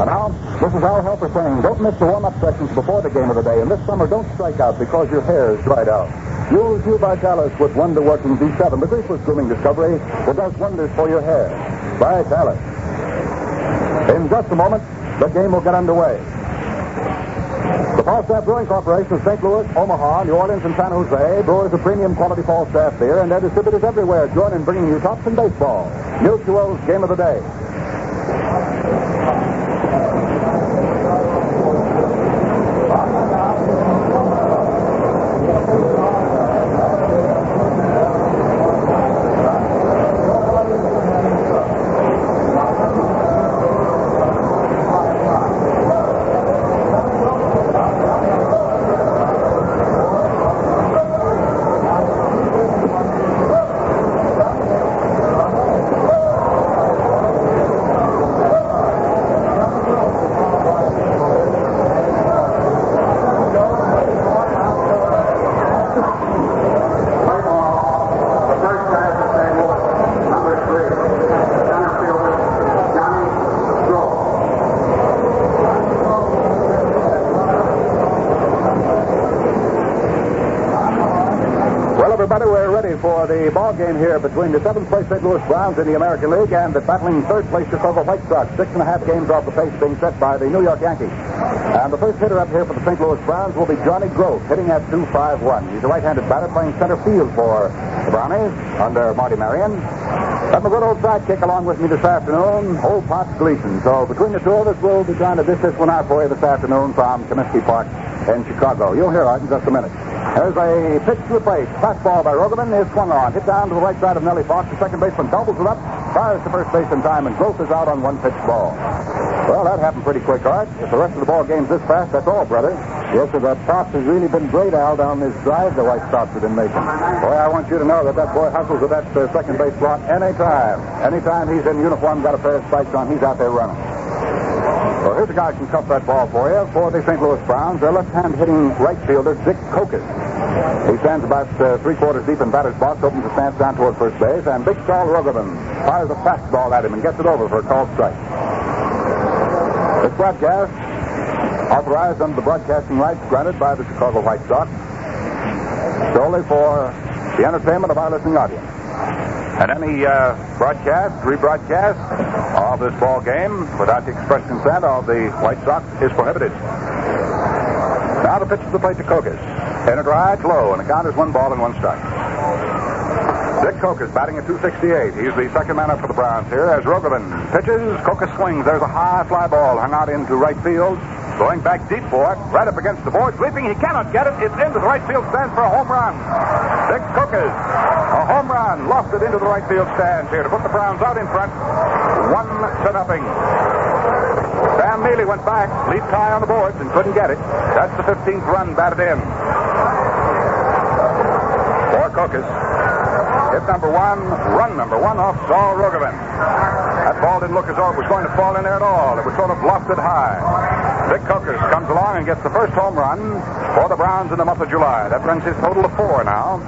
And now, this is Al Helfer saying, don't miss the warm-up sections before the game of the day. And this summer, don't strike out because your hair is dried out. Use U Vitalis with wonder-working V7, the greaseless grooming discovery that does wonders for your hair. Vitalis. In just a moment, the game will get underway. The Falstaff Brewing Corporation of St. Louis, Omaha, New Orleans, and San Jose brewers a premium quality Falstaff beer, and their distributors everywhere join in bringing you tops in baseball. Mutual's Game of the Day. for the ball game here between the seventh place St. Louis Browns in the American League and the battling third place Chicago White Sox. Six and a half games off the pace being set by the New York Yankees. And the first hitter up here for the St. Louis Browns will be Johnny Groth, hitting at 2-5-1. He's a right-handed batter playing center field for the Brownies under Marty Marion. And my good old sidekick along with me this afternoon, old Potts Gleason. So between the two of us, we'll be trying to dish this one out for you this afternoon from Comiskey Park in Chicago. You'll hear Art in just a minute. There's a pitch to the plate. Fastball by Rogovin is swung on. Hit down to the right side of Nellie Fox. The second baseman doubles it up, fires to first base in time, and Groth is out on one pitch ball. Well, that happened pretty quick, Art. If the rest of the ball game's this fast, that's all, brother. Yes, sir. That Fox has really been great, Al, down this drive the White Sox have been making. Boy, I want you to know that that boy hustles at that uh, second base slot anytime. Anytime he's in uniform, got a pair of spikes on, he's out there running. Well, here's a guy who can cuff that ball for you for the St. Louis Browns. Their left-hand hitting right fielder, Dick Kokos. He stands about uh, three quarters deep in batter's box, opens the stance down toward first base, and Big Saul Rogovin fires a fastball at him and gets it over for a called strike. This broadcast, authorized under the broadcasting rights granted by the Chicago White Sox, solely for the entertainment of our listening audience. And any uh, broadcast, rebroadcast of this ball game without the express consent of the White Sox is prohibited. Now the pitch to the plate to Kokos. In it right, low, and the count is one ball and one strike. Dick Kokos batting at 268. He's the second man up for the Browns here as Rogovin pitches. Kokos swings. There's a high fly ball hung out into right field. Going back deep for it, right up against the board, sweeping. He cannot get it. It's into the right field stand for a home run. Dick Kokos, a home run, lofted into the right field stands here to put the Browns out in front, one to nothing. Sam Mele went back, leaped high on the boards, and couldn't get it. That's the 15th run batted in. For Kokos. Hit number one, run number one off Saul Rogovin. That ball didn't look as though it was going to fall in there at all. It was sort of lofted high. Dick Kokos comes along and gets the first home run for the Browns in the month of July. That brings his total to four now.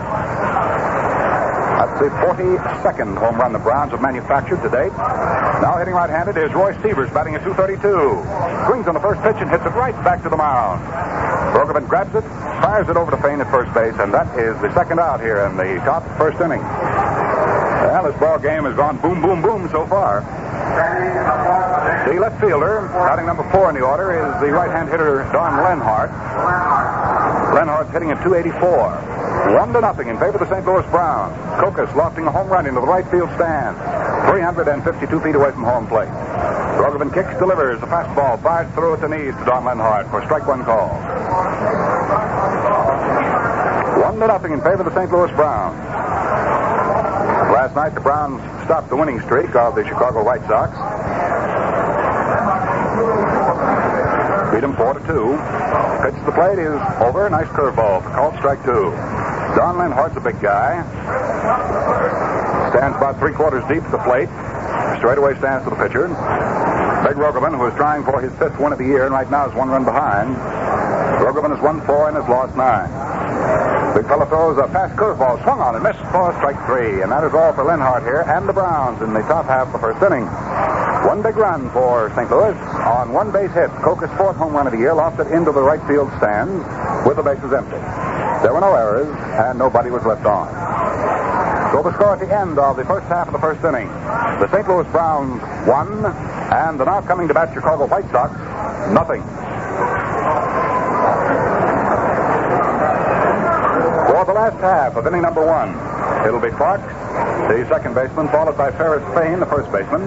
That's the 42nd home run the Browns have manufactured to date. Now hitting right-handed is Roy Sievers batting at 232. Swings on the first pitch and hits it right back to the mound. Rogovin grabs it, fires it over to Fain at first base, and that is the second out here in the top first inning. Well, this ball game has gone boom, boom, boom so far. The left fielder, batting number four in the order, is the right-hand hitter Don Lenhardt. Lenhardt's hitting at 284. One to nothing in favor of the St. Louis Browns. Kokos lofting a home run into the right field stand, 352 feet away from home plate. Rogovin kicks, delivers the fastball, fired through at the knees to Don Lenhardt for strike one call. One to nothing in favor of the St. Louis Browns. Last night, the Browns stopped the winning streak of the Chicago White Sox. Beat them four to two. Pitch to the plate is over. Nice curveball. Called strike two. Don Lenhardt's a big guy. Stands about three quarters deep at the plate. Straightaway stands to the pitcher. Big Rogovin, who is trying for his fifth win of the year and right now is one run behind. Rogovin has won four and has lost nine. Big fella throws a fast curveball, swung on and missed for strike three. And that is all for Lenhardt here and the Browns in the top half of the first inning. One big run for St. Louis on one base hit. Coker's fourth home run of the year lost it into the right field stands with the bases empty. There were no errors, and nobody was left on. So the score at the end of the first half of the first inning. The St. Louis Browns won, and the now coming to bat Chicago White Sox, nothing. For the last half of inning number one, it'll be Clark, the second baseman, followed by Ferris Fain, the first baseman.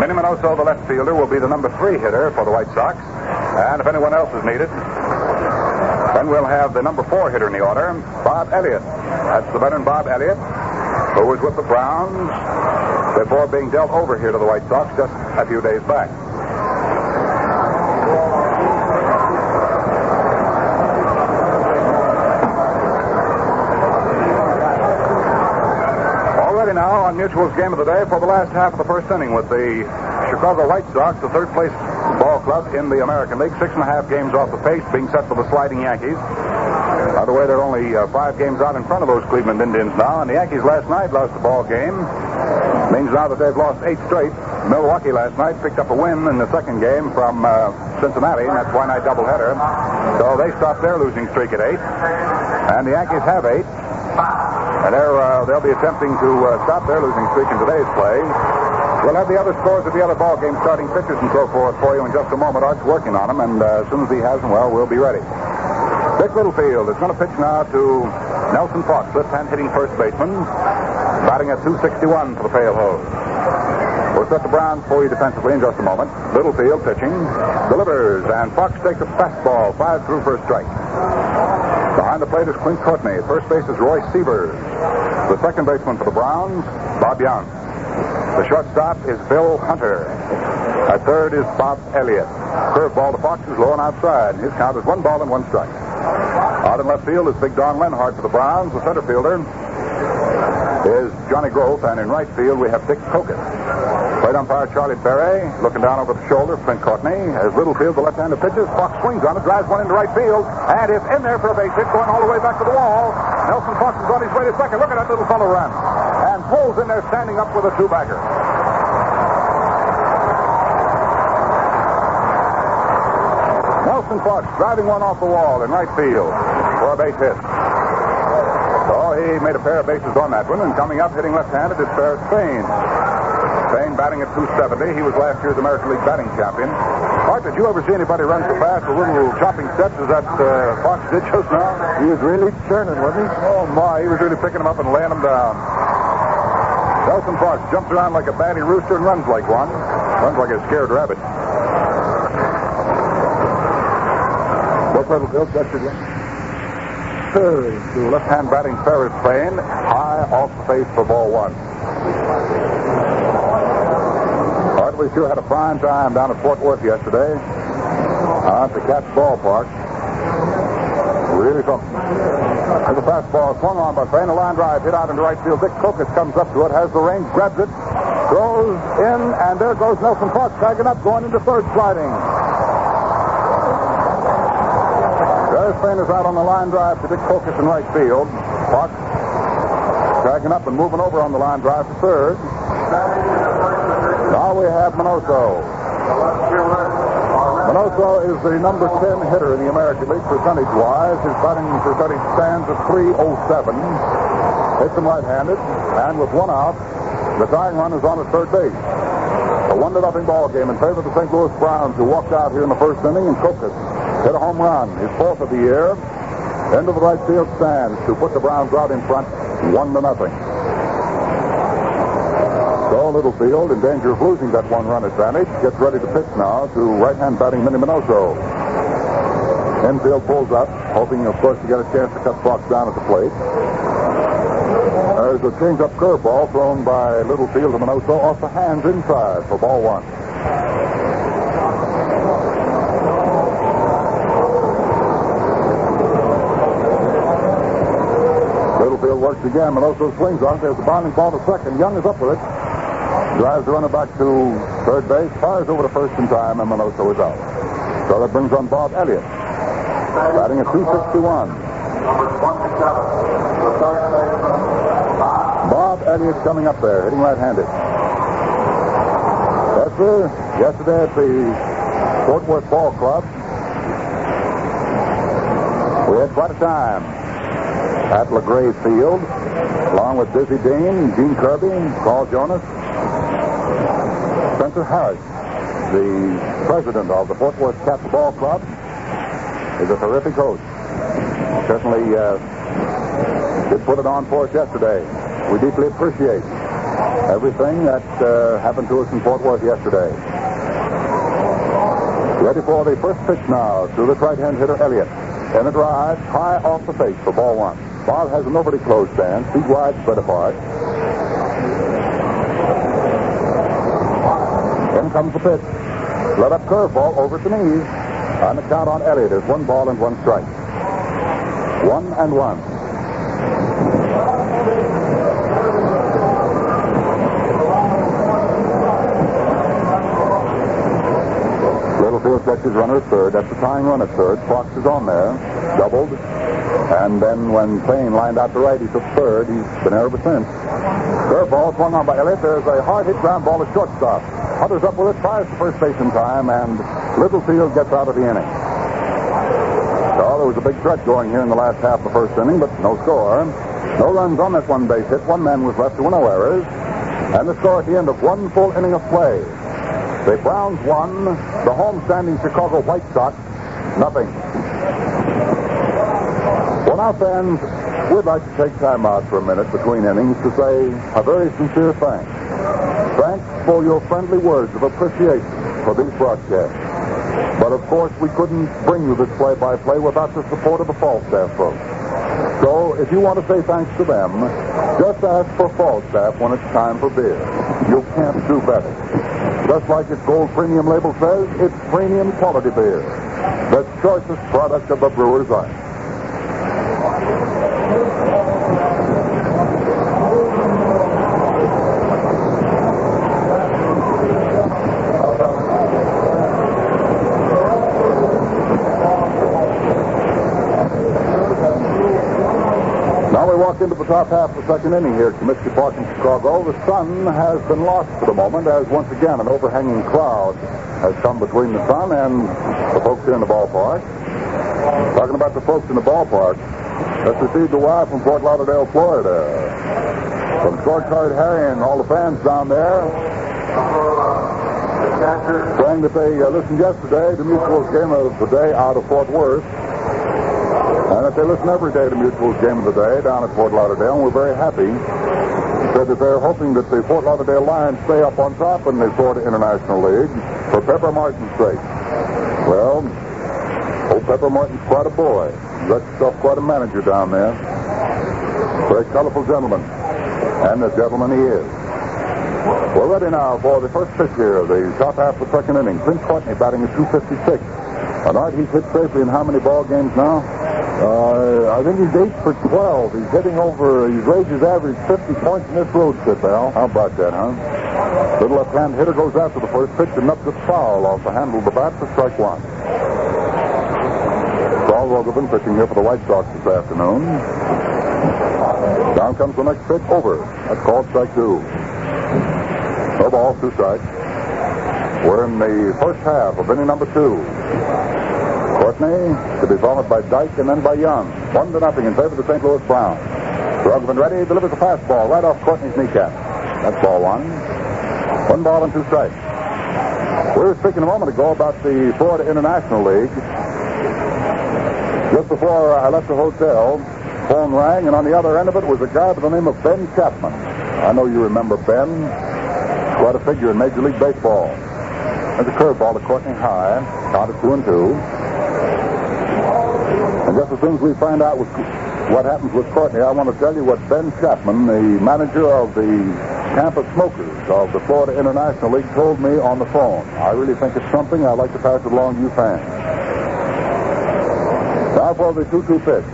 Minnie Minoso, the left fielder, will be the number three hitter for the White Sox. And if anyone else is needed, then we'll have the number four hitter in the order, Bob Elliott. That's the veteran Bob Elliott, who was with the Browns before being dealt over here to the White Sox just a few days back. Already now on Mutual's game of the day for the last half of the first inning with the Chicago White Sox, the third place ball club in the American League, six and a half games off the pace, being set for the sliding Yankees. By the way, they're only uh, five games out in front of those Cleveland Indians now, and the Yankees last night lost the ball game. Means now that they've lost eight straight. Milwaukee last night picked up a win in the second game from uh, Cincinnati, and that's why night doubleheader. So they stopped their losing streak at eight, and the Yankees have eight. And uh, they'll be attempting to uh, stop their losing streak in today's play. We'll have the other scores of the other ball games, starting pitchers and so forth for you in just a moment. Art's working on them, and uh, as soon as he has them, well, we'll be ready. Dick Littlefield is going to pitch now to Nelson Fox, left-hand hitting first baseman, batting at 261 for the Pale Hose. We'll set the Browns for you defensively in just a moment. Littlefield pitching, delivers, and Fox takes a fastball, five through for a strike. Behind the plate is Clint Courtney. First base is Roy Sievers. The second baseman for the Browns, Bob Young. The shortstop is Bill Hunter. At third is Bob Elliott. Curveball to Fox is low and outside. His count is one ball and one strike. Out in left field is Big Don Lenhardt for the Browns. The center fielder is Johnny Groth, and in right field we have Dick Kokos. Plate umpire Charlie Berry looking down over the shoulder of Clint Courtney. As Littlefield, the left-handed pitches, Fox swings on it, drives one into right field, and it's in there for a base hit, going all the way back to the wall. Nelson Fox is on his way to second. Look at that little fellow run. And pulls in there standing up with a two-bagger. Nelson Fox driving one off the wall in right field for a base hit. So he made a pair of bases on that one, and coming up, hitting left-handed, is Ferris Fain. Fain batting at 270. He was last year's American League batting champion. Mark, did you ever see anybody run so fast with little chopping steps as that uh, Fox did just now? He was really churning, wasn't he? Oh, my. He was really picking them up and laying them down. Nelson Fox jumps around like a batty rooster and runs like one. Runs like a scared rabbit. That's your game. Third to left-hand batting Ferris Fain. High off the face for ball one. Hartley sure had a fine time down at Fort Worth yesterday. Uh, at the Cats ballpark. Something. There's a fastball swung on by Fain. A line drive hit out into right field. Dick Kokos comes up to it, has the range, grabs it, throws in, and there goes Nelson Fox tagging up, going into third sliding. Ferris Fain is out on the line drive to Dick Kokos in right field. Fox tagging up and moving over on the line drive to third. Now we have Minoso. Minoso is the number 10 hitter in the American League percentage-wise. His batting percentage stands at 307. Hits him right-handed, and with one out, the tying run is on at third base. A one to nothing ball game in favor of the St. Louis Browns, who walked out here in the first inning, and Kokos hit a home run, his fourth of the year, into the right field stands to put the Browns out in front, one to nothing. Littlefield, in danger of losing that one-run advantage, gets ready to pitch now to right-hand batting Minnie Minoso. Infield pulls up, hoping, of course, to get a chance to cut Fox down at the plate. There's a change-up curveball thrown by Littlefield to Minoso off the hands inside for ball one. Littlefield works again. Minoso swings on. There's a bounding ball to second. Young is up with it. Drives the runner back to third base, fires over to first in time, and Minoso is out. So that brings on Bob Elliott. Batting at 261. Bob Elliott coming up there, hitting right-handed. Yesterday at the Fort Worth Ball Club. We had quite a time at LaGrave Field, along with Dizzy Dean, Gene Kirby, and Carl Jonas, Spencer Harris, the president of the Fort Worth Cats Ball Club, is a terrific host. Certainly uh, did put it on for us yesterday. We deeply appreciate everything that uh, happened to us in Fort Worth yesterday. Ready for the first pitch now to the right-hand hitter, Elliott. And it rides high off the face for ball one. Bob has an overly closed stance, feet wide, spread apart. Comes the pitch. Let up curveball over to knees. On the count on Elliott is one ball and one strike. One and one. Littlefield catches runner third. That's the tying run at third. Fox is on there. Doubled. And then when Payne lined out to right, he took third. He's been there ever since. Curveball swung on by Elliott. There's a hard hit ground ball to shortstop. Hunter's up with it, fires to first base in time, and Littlefield gets out of the inning. So there was a big threat going here in the last half of the first inning, but no score. No runs on that one base hit. One man was left. Were no errors. And the score at the end of one full inning of play. The Browns won. The home-standing Chicago White Sox, nothing. Well, now, fans, we'd like to take time out for a minute between innings to say a very sincere thanks. Thanks for your friendly words of appreciation for these broadcasts. But of course, we couldn't bring you this play-by-play without the support of the Falstaff folks. So, if you want to say thanks to them, just ask for Falstaff when it's time for beer. You can't do better. Just like its gold premium label says, it's premium quality beer. The choicest product of the brewer's art. Walk into the top half of the second inning here at Comiskey Park in Chicago. The sun has been lost for the moment as once again an overhanging cloud has come between the sun and the folks here in the ballpark. Talking about the folks in the ballpark, let's receive the wire from Fort Lauderdale, Florida. From Scorecard Harry and all the fans down there. Saying that they uh, listened yesterday to Mutual's game of the day out of Fort Worth. They listen every day to Mutual's game of the day down at Fort Lauderdale, and we're very happy. Said that they're hoping that the Fort Lauderdale Lions stay up on top in the Florida International League for Pepper Martin's sake. Well, old Pepper Martin's quite a boy. Got himself quite a manager down there. Very colorful gentleman. And the gentleman he is. We're ready now for the first pitch here of the top half of the second inning. Clint Courtney batting at 256. All right, he's hit safely in how many ball games now? Uh, I think he's 8 for 12. He's hitting over, he's raised his average 50 points in this road trip, Al. How about that, huh? Little left-hand hitter goes after the first pitch and up the foul off the handle of the bat for strike one. Saul Rogovin pitching here for the White Sox this afternoon. Down comes the next pitch over. That's called strike two. No ball, two strikes. We're in the first half of inning number two. To be followed by Dyck and then by Young. One to nothing in favor of the St. Louis Browns. Rogovin ready, delivers a fastball right off Courtney's kneecap. That's ball one. One ball and two strikes. We were speaking a moment ago about the Florida International League. Just before I left the hotel, phone rang, and on the other end of it was a guy by the name of Ben Chapman. I know you remember Ben. Quite a figure in Major League Baseball. There's a curveball to Courtney High. Count of two and two. And just as soon as we find out what, happens with Courtney, I want to tell you what Ben Chapman, the manager of the Tampa Smokers of the Florida International League, told me on the phone. I really think it's something. I'd like to pass along to you fans. Now for the 2-2 pitch.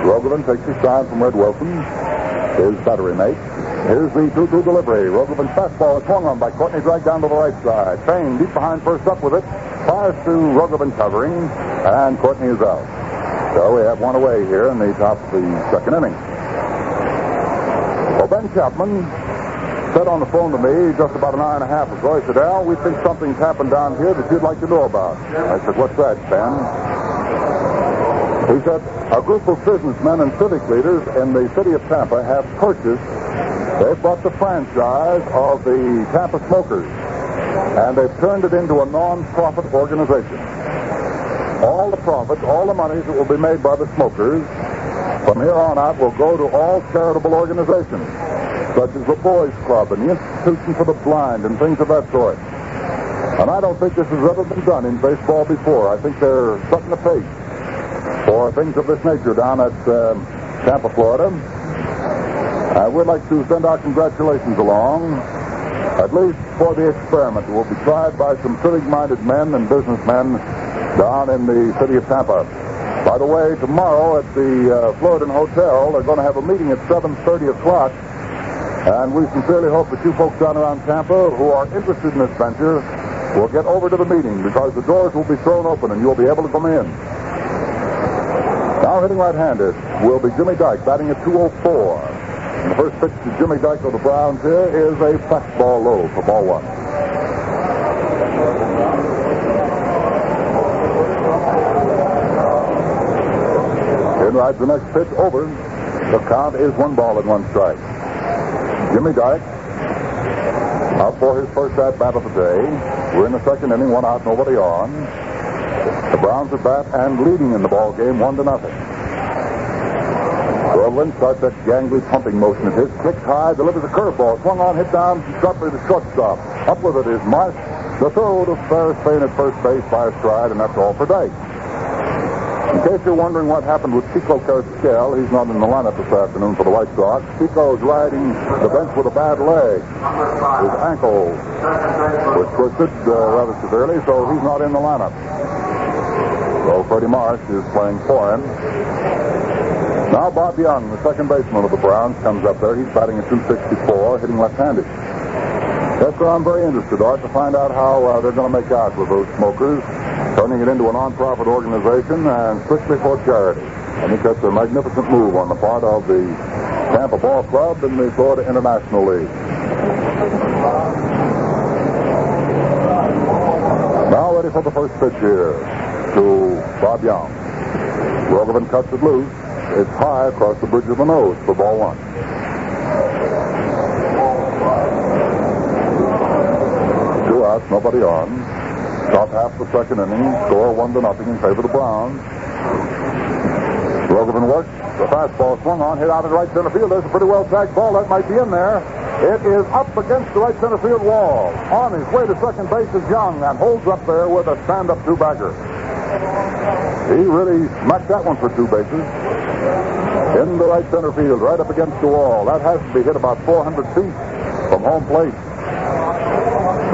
Rogovin takes his sign from Red Wilson, his battery mate. Here's the 2-2 delivery. Rogovin's fastball is swung on by Courtney, dragged down to the right side. Payne deep behind first up with it. Fires to Rogovin covering, and Courtney is out. So we have one away here in the top of the second inning. Well, Ben Chapman said on the phone to me just about an hour and a half ago, he said, Al, we think something's happened down here that you'd like to know about. I said, what's that, Ben? He said, a group of businessmen and civic leaders in the city of Tampa have purchased, they've bought the franchise of the Tampa Smokers, and they've turned it into a non-profit organization. All the profits, all the monies that will be made by the smokers from here on out will go to all charitable organizations, such as the Boys Club and the Institution for the Blind and things of that sort. And I don't think this has ever been done in baseball before. I think they're setting the pace for things of this nature down at uh, Tampa, Florida. I would like to send our congratulations along, at least for the experiment that will be tried by some civic-minded men and businessmen down in the city of Tampa. By the way, tomorrow at the uh, Floridan Hotel, they're going to have a meeting at 7.30 o'clock. And we sincerely hope that you folks down around Tampa who are interested in this venture will get over to the meeting because the doors will be thrown open and you'll be able to come in. Now hitting right-handed will be Jimmy Dyck batting at 204. And the first pitch to Jimmy Dyck of the Browns here is a fastball low for ball one. Rides the next pitch over. The count is one ball and one strike. Jimmy Dyck out for his first at bat of the day. We're in the second inning, one out, nobody on. The Browns are bat and leading in the ball game, one to nothing. Groveland starts that gangly pumping motion of his. Kicks high, delivers a curveball. Swung on, hit down sharply to shortstop. Up with it is Marsh. The throw to Ferris Fain at first base by a stride, and that's all for Dyck. In case you're wondering what happened with Chico Carrasquel, he's not in the lineup this afternoon for the White Sox. Chico's riding the bench with a bad leg. His ankle was twisted uh, rather severely, so he's not in the lineup. So Freddie Marsh is playing for him. Now Bob Young, the second baseman of the Browns, comes up there. He's batting at 264, hitting left-handed. That's where I'm very interested, Art, to find out how uh, they're going to make out with those smokers, turning it into a non-profit organization and strictly for charity. I think that's a magnificent move on the part of the Tampa Ball Club and the Florida International League. Now ready for the first pitch here to Bob Young. Rogovin cuts it loose. It's high across the bridge of the nose for ball one. Two outs, nobody on. Top half the second inning, score one to nothing in favor of the Browns. Rogovin works. The fastball swung on, hit out in right center field. There's a pretty well tagged ball that might be in there. It is up against the right center field wall. On his way to second base is Young and holds up there with a stand-up two-bagger. He really smacked that one for two bases. In the right center field, right up against the wall. That has to be hit about 400 feet from home plate.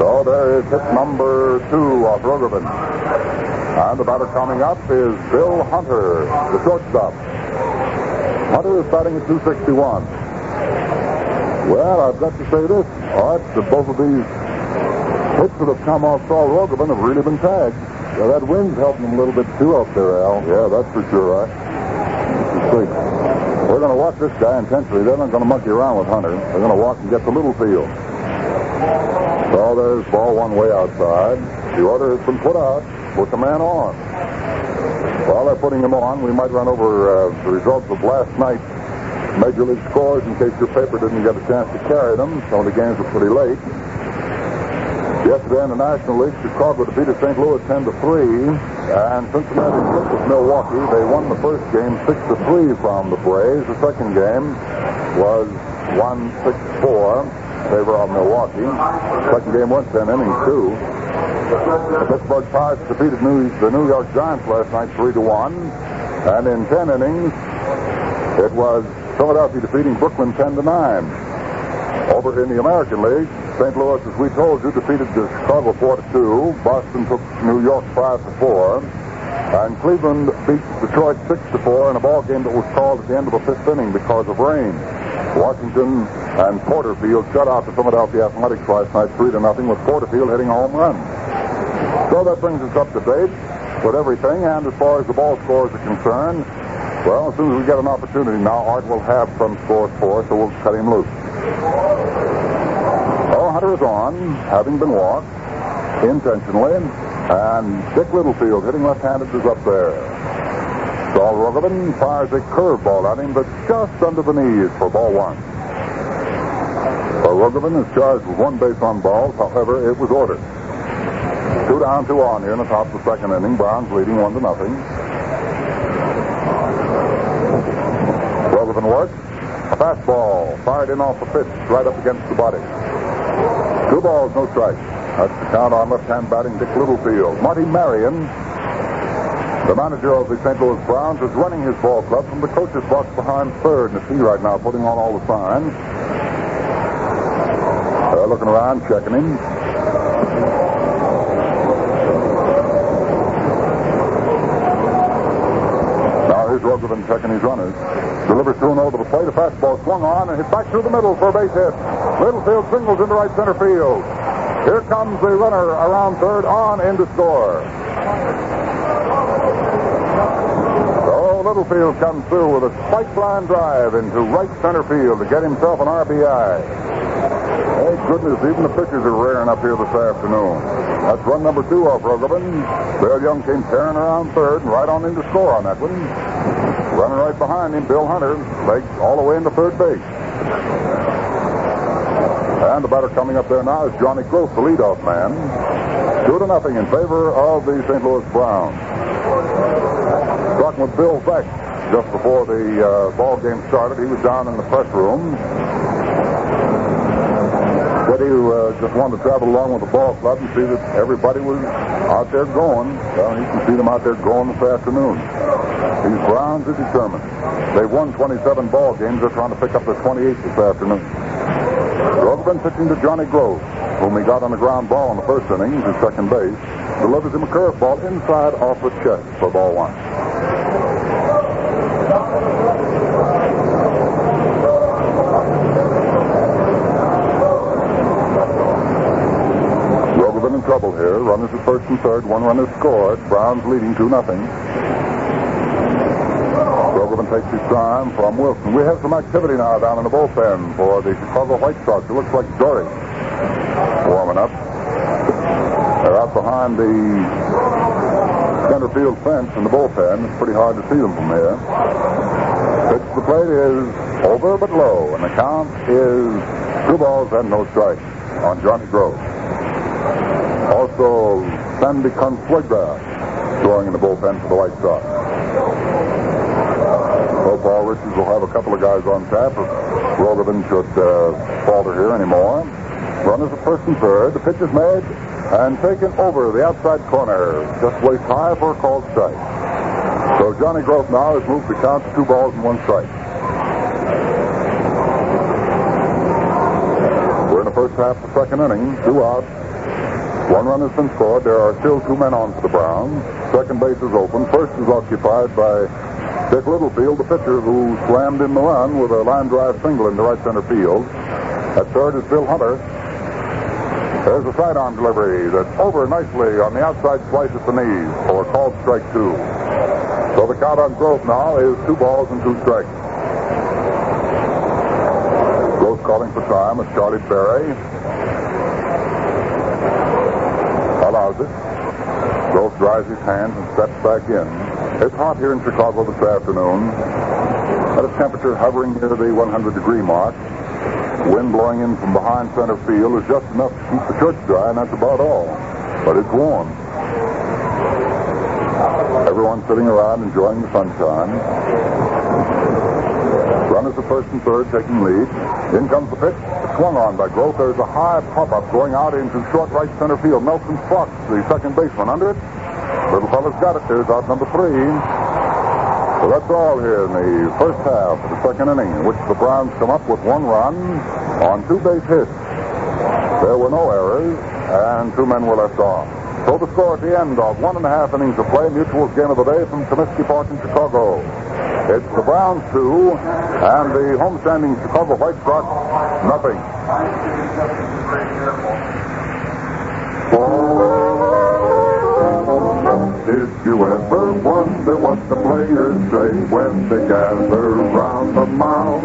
So there is hit number two off Rogovin. And the batter coming up is Bill Hunter, the shortstop. Hunter is batting at 261. Well, I've got to say this, Art, that both of these hits that have come off Saul Rogovin have really been tagged. Yeah, that wind's helping them a little bit too up there, Al. Yeah, that's for sure, Art. We're going to watch this guy intensely. They're not going to monkey around with Hunter. They're going to walk and get the little field. So there's ball one way outside. The order has been put out. Put the man on. While they're putting him on, we might run over uh, the results of last night's Major League scores in case your paper didn't get a chance to carry them. Some of the games were pretty late. Yesterday in the National League, Chicago defeated St. Louis 10 to 3, and Cincinnati split with Milwaukee. They won the first game 6 to 3 from the Braves. The second game was 1 6 4 in favor of Milwaukee. Second game went 10 innings, too. The Pittsburgh Pirates defeated New, the New York Giants last night 3 to 1, and in 10 innings, it was Philadelphia defeating Brooklyn 10 to 9. Over in the American League, St. Louis, as we told you, defeated Chicago 4 to 2. Boston took New York 5 to 4. And Cleveland beat Detroit 6 to 4 in a ball game that was called at the end of the fifth inning because of rain. Washington and Porterfield shut out the Philadelphia Athletics last night 3 to nothing with Porterfield hitting a home run. So that brings us up to date with everything. And as far as the ball scores are concerned, well, as soon as we get an opportunity now, Art will have some scores for us, so we'll cut him loose. Oh, Hunter is on, having been walked intentionally, and Dick Littlefield hitting left-handed is up there. Saul Rogovin fires a curveball at him, but just under the knees for ball one. Rogovin is charged with one base on balls. However, it was ordered. Two down, two on here in the top of the second inning. Browns leading one to nothing. Rogovin works. A fastball fired in off the pitch, right up against the body. Two balls, no strikes. That's the count on left-hand batting Dick Littlefield. Marty Marion, the manager of the St. Louis Browns, is running his ball club from the coach's box behind third in the sea right now, putting on all the signs. Looking around, checking him. Now here's Rogovin checking his runners. Delivers oh to an over the plate. A fastball swung on and hit back through the middle for a base hit. Littlefield singles into right center field. Here comes the runner around third on in to score. So Littlefield comes through with a spike line drive into right center field to get himself an RBI. Thank goodness, even the pitchers are raring up here this afternoon. That's run number two off Rogovin. Bill Young came tearing around third and right on in to score on that one. Running right behind him, Bill Hunter, legs all the way into third base. And the batter coming up there now is Johnny Groth, the leadoff man. Two to nothing in favor of the St. Louis Browns. Talking with Bill Veeck just before the uh, ball game started. He was down in the press room. Said he uh, just wanted to travel along with the ball club and see that everybody was out there going. Well, he can see them out there going this afternoon. These Browns are determined. They've won 27 ball games. They're trying to pick up their 28th this afternoon. Rogovin pitching to Johnny Groth, whom he got on the ground ball in the first inning to second base. Delivers him a curveball inside off the chest for ball one. Rogovin in trouble here. Runners at first and third. One run is scored. Browns leading 2 nothing. Rogovin takes his time from Wilson. We have some activity now down in the bullpen for the Chicago White Sox. It looks like Dory warming up. They're out behind the center field fence in the bullpen. It's pretty hard to see them from here. Pitch the plate is over but low, and the count is two balls and no strikes on Johnny Groth. Also, Sandy Consuegra throwing in the bullpen for the White Sox. So Paul Richards will have a couple of guys on tap if should uh, falter here anymore. Runners at first and third. The pitch is made and taken over the outside corner. Just waist high for a called strike. So Johnny Groth now has moved the count to two balls and one strike. We're in the first half of the second inning. Two out. One run has been scored. There are still two men on for the Browns. Second base is open. First is occupied by Dick Littlefield, the pitcher who slammed in the run with a line drive single into right center field. At third is Bill Hunter. There's a sidearm delivery that's over nicely on the outside slice at the knees for a called strike two. So the count on Groth now is two balls and two strikes. Groth calling for time with Charlie Berry. Allows it. Groth dries his hands and steps back in. It's hot here in Chicago this afternoon. At a temperature hovering near the 100 degree mark. Wind blowing in from behind center field is just enough to keep the shirts dry, and that's about all. But it's warm. Everyone sitting around enjoying the sunshine. Runners at first and third taking lead. In comes the pitch. Swung on by Groth. There's a high pop-up going out into short right center field. Nelson Fox, the second baseman, under it. Little fella's got it. There's out number three. So that's all here in the first half of the second inning, in which the Browns come up with one run on two base hits. There were no errors, and two men were left off. So the score at the end of one and a half innings of play, Mutual's game of the day from Comiskey Park in Chicago. It's the Browns two, and the homestanding Chicago White Sox nothing. Did you ever wonder what the players say when they gather round the mound?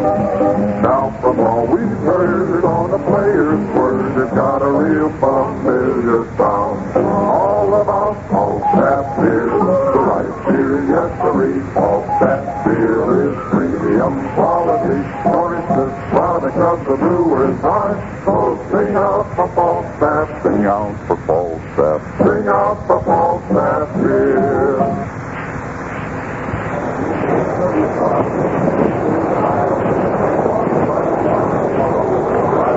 Now, from all we've heard on the players' words, it's got a real familiar sound. All about Paul Staff beer, the right beer, yes, sirree. Paul Staff beer is premium quality. Choices, product of the brewer's heart. So sing out for Paul Staff, Sing out for Paul Staff. sing out for Falstaff beer.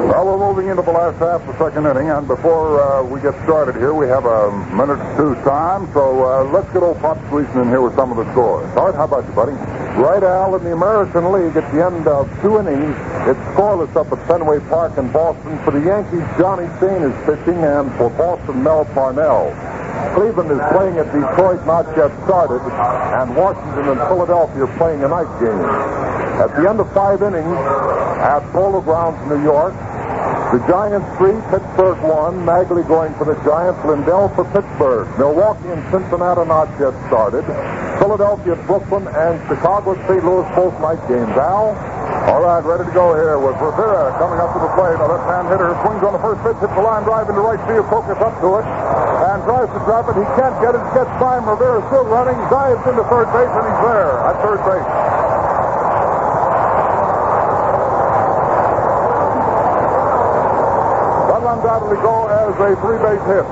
Well, we're moving into the last half of the second inning, and before uh, we get started here, we have a minute or two's time, so uh, let's get old Pop Gleason in here with some of the scores. Art, how about you, buddy? Right, Al, in the American League, at the end of two innings, it's scoreless up at Fenway Park in Boston. For the Yankees, Johnny Steen is pitching, and for Boston, Mel Parnell. Cleveland is playing at Detroit, not yet started, and Washington and Philadelphia are playing a night game. At the end of five innings, at Polo Grounds, New York, the Giants three, Pittsburgh one. Maglie going for the Giants, Lindell for Pittsburgh. Milwaukee and Cincinnati not yet started. Philadelphia, Brooklyn, and Chicago, St. Louis both night games. Al? All right, ready to go here with Rivera coming up to the plate. A left-hand hitter swings on the first pitch, hits the line drive into right field. Focus up to it and tries to drop it. He can't get it. Gets by him. Rivera still running. Dives into third base, and he's there at third base. That'll undoubtedly go as a three-base hit.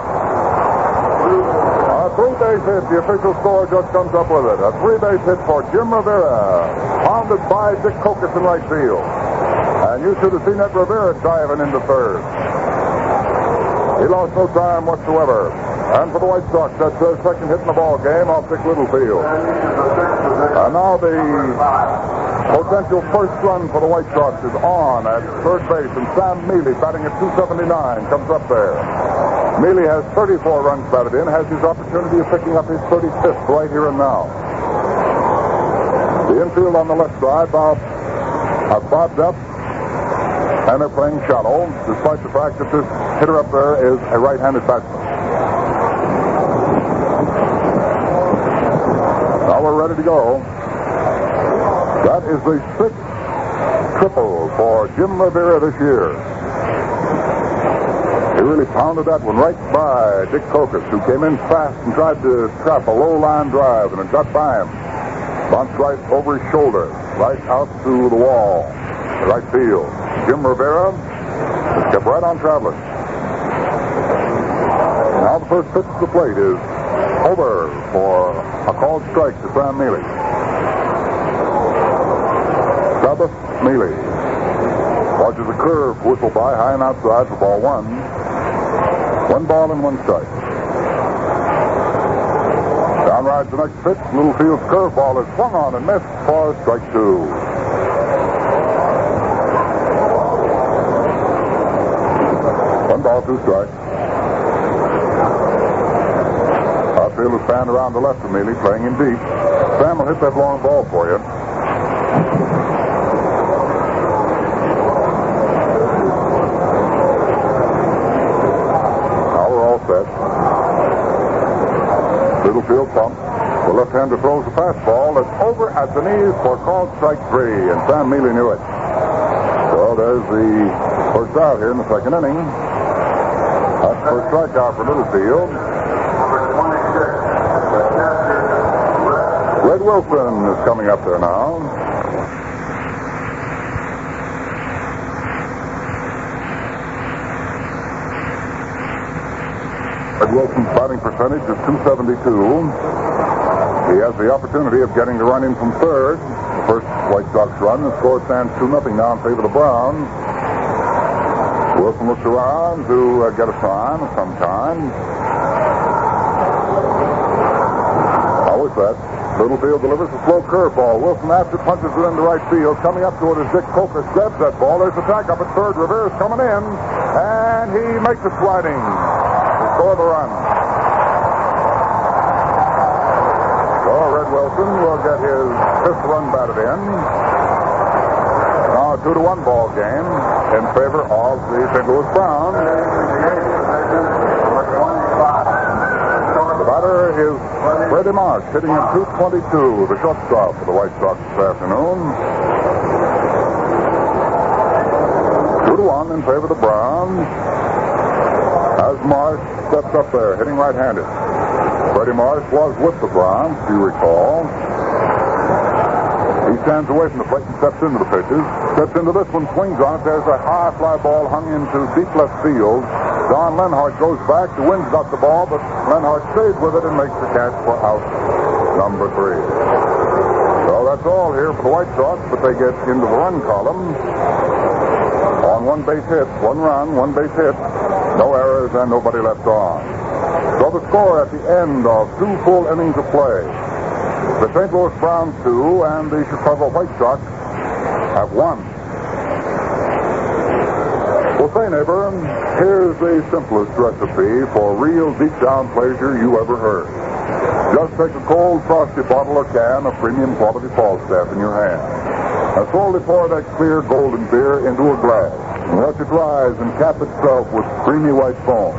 A three-base hit. The official score just comes up with it. A three-base hit for Jim Rivera, pounded by Dick Kokos in right field. And you should have seen that Rivera diving into third. He lost no time whatsoever. And for the White Sox, that's their second hit in the ball game off Dick Littlefield. And now the potential first run for the White Sox is on at third base, and Sam Mele, batting at 279, comes up there. Mele has 34 runs batted in, has his opportunity of picking up his 35th right here and now. The infield on the left side, Bob, uh, are bobbed up, and they're playing shallow, despite the fact that this hitter up there is a right-handed batsman. Now we're ready to go. That is the sixth triple for Jim Rivera this year. He really pounded that one right by Dick Kokos, who came in fast and tried to trap a low line drive, and it got by him. Bounced right over his shoulder, right out to the wall, right field. Jim Rivera kept right on traveling. Now the first pitch to the plate is over for a called strike to Sam Mele. Sabbath Mele watches a curve whistle by high and outside for ball one. One ball and one strike. Down rides the next pitch. Littlefield's curveball is swung on and missed for strike two. One ball, two strikes. Is fanned around the left of Mele, playing in deep. Sam will hit that long ball for you. Now we're all set. Littlefield pumps. The left-hander throws a fastball that's over at the knees for called strike three, and Sam Mele knew it. So there's the first out here in the second inning. That's a strikeout for Littlefield. Red Wilson is coming up there now. Red Wilson's batting percentage is 272. He has the opportunity of getting the run in from third. The first White Sox run, the score stands 2 0 now in favor of the Browns. Wilson looks around to uh, get a sign of some kind. Always that. Littlefield delivers a slow curveball. Wilson after punches it into right field. Coming up to it is Dick Kokos grabs that ball. There's a track up at third. Rivera's coming in, and he makes it sliding to score the run. So Red Wilson will get his fifth run batted in. Now a two to one ball game in favor of the St. Louis Browns. Batter is Freddie Marsh, hitting at 222, the shortstop for the White Sox this afternoon. Two to one in favor of the Browns. As Marsh steps up there, hitting right-handed. Freddie Marsh was with the Browns, if you recall. He stands away from the plate and steps into the pitches. Steps into this one, swings on it. There's a high fly ball hung into deep left field. Don Lenhardt goes back. The wind's got the ball, but Lenhardt stays with it and makes the catch for out number three. So that's all here for the White Sox, but they get into the run column on one base hit, one run, one base hit, no errors, and nobody left on. So the score at the end of two full innings of play. The St. Louis Browns two and the Chicago White Sox have won. Say, neighbor, here's the simplest recipe for real deep down pleasure you ever heard. Just take a cold, frosty bottle or can of premium quality Falstaff in your hand. Now slowly pour that clear golden beer into a glass and let it rise and cap itself with creamy white foam.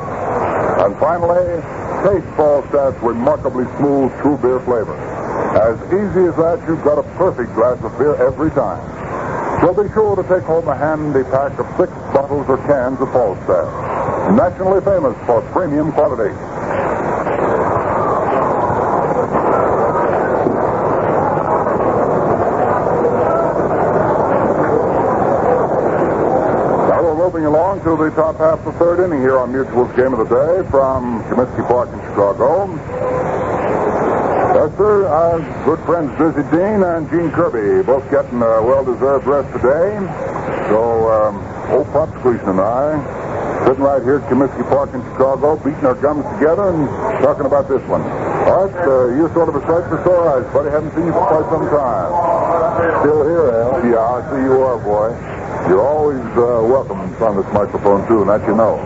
And finally, taste Falstaff's remarkably smooth true beer flavor. As easy as that, you've got a perfect glass of beer every time. So be sure to take home a handy pack of six bottles or cans of Falstaff. Nationally famous for premium quality. We're moving along to the top half of the third inning here on Mutual's Game of the Day from Comiskey Park in Chicago. Yes. Our good friends Dizzy Dean and Gene Kirby both getting a well-deserved rest today. So, um, old Pop Squeezin and I sitting right here at Comiskey Park in Chicago, beating our gums together and talking about this one. Art, uh, you're sort of a sight for sore eyes, buddy. Haven't seen you for quite some time. Still here, Al. Yeah, I see you are, boy. You're always uh, welcome on this microphone, too, and that you know.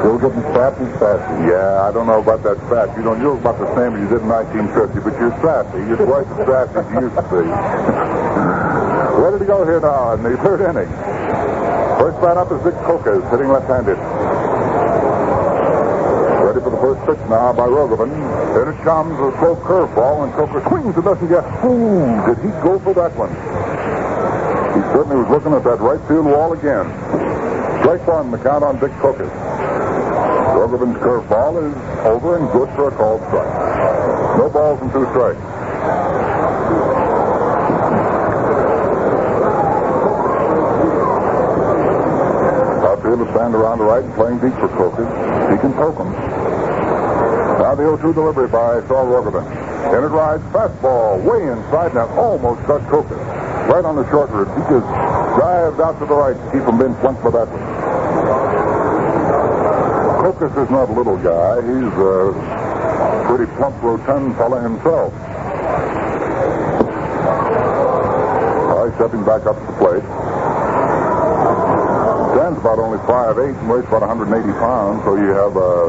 Still getting sappy, sassy. Yeah, I don't know about that fat. You don't, you look about the same as you did in 1950, but you're sassy. You're twice as sassy as you used to be. Ready to go here now in the third inning. First man up is Dick Kokos, hitting left-handed. Ready for the first pitch now by Rogovin. In it comes a slow curveball, and Coker swings and doesn't get. Ooh, did he go for that one? He certainly was looking at that right field wall again. Strike one, the count on Dick Kokos. Rogovin's curveball is over and good for a called strike. No balls and two strikes. Is stand around the right and playing deep for Kokos. He can poke him. Now the 0-2 delivery by Saul Rogovin. In it rides fastball way inside and almost got Kokos. Right on the short rib. He just dived out to the right to keep him being flunked for that one. Kokos is not a little guy. He's a pretty plump, rotund fella himself. All right, stepping back up to the plate. Stands about only 5'8 and weighs about 180 pounds, so you have uh,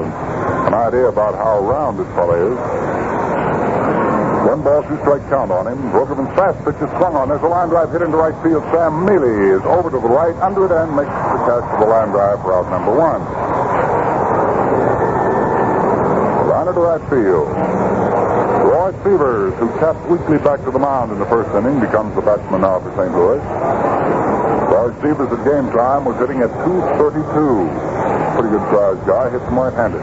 an idea about how round this fellow is. One ball, two strike count on him. Rogovin's fast pitch is swung on. There's a line drive hit into right field. Sam Mele is over to the right, under it, and makes the catch for the line drive for out number one. Line to right field. Roy Sievers, who tapped weakly back to the mound in the first inning, becomes the batsman now for St. Louis. Roy Sievers at game time was hitting at 232. Pretty good sized guy, hits him right-handed.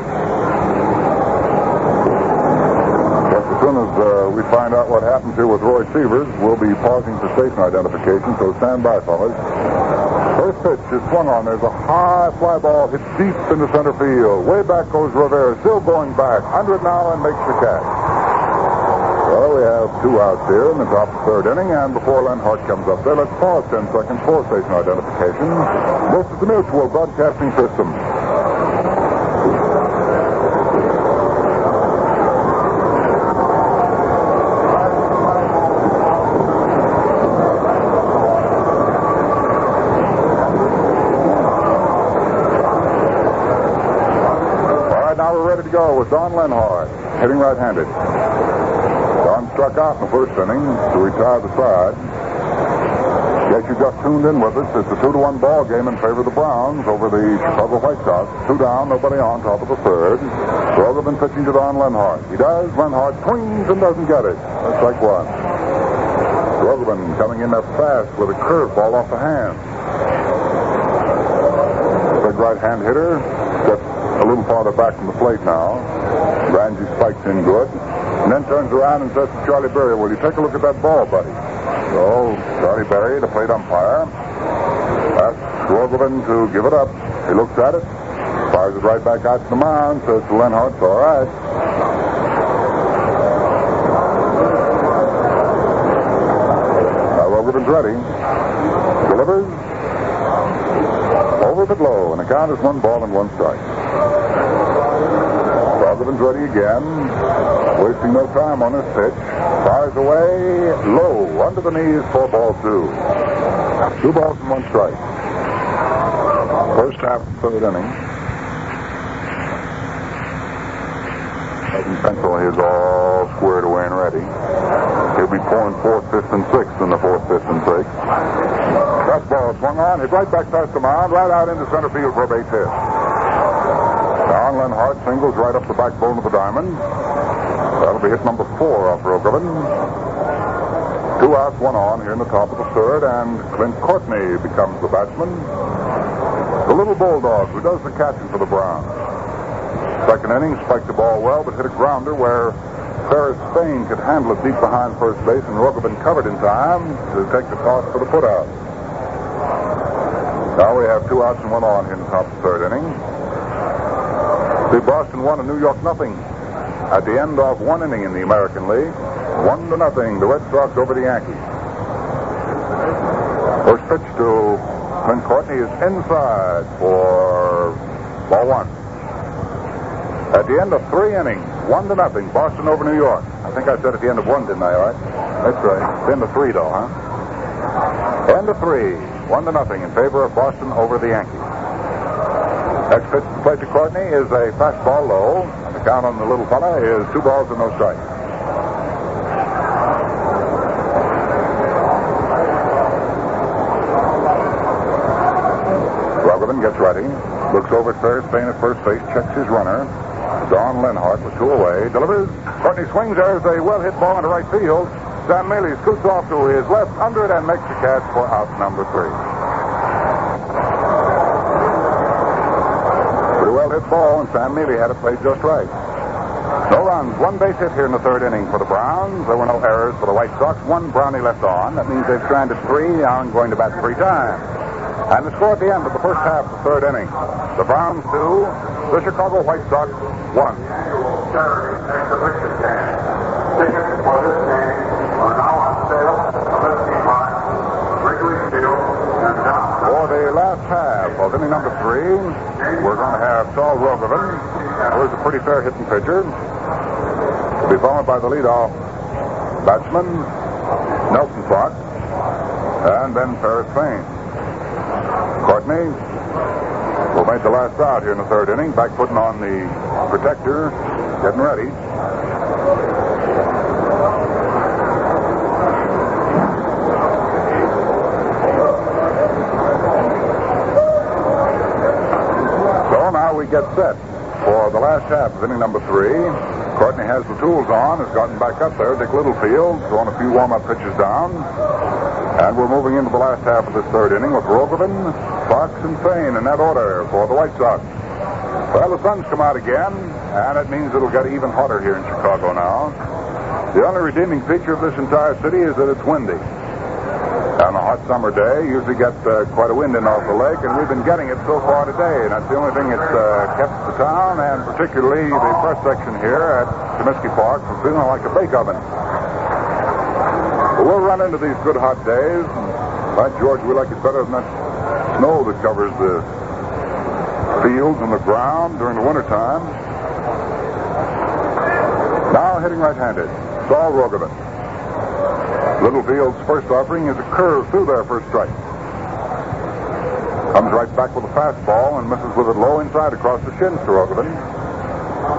Just as soon as uh, we find out what happens here with Roy Sievers, we'll be pausing for station identification, so stand by, fellas. First pitch is swung on. There's a high fly ball hit deep into center field. Way back goes Rivera, still going back. Under it now and makes the catch. Have two outs here in the top of the third inning, and before Lenhardt comes up there, let's pause 10 seconds for station identification. This is the Mutual Broadcasting System. All right, now we're ready to go with Don Lenhardt, hitting right-handed. Struck out in the first inning to retire the side. Guess you just tuned in with us. It's a two to one ball game in favor of the Browns over the Chicago White Sox. Two down, nobody on, top of the third. Rogovin pitching to Don Lenhardt. He does. Lenhardt swings and doesn't get it. That's like one. Rogovin coming in there fast with a curveball off the hand. Big right hand hitter gets a little farther back from the plate now. Ramsey spikes in good. And then turns around and says to Charlie Berry, Will you take a look at that ball, buddy? So Charlie Berry, the plate umpire, asks Rogovin to give it up. He looks at it, fires it right back out to the mound, says to Lenhardt, all right. Rogovin's ready. Delivers. Over but low, and the count is one ball and one strike. Rogovin's ready again. Wasting no time on this pitch. Fires away low, under the knees, four balls two. Two balls and one strike. First half, of third inning. Pleasant Central is all squared away and ready. He'll be pouring fourth, fifth, and sixth in the fourth, fifth, and sixth. That ball swung on, hit right back past the mound, right out into center field for a base hit. Don Lenhardt singles right up the backbone of the diamond. Be hit number four off Rogovin. Two outs, one on here in the top of the third, and Clint Courtney becomes the batsman. The little bulldog who does the catching for the Browns. Second inning, spiked the ball well, but hit a grounder where Ferris Fain could handle it deep behind first base, and Rogovin covered in time to take the toss for the putout. Now we have two outs and one on here in the top of the third inning. The Boston won and New York nothing. At the end of one inning in the American League, one to nothing, the Red Sox over the Yankees. First pitch to Clint Courtney is inside for ball one. At the end of three innings, one to nothing, Boston over New York. I think I said at the end of one, didn't I, right? That's right. End of three, though, huh? End of three, one to nothing in favor of Boston over the Yankees. Next pitch to play to Courtney is a fastball low. Count on the little fella is two balls and no strikes. Rogovin gets ready, looks over at Ferris Fain at first base, checks his runner. Don Lenhardt was two away, delivers. Courtney swings. There's a well hit ball into right field. Sam Mele scoots off to his left under it and makes the catch for out number three. Ball, and Sam Mele had it played just right. No runs, one base hit here in the third inning for the Browns. There were no errors for the White Sox. One Brownie left on. That means they've stranded three, now and going to bat three times. And the score at the end of the first half of the third inning. The Browns two, the Chicago White Sox one. For the last half of inning number three, we're going to have Saul Rogovin, who is a pretty fair hitting pitcher. To be followed by the leadoff batsman, Nelson Fox, and then Ferris Fain. Courtney will make the last out here in the third inning, back putting on the protector, getting ready. Get set for the last half of inning number three. Courtney has the tools on, has gotten back up there. Dick Littlefield throwing a few warm-up pitches down. And we're moving into the last half of this third inning with Rogovin, Fox, and Fain in that order for the White Sox. Well, the sun's come out again, and it means it'll get even hotter here in Chicago now. The only redeeming feature of this entire city is that it's windy. Hot summer day, usually get uh, quite a wind in off the lake, and we've been getting it so far today. And that's the only thing that's uh, kept the town, and particularly the press section here at Comiskey Park, from feeling like a bake oven. But we'll run into these good hot days, by George, we like it better than that snow that covers the fields and the ground during the wintertime. Now hitting right-handed, Saul Rogovin. Littlefield's first offering is a curve through there for a strike. Comes right back with a fastball and misses with it low inside across the shins to Rogovin.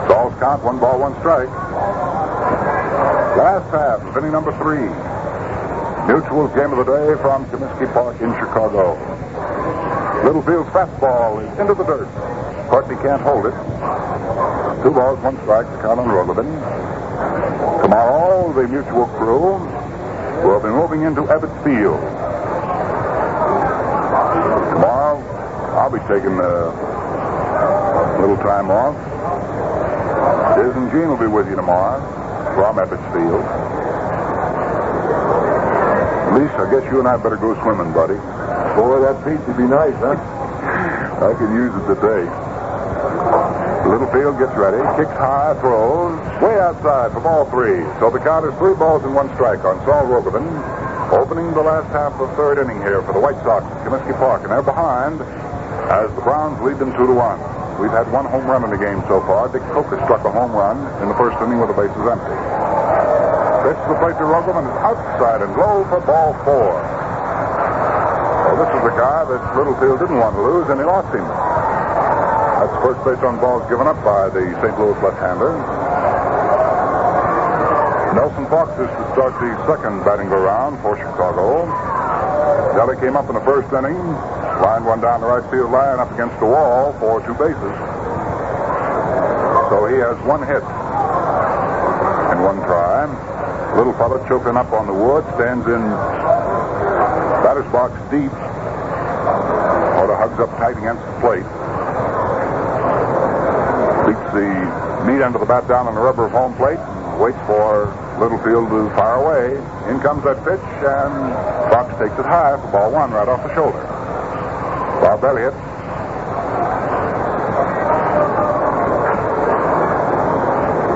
Saul's count, one ball, one strike. Last half of inning number three. Mutual's game of the day from Comiskey Park in Chicago. Littlefield's fastball is into the dirt. Courtney can't hold it. Two balls, one strike to Colin Rogovin. Tomorrow, the Mutual crew will be moving into Ebbets Field. Tomorrow, I'll be taking a little time off. Diz and Gene will be with you tomorrow from Ebbets Field. Lisa, I guess you and I better go swimming, buddy. Boy, that beach would be nice, huh? I could use it today. Littlefield gets ready, kicks high, throws, way outside for ball three. So the count is three balls and one strike on Saul Rogovin, opening the last half of the third inning here for the White Sox at Comiskey Park. And they're behind as the Browns lead them two to one. We've had one home run in the game so far. Dick Coker struck a home run in the first inning with the bases empty. Pitch the plate to Rogovin is outside and low for ball four. Well, this is the guy that Littlefield didn't want to lose, and he lost him. That's first base on balls given up by the St. Louis left-hander. Nelson Fox is to start the second batting round for Chicago. Deli came up in the first inning, lined one down the right field line up against the wall for two bases. So he has one hit and one try. Little fellow choking up on the wood, stands in batter's box deep. Of hugs up tight against the plate. The meat of the bat down on the rubber of home plate and waits for Littlefield to fire away. In comes that pitch, and Fox takes it high for ball one right off the shoulder. Bob Elliott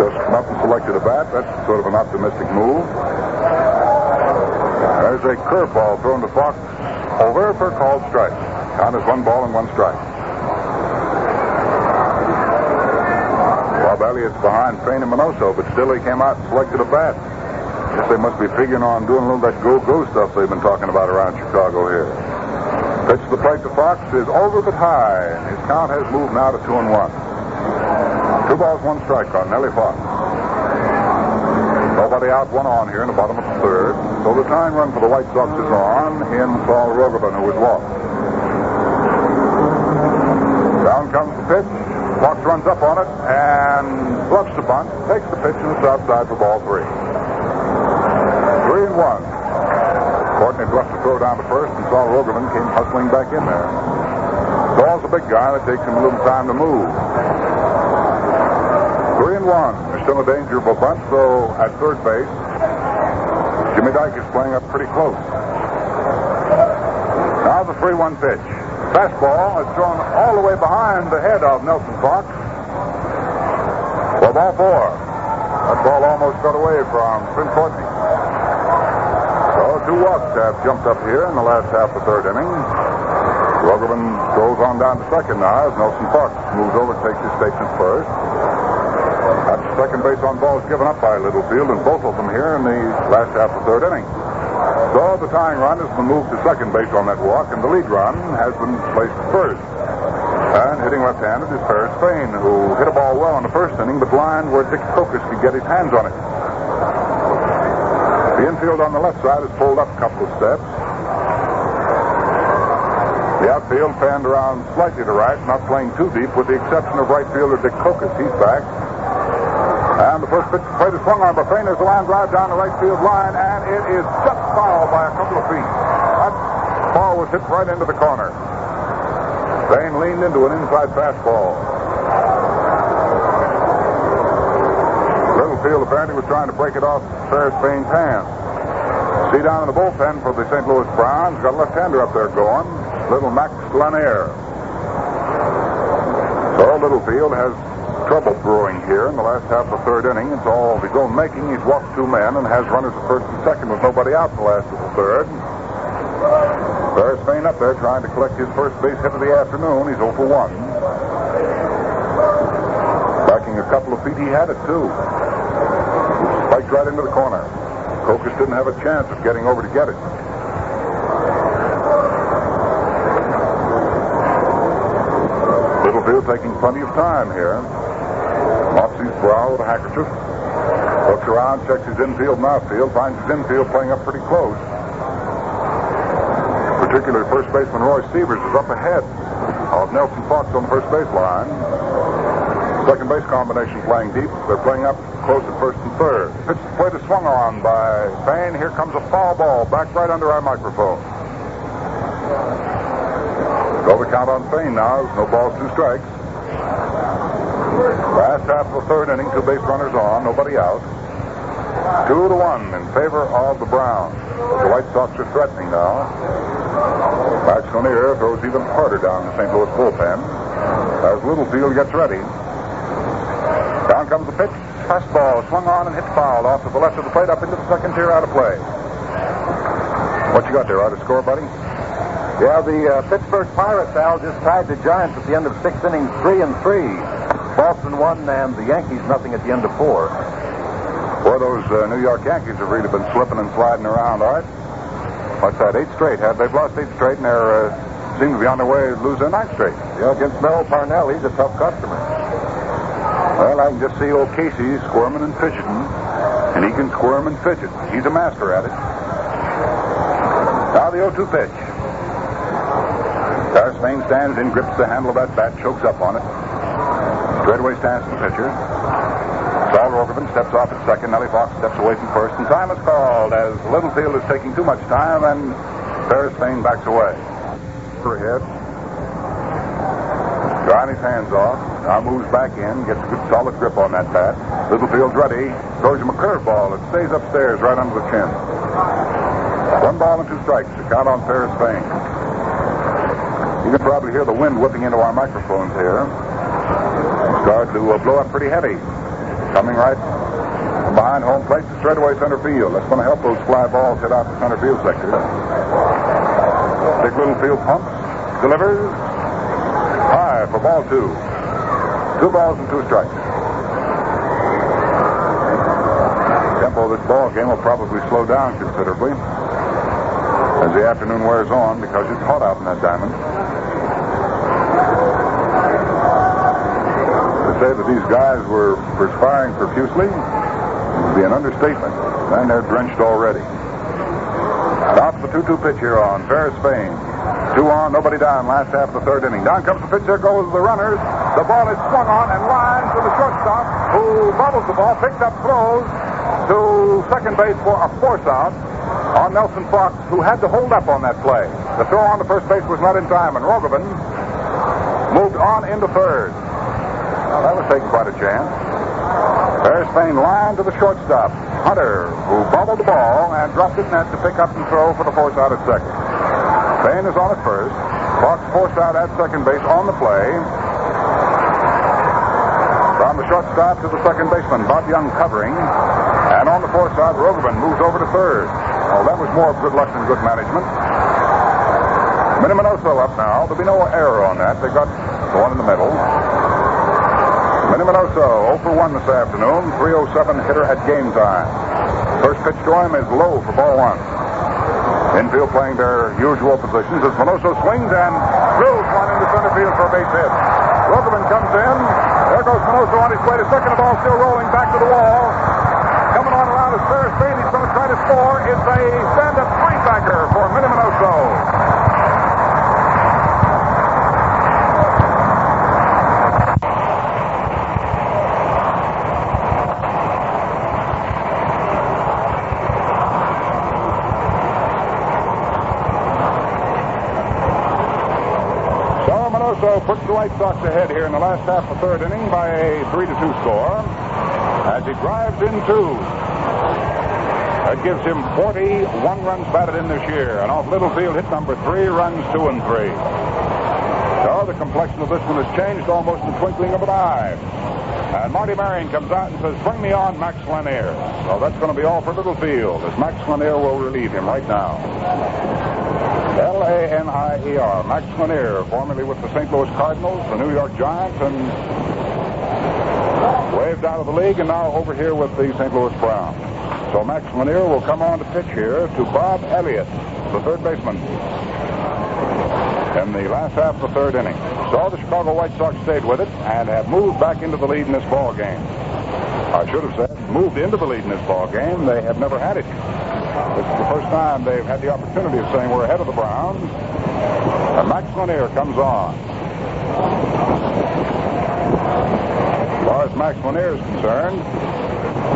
just and selected a bat. That's sort of an optimistic move. There's a curveball thrown to Fox over for called strike. Count is one ball and one strike. Elliott's behind Fain and Minoso, but still he came out and selected a bat. Guess they must be figuring on doing a little of that go-go stuff they've been talking about around Chicago here. Pitch the plate to Fox is over but high, his count has moved now to two and one. Two balls, one strike on Nellie Fox. Nobody out, one on here in the bottom of the third. So the tying run for the White Sox is on in Saul Rogovin, who was walked. Down comes the pitch. Fox runs up on it and bluffs the bunt, takes the pitch and it's outside for ball three. Three and one. Courtney bluffed the throw down to first, and Saul Rogerman came hustling back in there. Saul's a big guy that takes him a little time to move. Three and one. There's still a danger of a bunt, so at third base, Jimmy Dyck is playing up pretty close. Now the 3 1 pitch. Fastball is thrown all the way behind the head of Nelson Fox. For ball four. That ball almost got away from Clint Courtney. So two walks have jumped up here in the last half of the third inning. Rogovin goes on down to second now as Nelson Fox moves over takes his station first. That's second base on balls given up by Littlefield, and both of them here in the last half of the third inning. So the tying run has been moved to second base on that walk, and the lead run has been placed first. And hitting left-handed is Ferris Fain, who hit a ball well in the first inning, but lined where Dick Kokos could get his hands on it. The infield on the left side is pulled up a couple of steps. The outfield fanned around slightly to right, not playing too deep, with the exception of right fielder Dick Kokos. He's back. And the first pitch plate is swung on by Fain. There's a line drive down the right field line, and it is just foul by a couple of feet. That ball was hit right into the corner. Fain leaned into an inside fastball. Littlefield apparently was trying to break it off Ferris Fain's hand. See down in the bullpen for the St. Louis Browns, got a left-hander up there going, little Max Lanier. So Littlefield has trouble brewing here in the last half of the third inning. It's all his own making. He's walked two men and has runners at first and second with nobody out in the last of the third. Ferris Fain up there trying to collect his first base hit of the afternoon. He's 0 for 1. Backing a couple of feet, he had it too. Spiked right into the corner. Kokos didn't have a chance of getting over to get it. Littlefield taking plenty of time here. His brow with a handkerchief. Looks around, checks his infield and outfield, finds his infield playing up pretty close. Particularly first baseman Roy Sievers is up ahead of Nelson Fox on the first base line. Second base combination playing deep. They're playing up close at first and third. Pitch plate is swung on by Fain. Here comes a foul ball back right under our microphone. Go the count on Fain now. No balls, two strikes. Last half of the third inning, two base runners on, nobody out. Two to one in favor of the Browns. The White Sox are threatening now. Max Lanier throws even harder down the St. Louis bullpen as Littlefield gets ready. Down comes the pitch. Fastball swung on and hit foul off to the left of the plate up into the second tier out of play. What you got there? Out of score, buddy? Yeah, the uh, Pittsburgh Pirates, Al, just tied the Giants at the end of six innings, three and three. Boston one and the Yankees nothing at the end of four. Boy, those uh, New York Yankees have really been slipping and sliding around, all right? What's that, eight straight? Have they've lost eight straight, and they uh, seem to be on their way to lose their ninth straight. Yeah, against Merrill Parnell, he's a tough customer. Well, I can just see old Casey squirming and fidgeting, and he can squirm and fidget. He's a master at it. Now the 0-2 pitch. Fain stands in, grips the handle of that bat, chokes up on it. Straightaway stands the pitcher. Saul Rogerman steps off at second. Nellie Fox steps away from first. And time is called as Littlefield is taking too much time and Ferris Fain backs away. Ahead. Drying his hands off. Now moves back in. Gets a good solid grip on that bat. Littlefield's ready. Throws him a curveball. It stays upstairs right under the chin. One ball and two strikes. The count on Ferris Fain. You can probably hear the wind whipping into our microphones here. Started to uh, blow up pretty heavy. Coming right behind home plate to straightaway center field. That's going to help those fly balls hit out the center field sector. Big Littlefield pumps, delivers, high for ball two. Two balls and two strikes. Tempo of this ball game will probably slow down considerably as the afternoon wears on because it's hot out in that diamond. Say that these guys were perspiring profusely would be an understatement. And they're drenched already. To the 2 2 pitch here on Ferris Fain. Two on, nobody down, last half of the third inning. Down comes the pitch, there goes the runners. The ball is swung on and lined to the shortstop, who bobbles the ball, picks up, throws to second base for a force out on Nelson Fox, who had to hold up on that play. The throw on the first base was not in time, and Rogovin moved on into third. Well, that was taking quite a chance. Ferris Fain lined to the shortstop, Hunter, who bobbled the ball and dropped it net to pick up and throw for the force out at second. Fain is on at first. Fox forced out at second base on the play. From the shortstop to the second baseman, Bob Young covering. And on the force out, Rogovin moves over to third. Oh, that was more good luck than good management. Minnie Minoso up now. There'll be no error on that. They got the one in the middle. Minnie Minoso 0 for 1 this afternoon. 307 hitter at game time. First pitch to him is low for ball one. Infield playing their usual positions as Minoso swings and drills one into center field for a base hit. Rogerman comes in. There goes Minoso on his way to second. The ball still rolling back to the wall. Coming on around is Ferris Fain. He's going to try to score. It's a stand-up linebacker for Minnie Minoso. So Minoso puts the White Sox ahead here in the last half of the third inning by a 3 to 2 score as he drives in two. That gives him 41 runs batted in this year. And off Littlefield hit number three, runs two and three. So the complexion of this one has changed almost in the twinkling of an eye. And Marty Marion comes out and says, bring me on Max Lanier. So that's going to be all for Littlefield as Max Lanier will relieve him right now. L-A-N-I-E-R. Max Lanier, formerly with the St. Louis Cardinals, the New York Giants, and waved out of the league, and now over here with the St. Louis Browns. So Max Lanier will come on to pitch here to Bob Elliott, the third baseman, in the last half of the third inning. So the Chicago White Sox stayed with it and have moved back into the lead in this ball game. I should have said moved into the lead in this ball game. They have never had it. Is the first time they've had the opportunity of saying we're ahead of the Browns. And Max Lanier comes on. As far as Max Lanier is concerned,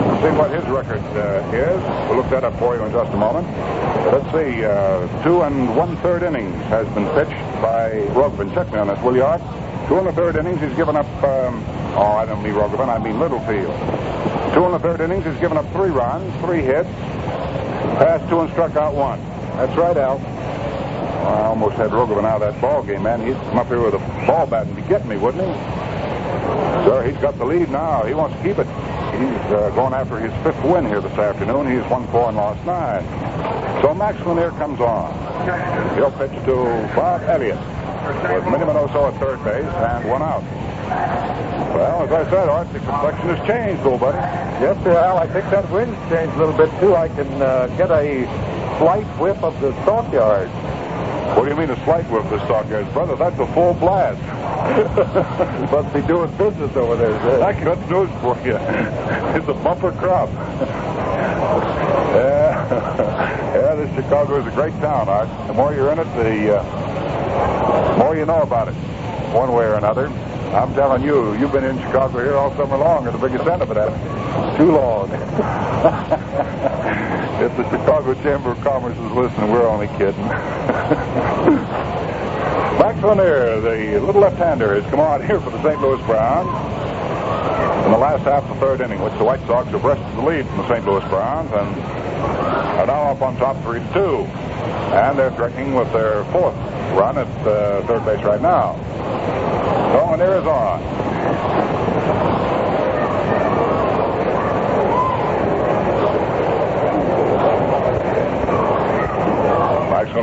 let's see what his record uh, is. We'll look that up for you in just a moment. Let's see. Uh, two and one third innings has been pitched by Rogovin. Check me on this, will you? Two and the third innings, he's given up. Um, oh, I don't mean Rogovin, I mean Littlefield. Two and the third innings, he's given up three runs, three hits, passed two and struck out one. That's right, Al. I almost had Rogovin out of that ball game, man. He'd come up here with a ball bat and getting me, wouldn't he? Sir, he's got the lead now. He wants to keep it. He's uh, going after his fifth win here this afternoon. He's won four and lost nine. So Max Lanier comes on. He'll pitch to Bob Elliott with Minnie Minoso at third base and one out. Well, as I said, Art, the complexion has changed, old buddy. Yes, sir, Al. I think that wind's changed a little bit, too. I can uh, get a slight whiff of the stockyards. What do you mean a slight whiff of the stockyards, brother? That's a full blast. Must be doing business over there, sir. I got news for you. It's a bumper crop. yeah, yeah. This Chicago is a great town, Art. The more you're in it, the uh, more you know about it, one way or another. I'm telling you, you've been in Chicago here all summer long, and the biggest end of it, haven't you? Too long. if the Chicago Chamber of Commerce is listening, we're only kidding. Max Lanier, the little left-hander, has come on here for the St. Louis Browns in the last half of the third inning, which the White Sox have wrested the lead from the St. Louis Browns and are now up on top three to two. And they're threatening with their fourth run at uh, third base right now. So Lanier is on.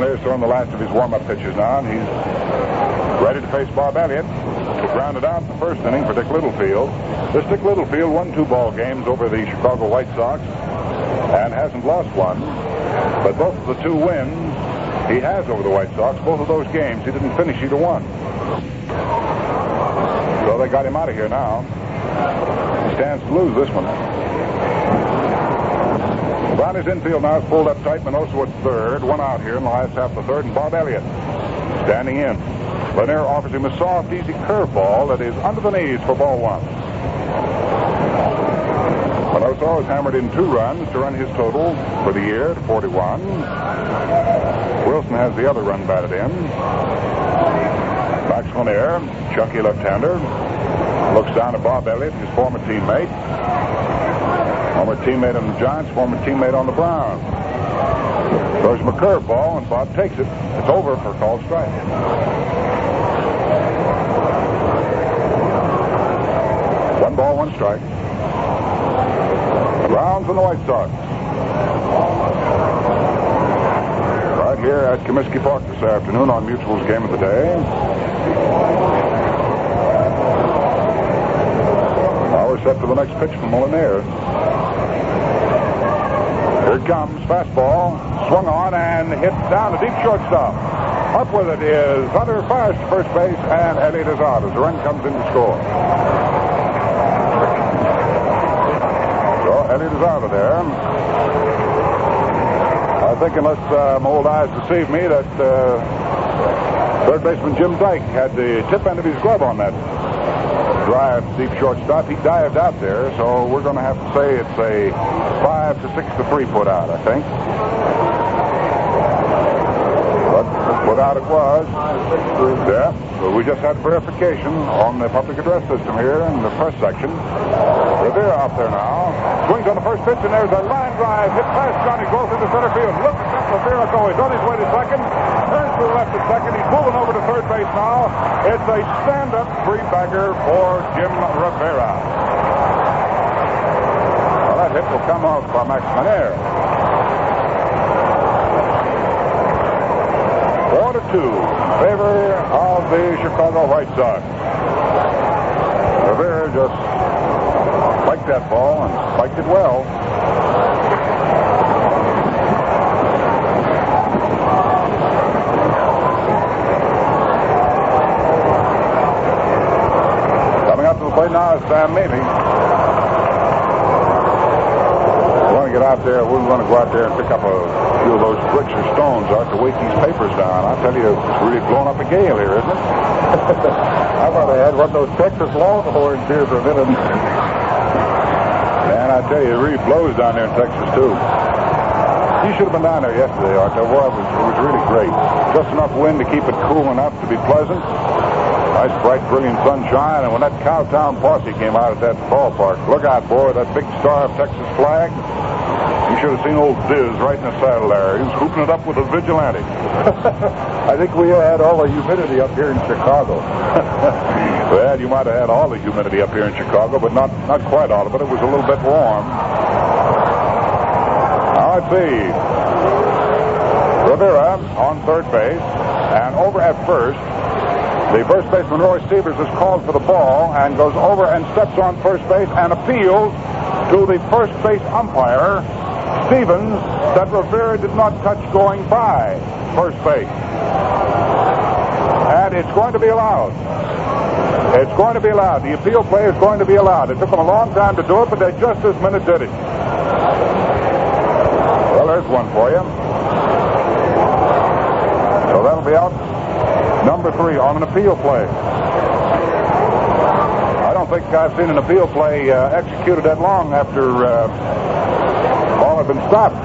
Max throwing the last of his warm-up pitches now, and he's uh, ready to face Bob Elliott. He grounded out in the first inning for Dick Littlefield. This Dick Littlefield won two ball games over the Chicago White Sox and hasn't lost one. But both of the two wins he has over the White Sox, both of those games, he didn't finish either one. So they got him out of here now. He stands to lose this one. Brownie's infield now is pulled up tight. Minoso at third. One out here in the last half of the third, and Bob Elliott standing in. Lanier offers him a soft, easy curveball that is under the knees for ball one. Minoso has hammered in two runs to run his total for the year to 41. Wilson has the other run batted in. Max Lanier, chunky left-hander, looks down at Bob Elliott, his former teammate. Former teammate on the Giants, former teammate on the Browns. Throws him a curveball, and Bob takes it. It's over for called strike. One ball, one strike. Browns and the White Sox. Right here at Comiskey Park this afternoon on Mutual's Game of the Day. Now we're set for the next pitch from Molinaire. Here comes, fastball, swung on and hit down to deep shortstop. Up with it is Hunter fires to first base, and Elliott is out as the run comes in to score. So Elliott is out of there. I think unless uh, my old eyes deceive me, that uh, third baseman Jim Dyck had the tip end of his glove on that drive deep shortstop. He dived out there, so we're going to have to say it's a five to six to three put out, I think. But put out it was. Yeah. So we just had verification on the public address system here in the press section. Rivera out there now. Swings on the first pitch, and there's a line drive hit past Johnny Groth into center field. Look at Rivera go. He's on his way to second. To the left at second. He's moving over to third base now. It's a stand-up three-bagger for Jim Rivera. Well, that hit will come off by Max Lanier. Four to two in favor of the Chicago White Sox. Rivera just spiked that ball and spiked it well. The plate now is Sam Mavey. Going to get out there. We were going to go out there and pick up a few of those bricks or stones out to weight these papers down. I tell you, it's really blowing up a gale here, isn't it? I thought I had one of those Texas longhorns here for a minute. Man, I tell you, it really blows down there in Texas, too. You should have been down there yesterday, Arthur. Boy, it was, it was really great. Just enough wind to keep it cool enough to be pleasant. Nice, bright, brilliant sunshine. And when that Cowtown posse came out at that ballpark, look out, boy, that big Star of Texas flag. You should have seen old Diz right in the saddle there. He was hooping it up with a vigilante. I think we had all the humidity up here in Chicago. well, you might have had all the humidity up here in Chicago, but not, not quite all of it. It was a little bit warm. Now, let's see. Rivera on third base, and over at first, the first baseman, Roy Sievers, is called for the ball and goes over and steps on first base and appeals to the first base umpire, Stevens, that Rivera did not touch going by first base. And it's going to be allowed. It's going to be allowed. The appeal play is going to be allowed. It took them a long time to do it, but they just this minute did it. Well, there's one for you. So that'll be out number three on an appeal play. I don't think I've seen an appeal play uh, executed that long after uh, all had been stopped.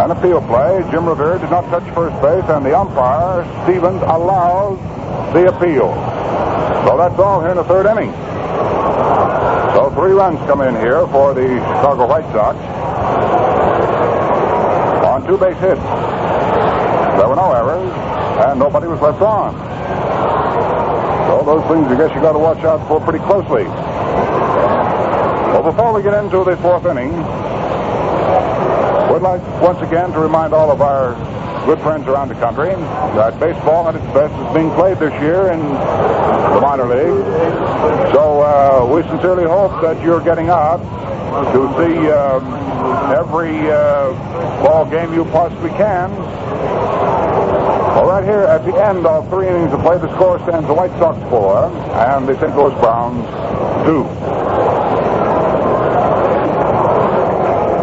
An appeal play. Jim Rivera did not touch first base, and the umpire, Stevens, allows the appeal. So that's all here in the third inning. So three runs come in here for the Chicago White Sox on two base hits. There were no errors, and nobody was left on. So those things I guess you got to watch out for pretty closely. Well, before we get into the fourth inning, we'd like once again to remind all of our good friends around the country that baseball at its best is being played this year in the minor league. So uh, we sincerely hope that you're getting out to see um, every uh, ball game you possibly can. Well, right here at the end of three innings of play, the score stands the White Sox four and the St. Louis Browns two.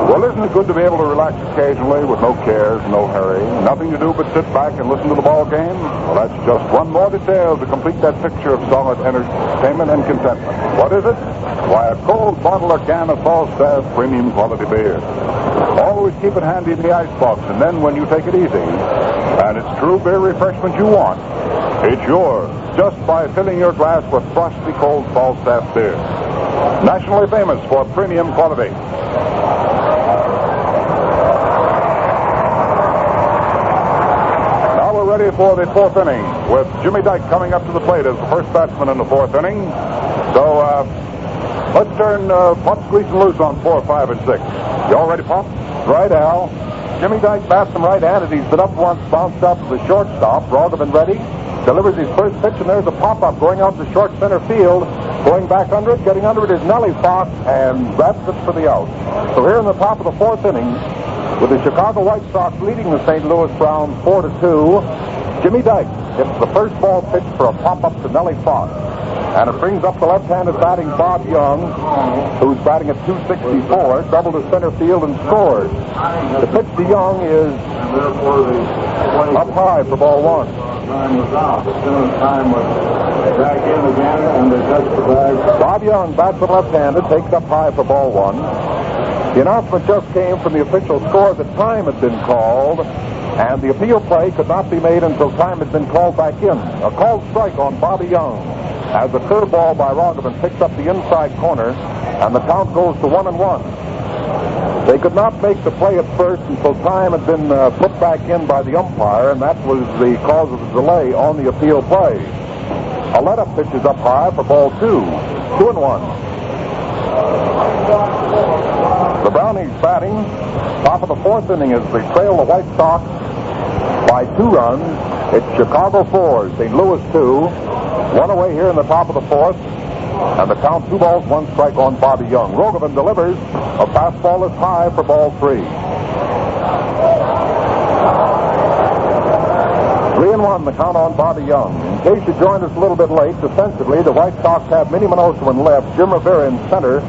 Well, isn't it good to be able to relax occasionally with no cares, no hurry, nothing to do but sit back and listen to the ball game? Well, that's just one more detail to complete that picture of solid entertainment and contentment. What is it? Why, a cold bottle or can of Falstaff premium quality beer. Always keep it handy in the icebox, and then when you take it easy, and it's true beer refreshment you want, it's yours just by filling your glass with frosty cold Falstaff beer. Nationally famous for premium quality. Now we're ready for the fourth inning with Jimmy Dyck coming up to the plate as the first batsman in the fourth inning. So uh, let's turn uh, Pop Squeeze and loose on four, five, and six. You all ready, Pop? Right, Al. Jimmy Dyck bats him right-handed. He's been up once, bounced up to the shortstop. Roggeman ready. Delivers his first pitch, and there's a pop-up going out to short center field. Going back under it, getting under it is Nellie Fox, and that's it for the out. So here in the top of the fourth inning, with the Chicago White Sox leading the St. Louis Browns 4 to 2, Jimmy Dyck hits the first ball pitch for a pop-up to Nellie Fox. And it brings up the left-handed batting Bob Young, who's batting at 264, double to center field and scores. The pitch to Young is up high for ball one. Bob Young bats it left-handed, takes up high for ball one. The announcement just came from the official score that time had been called, and the appeal play could not be made until time had been called back in. A called strike on Bobby Young as a curveball by Roggeman picks up the inside corner, and the count goes to one and one. They could not make the play at first until time had been uh, put back in by the umpire, and that was the cause of the delay on the appeal play. A pitches up up high for ball two. Two and one. The Brownies batting. Top of the fourth inning as they trail the White Sox by two runs. It's Chicago four, St. Louis two. One away here in the top of the fourth. And the count two balls, one strike on Bobby Young. Rogovin delivers. A fastball is high for ball three. Three and one, the count on Bobby Young. In case you joined us a little bit late, defensively, the White Sox have Minnie Minoso in left, Jim Rivera in center,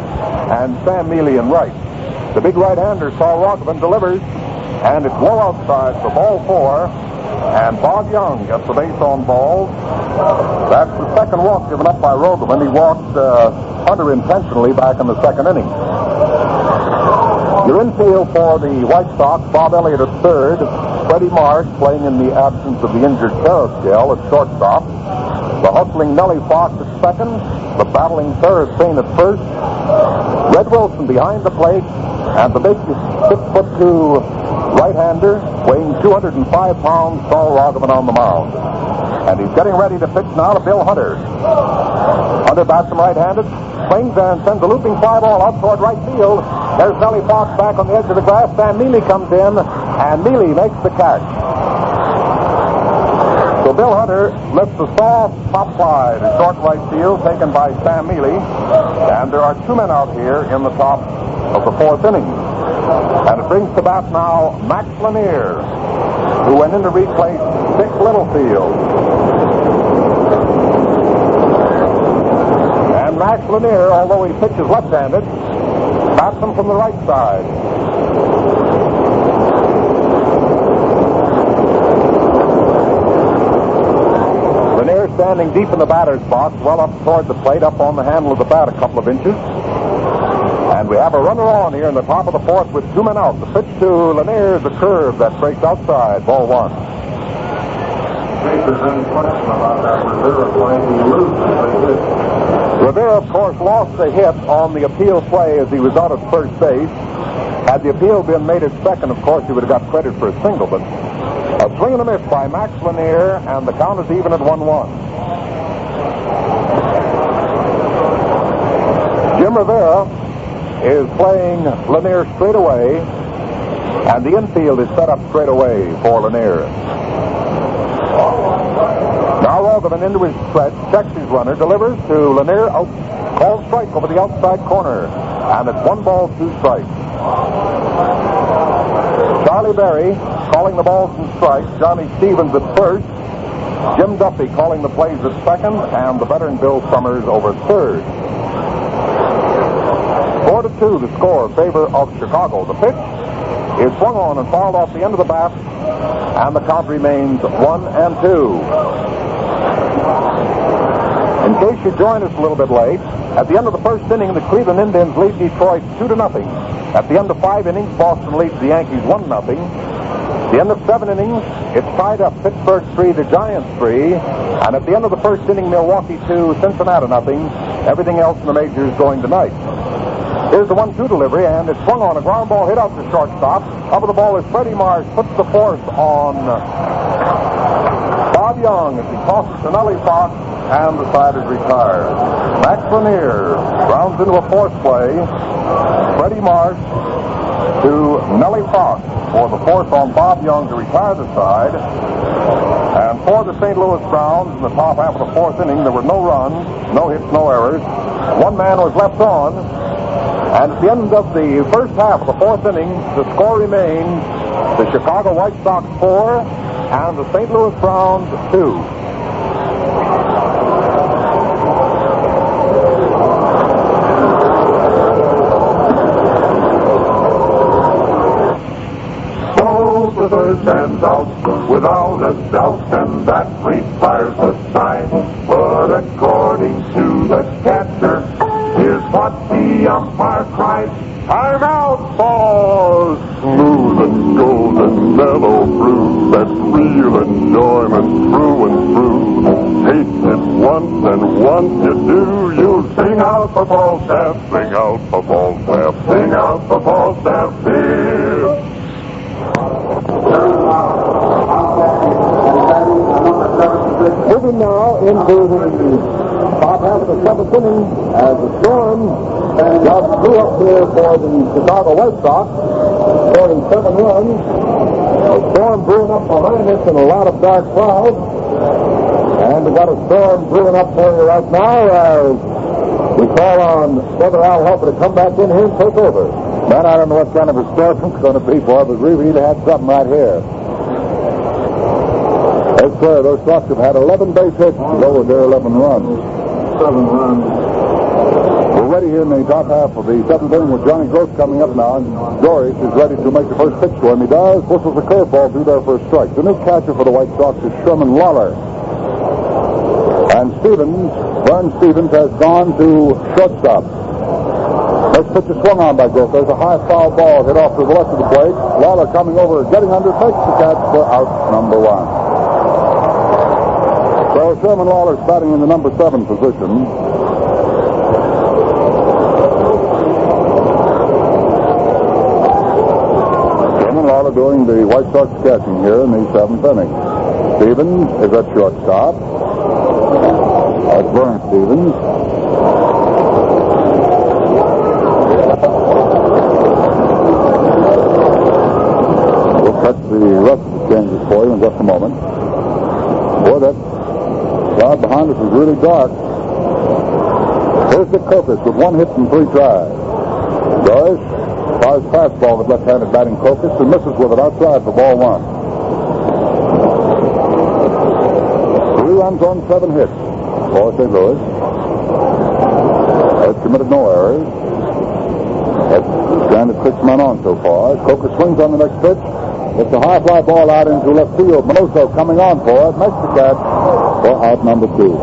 and Sam Mealy in right. The big right-hander, Saul Rogovin, delivers, and it's low outside for ball four. And Bob Young gets the base on balls. That's the second walk given up by Rogovin. He walked uh, Hunter intentionally back in the second inning. Your infield for the White Sox, Bob Elliott at third, Freddie Marsh playing in the absence of the injured Carrasquel at shortstop, the hustling Nellie Fox at second, the battling Ferris Fain at first, Red Wilson behind the plate, and the big six foot two right-hander weighing 205 pounds, Saul Rogovin on the mound. And he's getting ready to pitch now to Bill Hunter. Hunter bats him right-handed, swings and sends a looping fly ball out toward right field. There's Nellie Fox back on the edge of the grass. Sam Mele comes in, and Mele makes the catch. So Bill Hunter lifts a soft pop fly to short right field, taken by Sam Mele. And there are two men out here in the top of the fourth inning. And it brings to bat now Max Lanier, who went in to replace Dick Littlefield. And Max Lanier, although he pitches left-handed, bats him from the right side. Lanier standing deep in the batter's box, well up toward the plate, up on the handle of the bat a couple of inches. And we have a runner on here in the top of the fourth with two men out. The pitch to Lanier is a curve that breaks outside, ball one. there's any question about that Rivera play. He loses if they did. Rivera, of course, lost the hit on the appeal play as he was out at first base. Had the appeal been made at second, of course, he would have got credit for a single, but a swing and a miss by Max Lanier, and the count is even at 1 1. Jim Rivera is playing Lanier straight away, and the infield is set up straight away for Lanier. Now Rogovin into his stretch, checks his runner, delivers to Lanier, out, called strike over the outside corner, and it's one ball, two strikes. Charlie Berry calling the balls and strikes, Johnny Stevens at first, Jim Duffy calling the plays at second, and the veteran Bill Summers over third. Four to two, the score in favor of Chicago. The pitch is swung on and fouled off the end of the bat, and the count remains one and two. In case you join us a little bit late, at the end of the first inning, the Cleveland Indians lead Detroit two to nothing. At the end of five innings, Boston leads the Yankees one nothing. At the end of seven innings, it's tied up Pittsburgh three, the Giants three, and at the end of the first inning, Milwaukee two, Cincinnati nothing. Everything else in the majors going tonight. Here's the one-two delivery, and it's swung on a ground ball hit out to shortstop. Up with the ball is Freddie Marsh, puts the force on Bob Young as he tosses to Nellie Fox, and the side is retired. Max Lanier rounds into a force play. Freddie Marsh to Nellie Fox for the force on Bob Young to retire the side. And for the St. Louis Browns in the top half of the fourth inning, there were no runs, no hits, no errors. One man was left on. And at the end of the first half of the fourth inning, the score remains the Chicago White Sox four and the St. Louis Browns two. Both of us stands out without a doubt, and that requires a sign. But according to the catcher, here's what the umpire. Time out, for Smooth and golden mellow brew, that's real enjoyment through and through. Taste it once and once you do, you'll sing out for Falstaff, sing out for Falstaff, sing out for Falstaff beer. Moving now into the top half of the seventh inning as uh, the Storm just threw up here for the Chicago White Sox, scoring seven runs. A storm brewing up behind us in a lot of dark clouds. And we got a storm brewing up for you right now as we call on Brother Al Helfer to come back in here and take over. Man, I don't know what kind of a storm it's going to be for, but we really had something right here. Yes, sir. Those Sox have had 11 base hits with their 11 runs. Seven runs. We're ready here in the top half of the seventh inning with Johnny Groth coming up now. And Dorish is ready to make the first pitch to him. He does. Whistles a curveball through there for a strike. The new catcher for the White Sox is Sherman Lollar. And Stephens, Vern Stephens, has gone to shortstop. Next pitch is swung on by Groth. There's a high foul ball hit off to the left of the plate. Lollar coming over, getting under, takes the catch for out number one. So Sherman Lollar's batting in the number seven position. Doing the White Sox catching here in the seventh inning. Stephens is at shortstop. That's Vern Stephens. We'll cut the rest of the changes for you in just a moment. Boy, that cloud behind us is really dark. Here's the Kokos with one hit and three tries. Doris fires fastball with left-handed batting Kokos and misses with it outside for ball one. Three runs on seven hits for St. Louis. Has committed no errors. Has granted six men on so far. Kokos swings on the next pitch. It's a high fly ball out into left field. Minoso coming on for it. Makes the catch for out number two.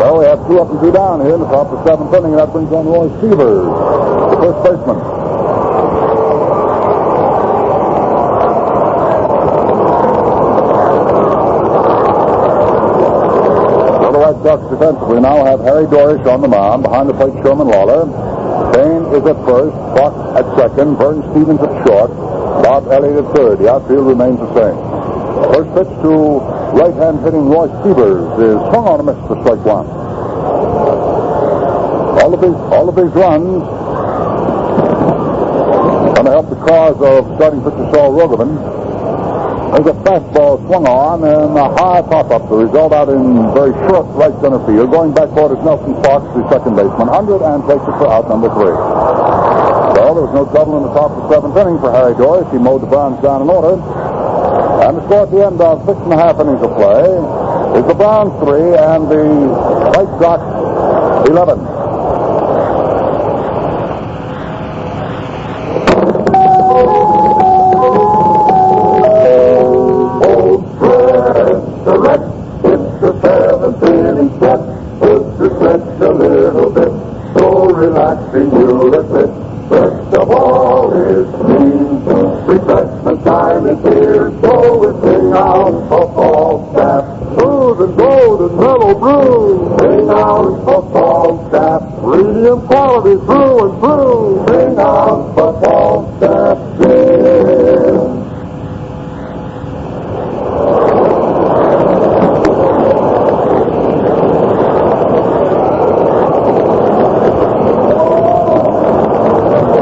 So we have two up and two down here in the top of the seventh inning, and that brings on Roy Sievers, the first baseman. The defensively now have Harry Dorish on the mound. Behind the plate, Sherman Lollar. Fain is at first, Fox at second, Vern Stephens at short, Bob Elliott at third. The outfield remains the same. First pitch to right-hand hitting Roy Sievers is swung on a miss for strike one. All of these, all of these runs going to help the cause of starting pitcher Saul Rogovin. There's a fastball swung on and a high pop-up. The result out in very short right center field. Going backboard is Nelson Fox, the second baseman. 100 and takes it for out number three. Well, there was no trouble in the top of the seventh inning for Harry Joyce. He mowed the Browns down in order. And the score at the end of six and a half innings of play is the Browns three and the White Sox 11. Brew, sing out a Falstaff. Premium quality through and through, out a Falstaff. Yeah.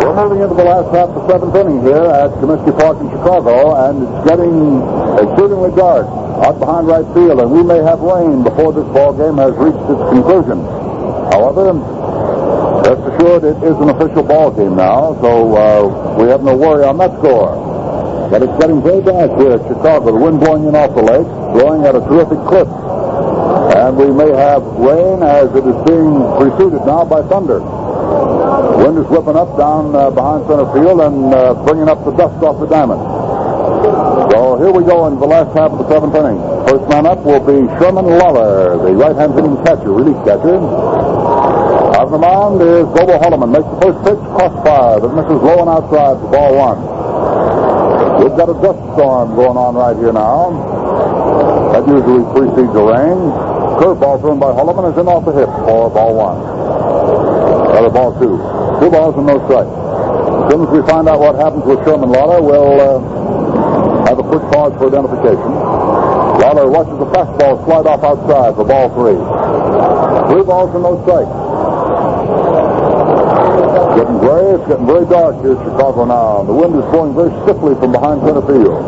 We're moving into the last half of the seventh inning here at Comiskey Park in Chicago, and it's getting exceedingly dark out behind right field, and we may have rain before this ball game has reached its conclusion. However, rest assured it is an official ball game now, so uh, we have no worry on that score. But it's getting very dark here at Chicago. The wind blowing in off the lake, blowing at a terrific clip. And we may have rain as it is being preceded now by thunder. Wind is whipping up down uh, behind center field and uh, bringing up the dust off the diamond. So here we go in the last half of the seventh inning. First man up will be Sherman Lollar, the right-hand hitting catcher, relief catcher. On the mound is Bobo Holloman. Makes the first pitch, crossfire. That misses low and outside for ball one. We've got a dust storm going on right here now. That usually precedes the rain. Curveball thrown by Holloman is in off the hip for ball one. Other ball two. Two balls and no strikes. As soon as we find out what happens with Sherman Lollar, we'll uh, a quick pause for identification. Lollar watches the fastball slide off outside for ball three. Three balls and no strikes. Getting gray, it's getting very dark here in Chicago now. The wind is blowing very stiffly from behind center field.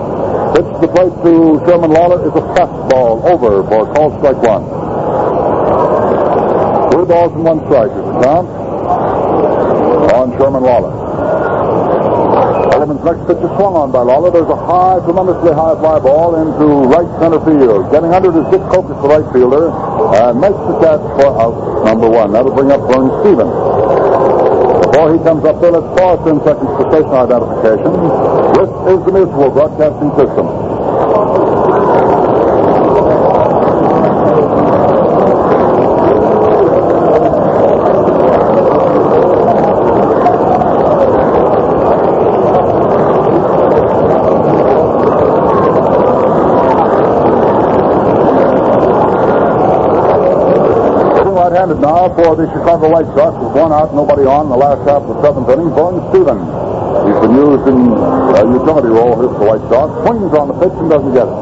Pitch the plate to Sherman Lollar is a fastball over for a call strike one. Three balls and one strike is the count on Sherman Lollar. Holloman's next pitch is swung on by Lollar. There's a high, tremendously high fly ball into right center field. Getting under it is Dick Kokos, the right fielder, and makes the catch for out number one. That'll bring up Vern Stephens. Before he comes up there, let's pause 10 seconds for station identification. This is the Mutual Broadcasting System. Now for the Chicago White Sox with one out, nobody on in the last half of the seventh inning. Vern Stephens. He's been used in a utility role here for the White Sox. Swings on the pitch and doesn't get it.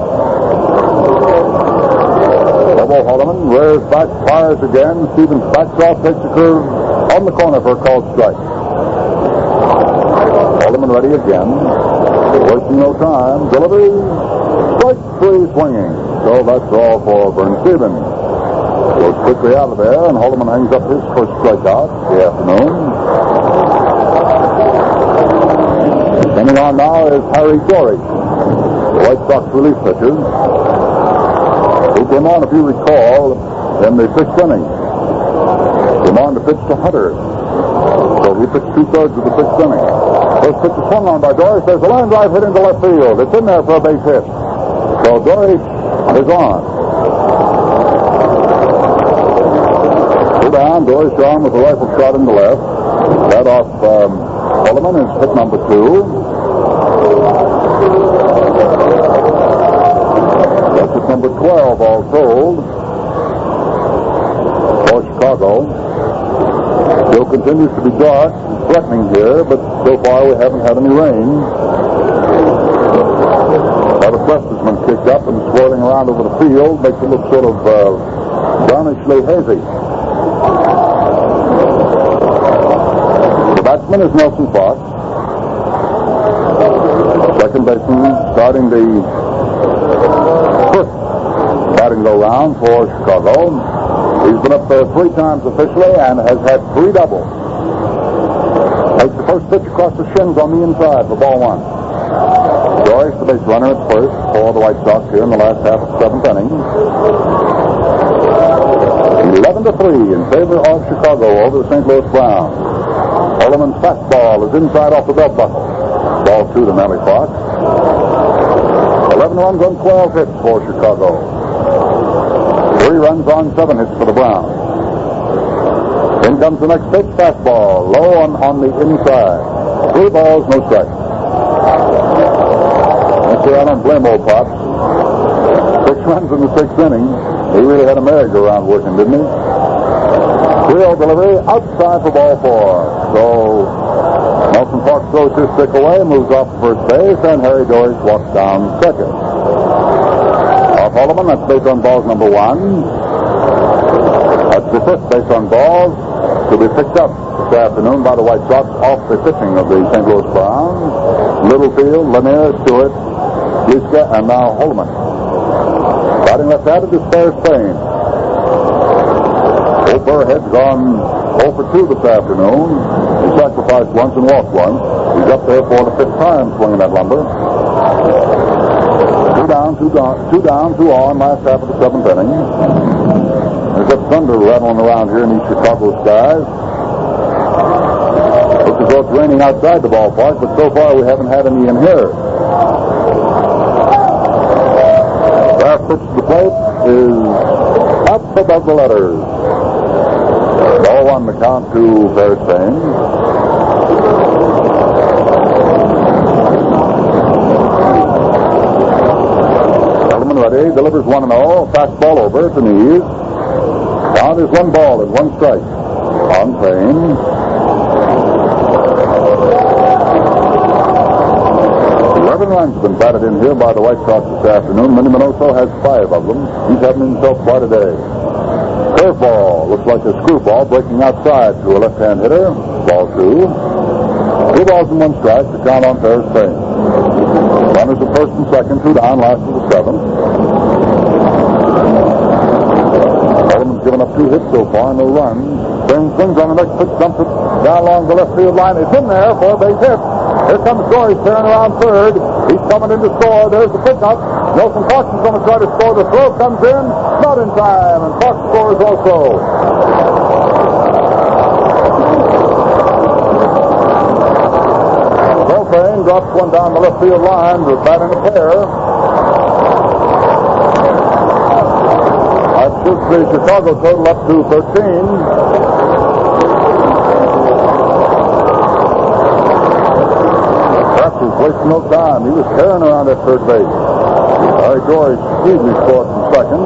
Bobo Holloman rears back, fires again. Stephens backs off, takes a curve on the corner for a called strike. Holloman ready again. Wasting no time. Delivery. Strike three swinging. So that's all for Vern Stephens. Goes quickly out of there, and Holloman hangs up his first strikeout the afternoon. Coming on now is Harry Dorish, the White Sox relief pitcher, who came on, if you recall, in the sixth inning. Came on to pitch to Hunter. So he pitched two-thirds of the sixth inning. First pitch is swung on by Dorish, says the line drive hit into left field. It's in there for a base hit. So Dorish is on. Down, Dory Shawn with a rifle shot in the left. That off um, Holloman is hit number two. That's number 12 all told for Chicago. Still continues to be dark, and threatening here, but so far we haven't had any rain. Now the been kicked up and swirling around over the field, makes it look sort of uh, brownishly hazy. The batsman is Nelson Fox. Second baseman starting the first batting go round for Chicago. He's been up there three times officially and has had three doubles. Takes the first pitch across the shins on the inside for ball one. Joyce, the base runner at first for the White Sox here in the last half of the seventh inning. 11 to 3 in favor of Chicago over the St. Louis Browns. Holloman's fastball is inside off the belt buckle. Ball two to Nellie Fox. 11 runs on 12 hits for Chicago. Three runs on seven hits for the Browns. In comes the next pitch, fastball, low on, on the inside. Three balls, no strikes. I don't blame old Pops. Six runs in the sixth inning. He really had a merry-go-round working, didn't he? 3 delivery outside for ball four. So Nelson Fox throws his stick away, moves off first base, and Harry Dorish walks down second. Off Holloman, that's based on balls number one. That's the fifth base on balls to be picked up this afternoon by the White Sox off the pitching of the St. Louis Browns. Littlefield, Lanier, Stewart, Liska, and now Holloman. Batting left-handed is Ferris Fain. Old Burrhead's gone 0 for 2 this afternoon. He sacrificed once and walked once. He's up there for the fifth time swinging that lumber. Two down, two down, two down, two on, last half of the seventh inning. There's that thunder rattling around here in these Chicago skies. Looks as though it's raining outside the ballpark, but so far we haven't had any in here. Last pitch to the plate is up above the letters. Ball one the count to. Gentleman ready, delivers one and all, fastball over to knees. Count is one ball and one strike on Fain. Eleven runs have been batted in here by the White Sox this afternoon. Minnie Minoso has five of them. He's having himself quite a day. Curveball looks like a screwball breaking outside to a left-hand hitter. Ball two. Two balls and one strike to count on Ferris Fain. Runners at first and second, two down, last of the seventh. Holloman's given up two hits so far, no runs. Fain swings on the next pitch, dumps it down along the left field line. It's in there for a base hit. Here comes Dorish tearing around third. He's coming in to score. There's the pickup. Nelson is going to try to score. The throw comes in, not in time, and Fox scores also. Beltane drops one down the left field line to bat in a pair. That shoots the Chicago total up to 13. Was wasting no time. He was tearing around at third base. Larry George easily scored from second.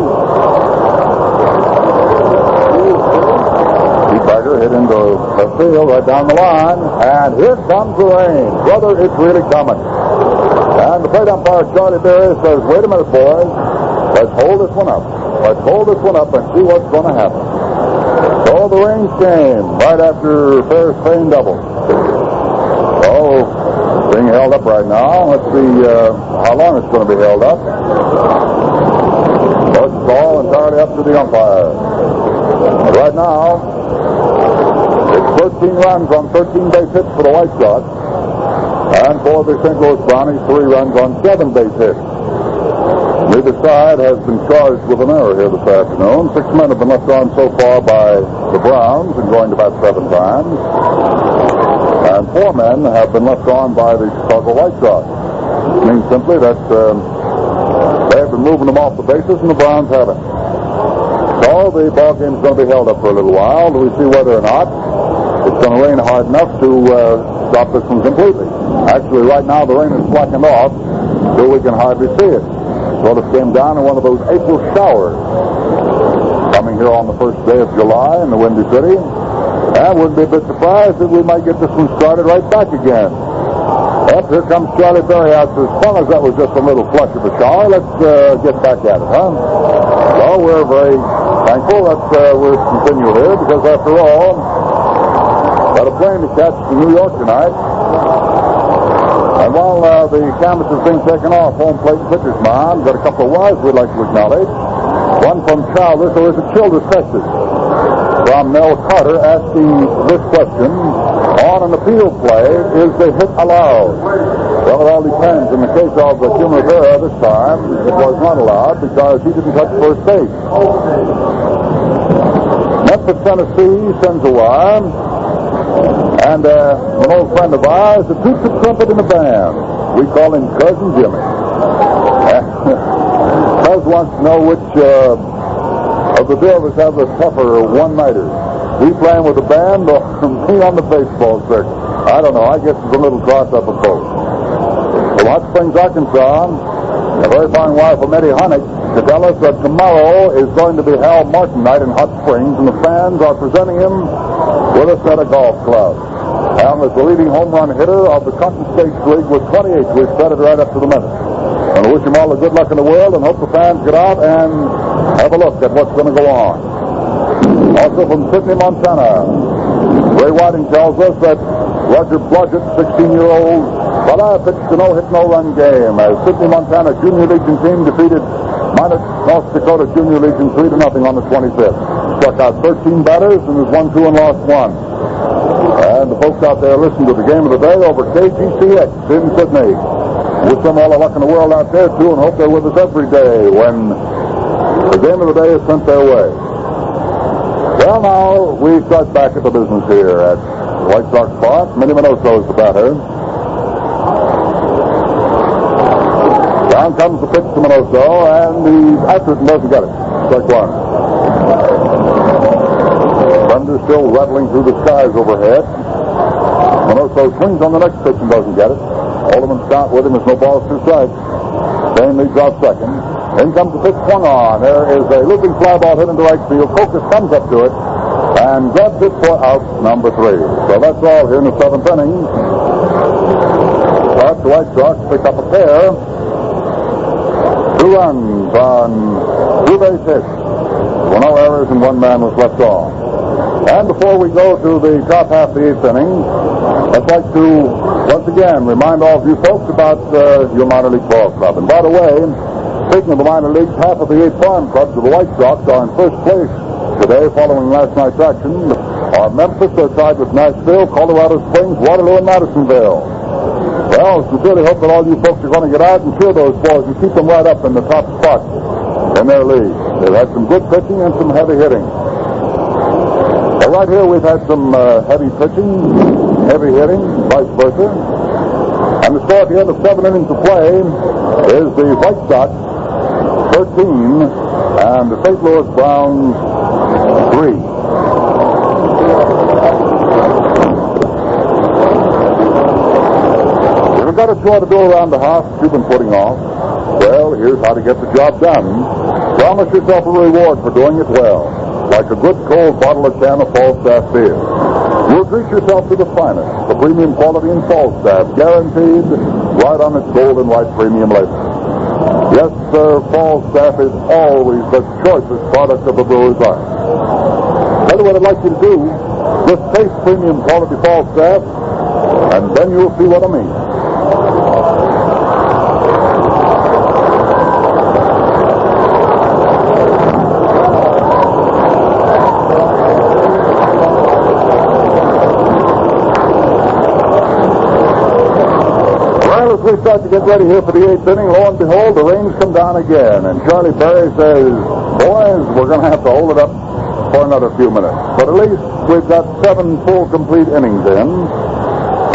Bagger hit into the field right down the line. And here comes the rain. Brother, it's really coming. And the plate umpire, Charlie Berry, says, wait a minute, boys. Let's hold this one up. Let's hold this one up and see what's going to happen. So the rain came right after Ferris Fain double. Being held up right now. Let's see uh, how long it's going to be held up. So it's all entirely up to the umpire. Right now, it's 13 runs on 13 base hits for the White Sox. And for the St. Louis Brownies, three runs on seven base hits. Neither side has been charged with an error here this afternoon. Six men have been left on so far by the Browns and going to bat seven times. And four men have been left on by the Chicago White Sox. Means simply that um, they have been moving them off the bases and the Browns haven't. So the ball game is going to be held up for a little while. Do we see whether or not it's going to rain hard enough to uh, stop this one completely? Actually, right now the rain is slackened off, so we can hardly see it. So this came down in one of those April showers coming here on the first day of July in the Windy City. And wouldn't be a bit surprised that we might get this one started right back again. Up here comes Charlie Berry out. As long as that was just a little flush of a shower, let's uh, get back at it, huh? Well, we're very thankful that uh, we're continuing here because, after all, got a plane to catch to New York tonight. And while uh, the canvas is being taken off home plate pitcher's mound, got a couple of wires we'd like to acknowledge. One from Childress, or is it Childress, Texas? From Mel Carter asking this question. On an appeal play, is the hit allowed? Well, it all depends. In the case of Jim Rivera this time, it was not allowed because he didn't touch first base. Memphis, Tennessee sends a wire. And uh, an old friend of ours, the toots of trumpet in the band. We call him Cousin Jimmy. Cuz wants to know which uh, of the two of us have the tougher one-nighters. We playing with the band or me on the baseball circuit? I don't know. I guess it's a little cross-up of both. From Hot Springs, Arkansas, a very fine wire from Eddie Honeck to tell us that tomorrow is going to be Hal Martin night in Hot Springs, and the fans are presenting him with a set of golf clubs. Hal is the leading home run hitter of the Cotton States League with 28. We've set it right up to the minute. And I wish them all the good luck in the world and hope the fans get out and have a look at what's going to go on. Also from Sidney, Montana, Ray Whiting tells us that Roger Blodgett, 16-year-old fella, pitched a no-hit, no-run game as Sidney, Montana Junior Legion team defeated Minot, North Dakota Junior Legion 3 to nothing on the 25th. Struck out 13 batters and has won two and lost one. And the folks out there listen to the game of the day over KGCX in Sidney. Wish them all the luck in the world out there, too, and hope they're with us every day when the game of the day is sent their way. Well, now, we start back at the business here at White Sox Park. Minnie Minoso is the batter. Down comes the pitch to Minoso, and the Atherton doesn't get it. Strike one. Thunder still rattling through the skies overhead. Minoso swings on the next pitch and doesn't get it. Alderman Scott with him as no balls, two strikes. Dane leads off second. In comes the pitch swung on. There is a looping fly ball hit into right field. Kokos comes up to it and grabs it for out number three. So that's all here in the seventh inning. But the White Sox pick up a pair. Two runs on two base hits. Were no errors and one man was left on. And before we go to the top half of the eighth inning, I'd like to once again remind all of you folks about uh, your minor league ball club. And by the way, speaking of the minor leagues, half of the eight farm clubs of the White Sox are in first place today following last night's action. Are Memphis, they're tied with Nashville, Colorado Springs, Waterloo, and Madisonville. Well, sincerely hope that all you folks are going to get out and cheer those boys and keep them right up in the top spot in their league. They've had some good pitching and some heavy hitting. Right here we've had some uh, heavy pitching, heavy hitting, vice versa. And the score at the end of seven innings of play is the White Sox 13 and the St. Louis Browns 3. You've got a chore to do around the house that you've been putting off. Well, here's how to get the job done. Promise yourself a reward for doing it well, like a good cold bottle or can of Falstaff beer. You'll treat yourself to the finest, the premium quality in Falstaff, guaranteed right on its gold and white premium label. Yes, sir, Falstaff is always the choicest product of the brewer's art. Tell you what I'd like you to do. Just taste premium quality Falstaff, and then you'll see what I mean. We start to get ready here for the eighth inning, lo and behold, the rains come down again. And Charlie Berry says, boys, we're going to have to hold it up for another few minutes. But at least we've got seven full complete innings in.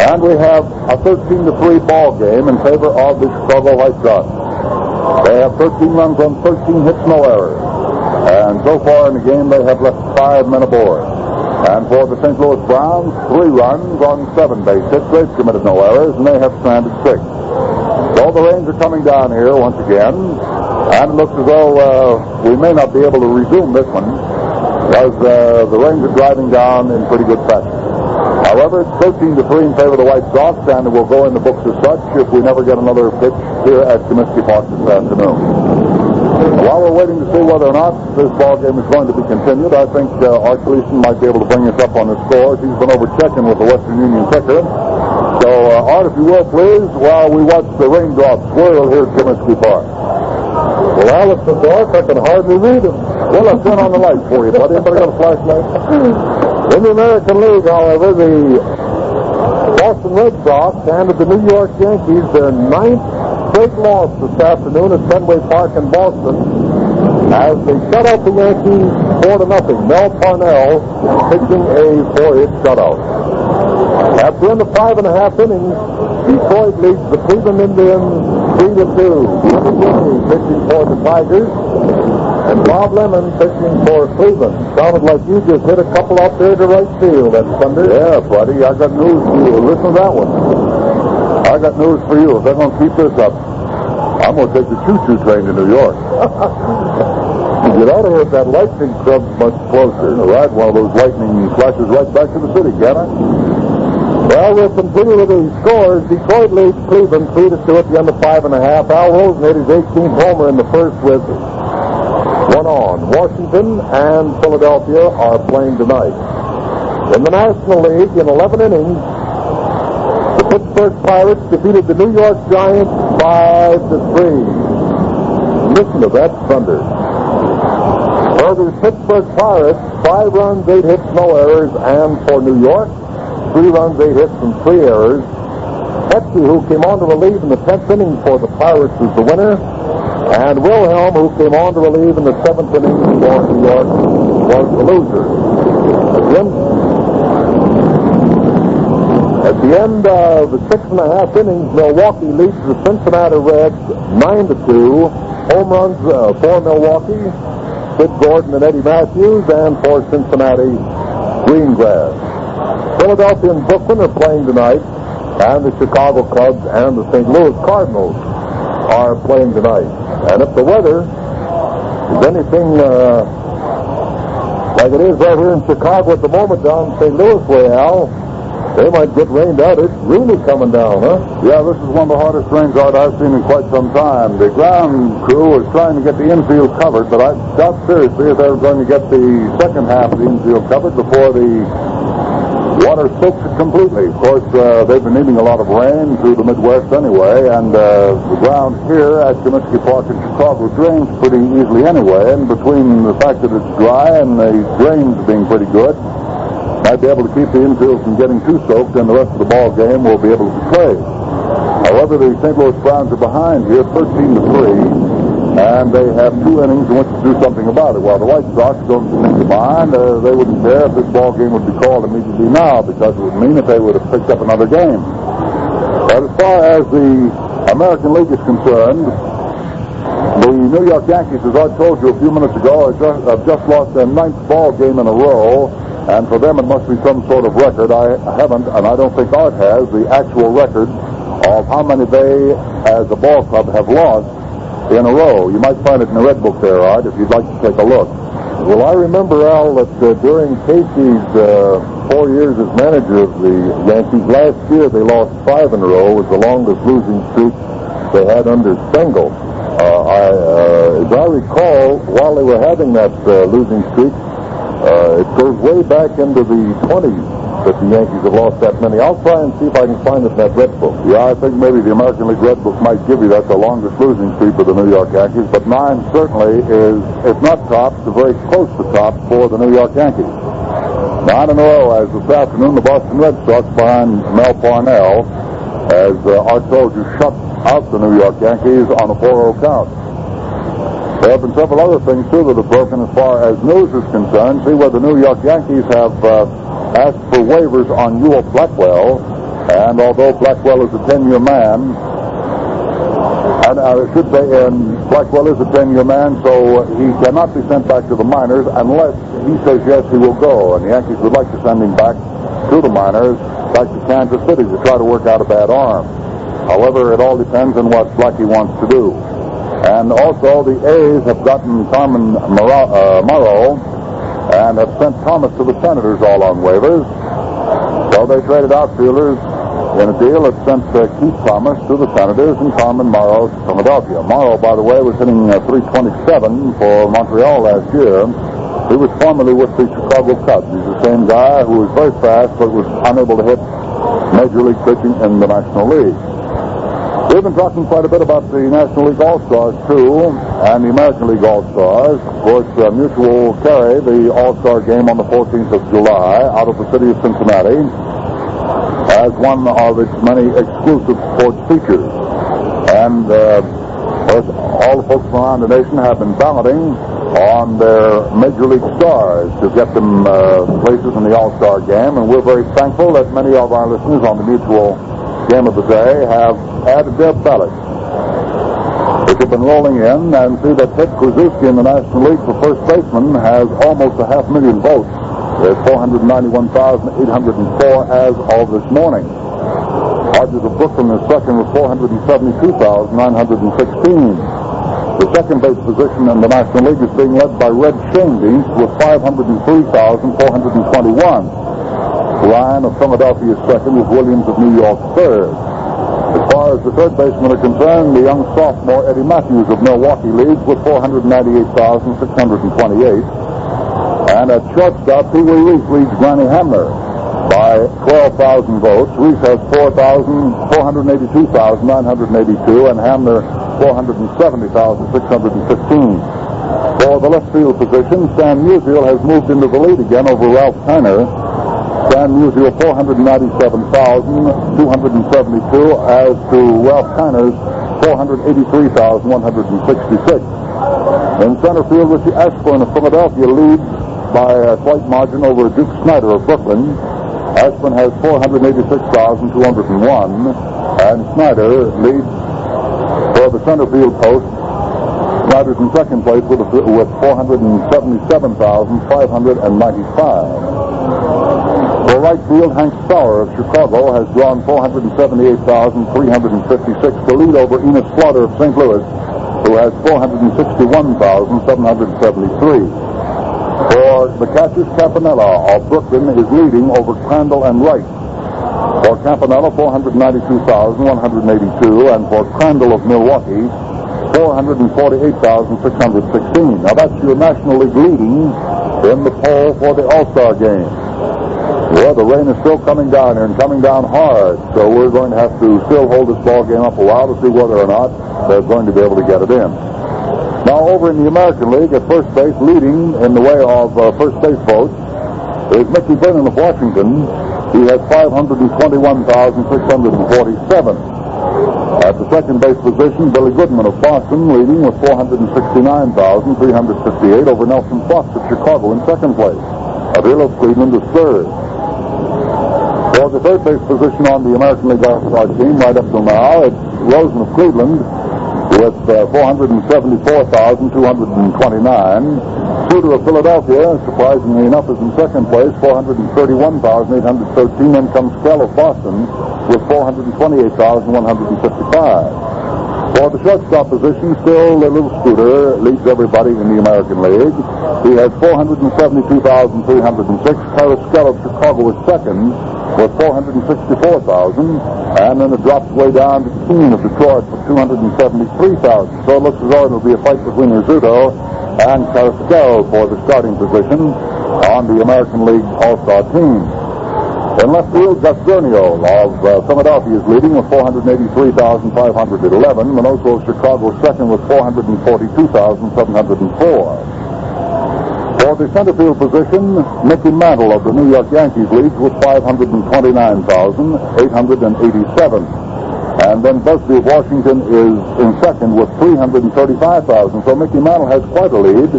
And we have a 13 to 3 ball game in favor of the Chicago White Sox. They have 13 runs on 13 hits, no errors. And so far in the game, they have left five men aboard. And for the St. Louis Browns, three runs on seven base hits. They've committed no errors, and they have stranded six. So the rains are coming down here once again. And it looks as though uh, we may not be able to resume this one because uh, the rains are driving down in pretty good fashion. However, it's 13 to 3 in favor of the White Sox, and it will go in the books as such if we never get another pitch here at Comiskey Park this afternoon. While we're waiting to see whether or not this ball game is going to be continued, I think uh, Art Gleason might be able to bring us up on the scores. He's been over checking with the Western Union ticker. So, uh, Art, if you will, please, while we watch the raindrops swirl here at Comiskey Park. Well, Alice the dark, I can hardly read them. Well, I'll turn on the light for you, buddy. Anybody got a flashlight? In the American League, however, the Boston Red Sox handed the New York Yankees their ninth straight loss this afternoon at Fenway Park in Boston as they shut out the Yankees four to nothing. Mel Parnell pitching a four-hit shutout. At the end of five and a half innings, Detroit leads the Cleveland Indians three to two. Jimmy Gray pitching for the Tigers. And Bob Lemon pitching for Cleveland. Sounded like you just hit a couple up there to right field. That's thunder. Yeah, buddy, I got news for you. Listen to that one. I got news for you. If they're going to keep this up, I'm going to take the choo-choo train to New York. You ought to hit that lightning club much closer. Right, one of those lightning flashes right back to the city, can I? Well, we'll continue with the scores. Detroit leads Cleveland 3 to 2 at the end of five and a half. Al Rosen hit his 18th homer in the first with one on. Washington and Philadelphia are playing tonight. In the National League, in 11 innings, the Pittsburgh Pirates defeated the New York Giants 5 to 3. Listen to that thunder. For the Pittsburgh Pirates, five runs, eight hits, no errors, and for New York, three runs, eight hits, and three errors. Petke, who came on to relieve in the 10th inning for the Pirates, is the winner. And Wilhelm, who came on to relieve in the 7th inning for New York, was the loser. End, at the end of the six and a half innings, Milwaukee leads the Cincinnati Reds 9 to 2. Home runs uh, for Milwaukee, Sid Gordon and Eddie Mathews, and for Cincinnati, Greengrass. Philadelphia and Brooklyn are playing tonight, and the Chicago Cubs and the St. Louis Cardinals are playing tonight. And if the weather is anything uh, like it is right here in Chicago at the moment down St. Louis way, Al, they might get rained out. It's really coming down, huh? Yeah, this is one of the hardest rains out I've seen in quite some time. The ground crew is trying to get the infield covered, but I doubt seriously if they're going to get the second half of the infield covered before the water soaks it completely. Of course, uh, they've been needing a lot of rain through the Midwest anyway, and uh, the ground here at Comiskey Park in Chicago drains pretty easily anyway, and between the fact that it's dry and the drains being pretty good, might be able to keep the infield from getting too soaked, and the rest of the ball game will be able to play. However, the St. Louis Browns are behind here, 13 to 3, and they have two innings in which to do something about it. While the White Sox don't seem to mind, uh, they wouldn't care if this ball game would be called immediately now because it would mean that they would have picked up another game. But as far as the American League is concerned, the New York Yankees, as I told you a few minutes ago, just, have just lost their ninth ball game in a row, and for them it must be some sort of record. I haven't, and I don't think Art has, the actual record of how many they, as a ball club, have lost in a row. You might find it in the Red Book there, Art, if you'd like to take a look. Well, I remember, Al, that uh, during Casey's uh, four years as manager of the Yankees, last year they lost five in a row. Was the longest losing streak they had under Stengel. Uh, I, uh, as I recall, while they were having that uh, losing streak, uh, it goes way back into the 20s that the Yankees have lost that many. I'll try and see if I can find it in that Red Book. Yeah, I think maybe the American League Red Book might give you that, the longest losing streak for the New York Yankees, but nine certainly is, if not top, very close to top for the New York Yankees. Nine in a row as this afternoon the Boston Red Sox behind Mel Parnell, as uh, told you, shut out the New York Yankees on a 4-0 count. There have been several other things, too, that have broken as far as news is concerned. See where the New York Yankees have uh, asked for waivers on Ewell Blackwell, and although Blackwell is a 10-year man, and I should say, and Blackwell is a 10-year man, so he cannot be sent back to the minors unless he says yes, he will go. And the Yankees would like to send him back to the minors, back to Kansas City to try to work out a bad arm. However, it all depends on what Blackie wants to do. And also, the A's have gotten Carmen uh, Mauro and have sent Thomas to the Senators all on waivers. So they traded outfielders in a deal that sent uh, Kite Thomas to the Senators and Carmen Mauro to Philadelphia. Mauro, by the way, was hitting uh, 327 for Montreal last year. He was formerly with the Chicago Cubs. He's the same guy who was very fast but was unable to hit Major League pitching in the National League. We've been talking quite a bit about the National League All-Stars, too, and the American League All-Stars. Of course, uh, Mutual carry the All-Star game on the 14th of July out of the city of Cincinnati as one of its many exclusive sports features. And, uh, all the folks around the nation have been balloting on their Major League stars to get them uh, places in the All-Star game, and we're very thankful that many of our listeners on the Mutual game of the day have added their ballots. Which have been rolling in and see that Ted Kluszewski in the National League for first baseman has almost a half million votes. There's 491,804 as of this morning. Hodges of Brooklyn is second with 472,916. The second base position in the National League is being led by Red Schoendienst with 503,421. Ryan of Philadelphia second with Williams of New York third. As far as the third basemen are concerned, the young sophomore Eddie Mathews of Milwaukee leads with 498,628. And at shortstop, Pee Wee Reese leads Granny Hamner by 12,000 votes. Reese has 4,482,982, and Hamner 470,615. For the left field position, Stan Musial has moved into the lead again over Ralph Kiner. Stan Musial 497,272 as to Ralph Kiner's 483,166. In center field, Richie Ashburn of Philadelphia leads by a slight margin over Duke Snider of Brooklyn. Ashburn has 486,201, and Snider leads for the center field post. Snider's in second place with, with 477,595. Right field, Hank Sauer of Chicago has drawn 478,356 to lead over Enos Slaughter of St. Louis, who has 461,773. For the catchers, Campanella of Brooklyn is leading over Crandall and Wright. For Campanella, 492,182, and for Crandall of Milwaukee, 448,616. Now that's your National League leading in the poll for the All-Star game. Well, the rain is still coming down here and coming down hard, so we're going to have to still hold this ball game up a while to see whether or not they're going to be able to get it in. Now, over in the American League, at first base, leading in the way of uh, first base votes, is Mickey Brennan of Washington. He has 521,647. At the second base position, Billy Goodman of Boston leading with 469,358 over Nelson Fox of Chicago in second place. Avila Cleveland is third. For the third base position on the American League All-Star team right up till now, it's Rosen of Cleveland with uh, 474,229. Suter of Philadelphia, surprisingly enough, is in second place, 431,813. Then comes Kell of Boston with 428,155. For the shortstop position, still the Little Scooter leads everybody in the American League. He has 472,306. Carrasquel of Chicago is second with 464,000. And then it drops way down to Kuenn of Detroit for 273,000. So it looks as though it'll be a fight between Rizzuto and Carrasquel for the starting position on the American League All-Star team. In left field, Gus Zernial of uh, Philadelphia is leading with 483,511. Minoso of Chicago second with 442,704. The center field position, Mickey Mantle of the New York Yankees leads with 529,887. And then Busby of Washington is in second with 335,000. So Mickey Mantle has quite a lead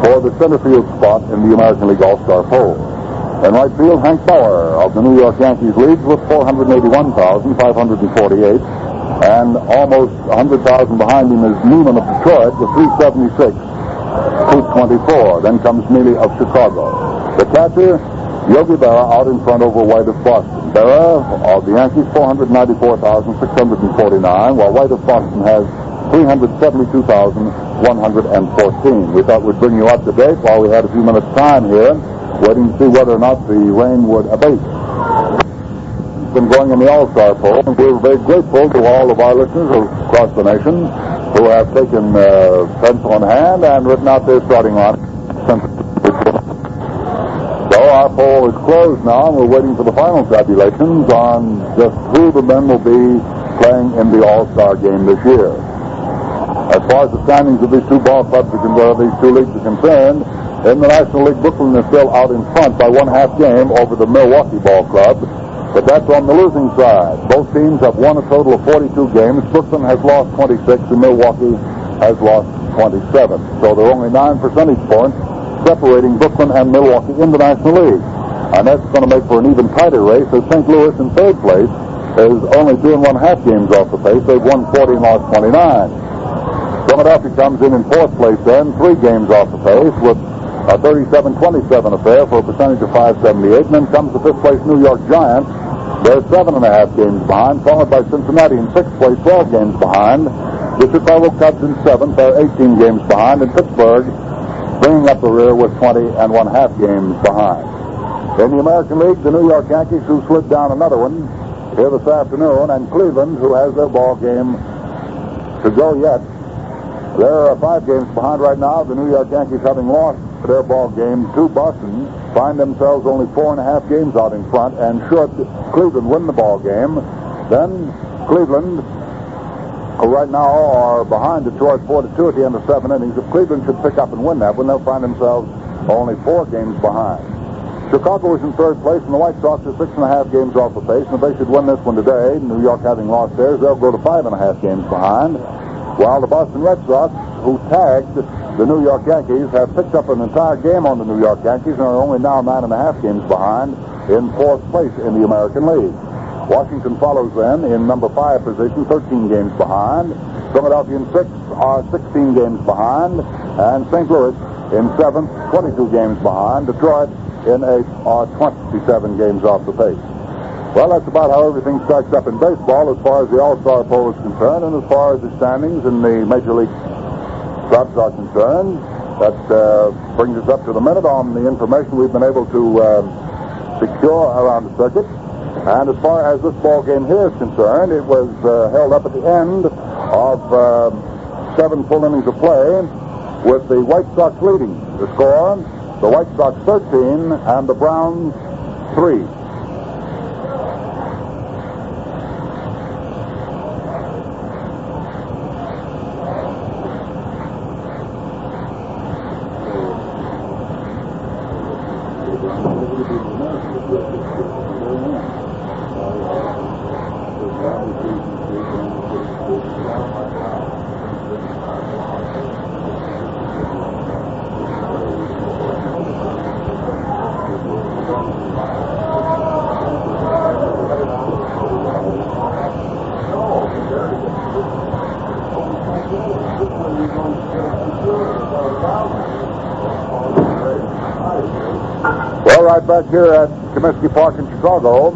for the center field spot in the American League All-Star poll. In right field, Hank Bauer of the New York Yankees leads with 481,548. And almost 100,000 behind him is Nieman of Detroit with 376, 224. Then comes Neely of Chicago. The catcher, Yogi Berra out in front over White of Boston. Berra of the Yankees, 494,649, while White of Boston has 372,114. We thought we'd bring you up to date while we had a few minutes time here, waiting to see whether or not the rain would abate. It's been going in the All-Star poll, and we're very grateful to all of our listeners across the nation who have taken uh, pencil in hand and written out their starting line. So our poll is closed now, and we're waiting for the final tabulations on just who the men will be playing in the All-Star game this year. As far as the standings of these two ball clubs are concerned, these two leagues are concerned, in the National League, Brooklyn is still out in front by one half game over the Milwaukee Ball Club, but that's on the losing side. Both teams have won a total of 42 games. Brooklyn has lost 26, and Milwaukee has lost 27. So there are only nine percentage points separating Brooklyn and Milwaukee in the National League. And that's going to make for an even tighter race as St. Louis in third place is only two and one half games off the pace. They've won 40 and lost 29. Philadelphia comes in in fourth place then, three games off the pace with a 37-27 affair for a percentage of 578. And then comes the fifth place New York Giants. They're seven and a half games behind, followed by Cincinnati in sixth place, 12 games behind. The Chicago Cubs in seventh, they're 18 games behind, and Pittsburgh bringing up the rear with 20 and one half games behind. In the American League, the New York Yankees, who slid down another one here this afternoon, and Cleveland, who has their ball game to go yet. They're five games behind right now. The New York Yankees, having lost their ball game to Boston, find themselves only four and a half games out in front, and should Cleveland win the ball game, then Cleveland, who right now are behind Detroit 4 to 2 at the end of seven innings, if Cleveland should pick up and win that one, they'll find themselves only four games behind. Chicago is in third place, and the White Sox are six and a half games off the pace. And if they should win this one today, New York having lost theirs, they'll go to five and a half games behind. While the Boston Red Sox, who tagged the New York Yankees, have picked up an entire game on the New York Yankees and are only now nine and a half games behind in fourth place in the American League. Washington follows them in number five position, 13 games behind. Philadelphia in sixth are 16 games behind. And St. Louis in seventh, 22 games behind. Detroit in eighth are 27 games off the pace. Well, that's about how everything stacks up in baseball as far as the All-Star poll is concerned and as far as the standings in the Major League clubs are concerned. That uh, brings us up to the minute on the information we've been able to uh, secure around the circuit. And as far as this ball game here is concerned, it was uh, held up at the end of uh, seven full innings of play with the White Sox leading the score. The White Sox 13 and the Browns 3. 60 Park in Chicago.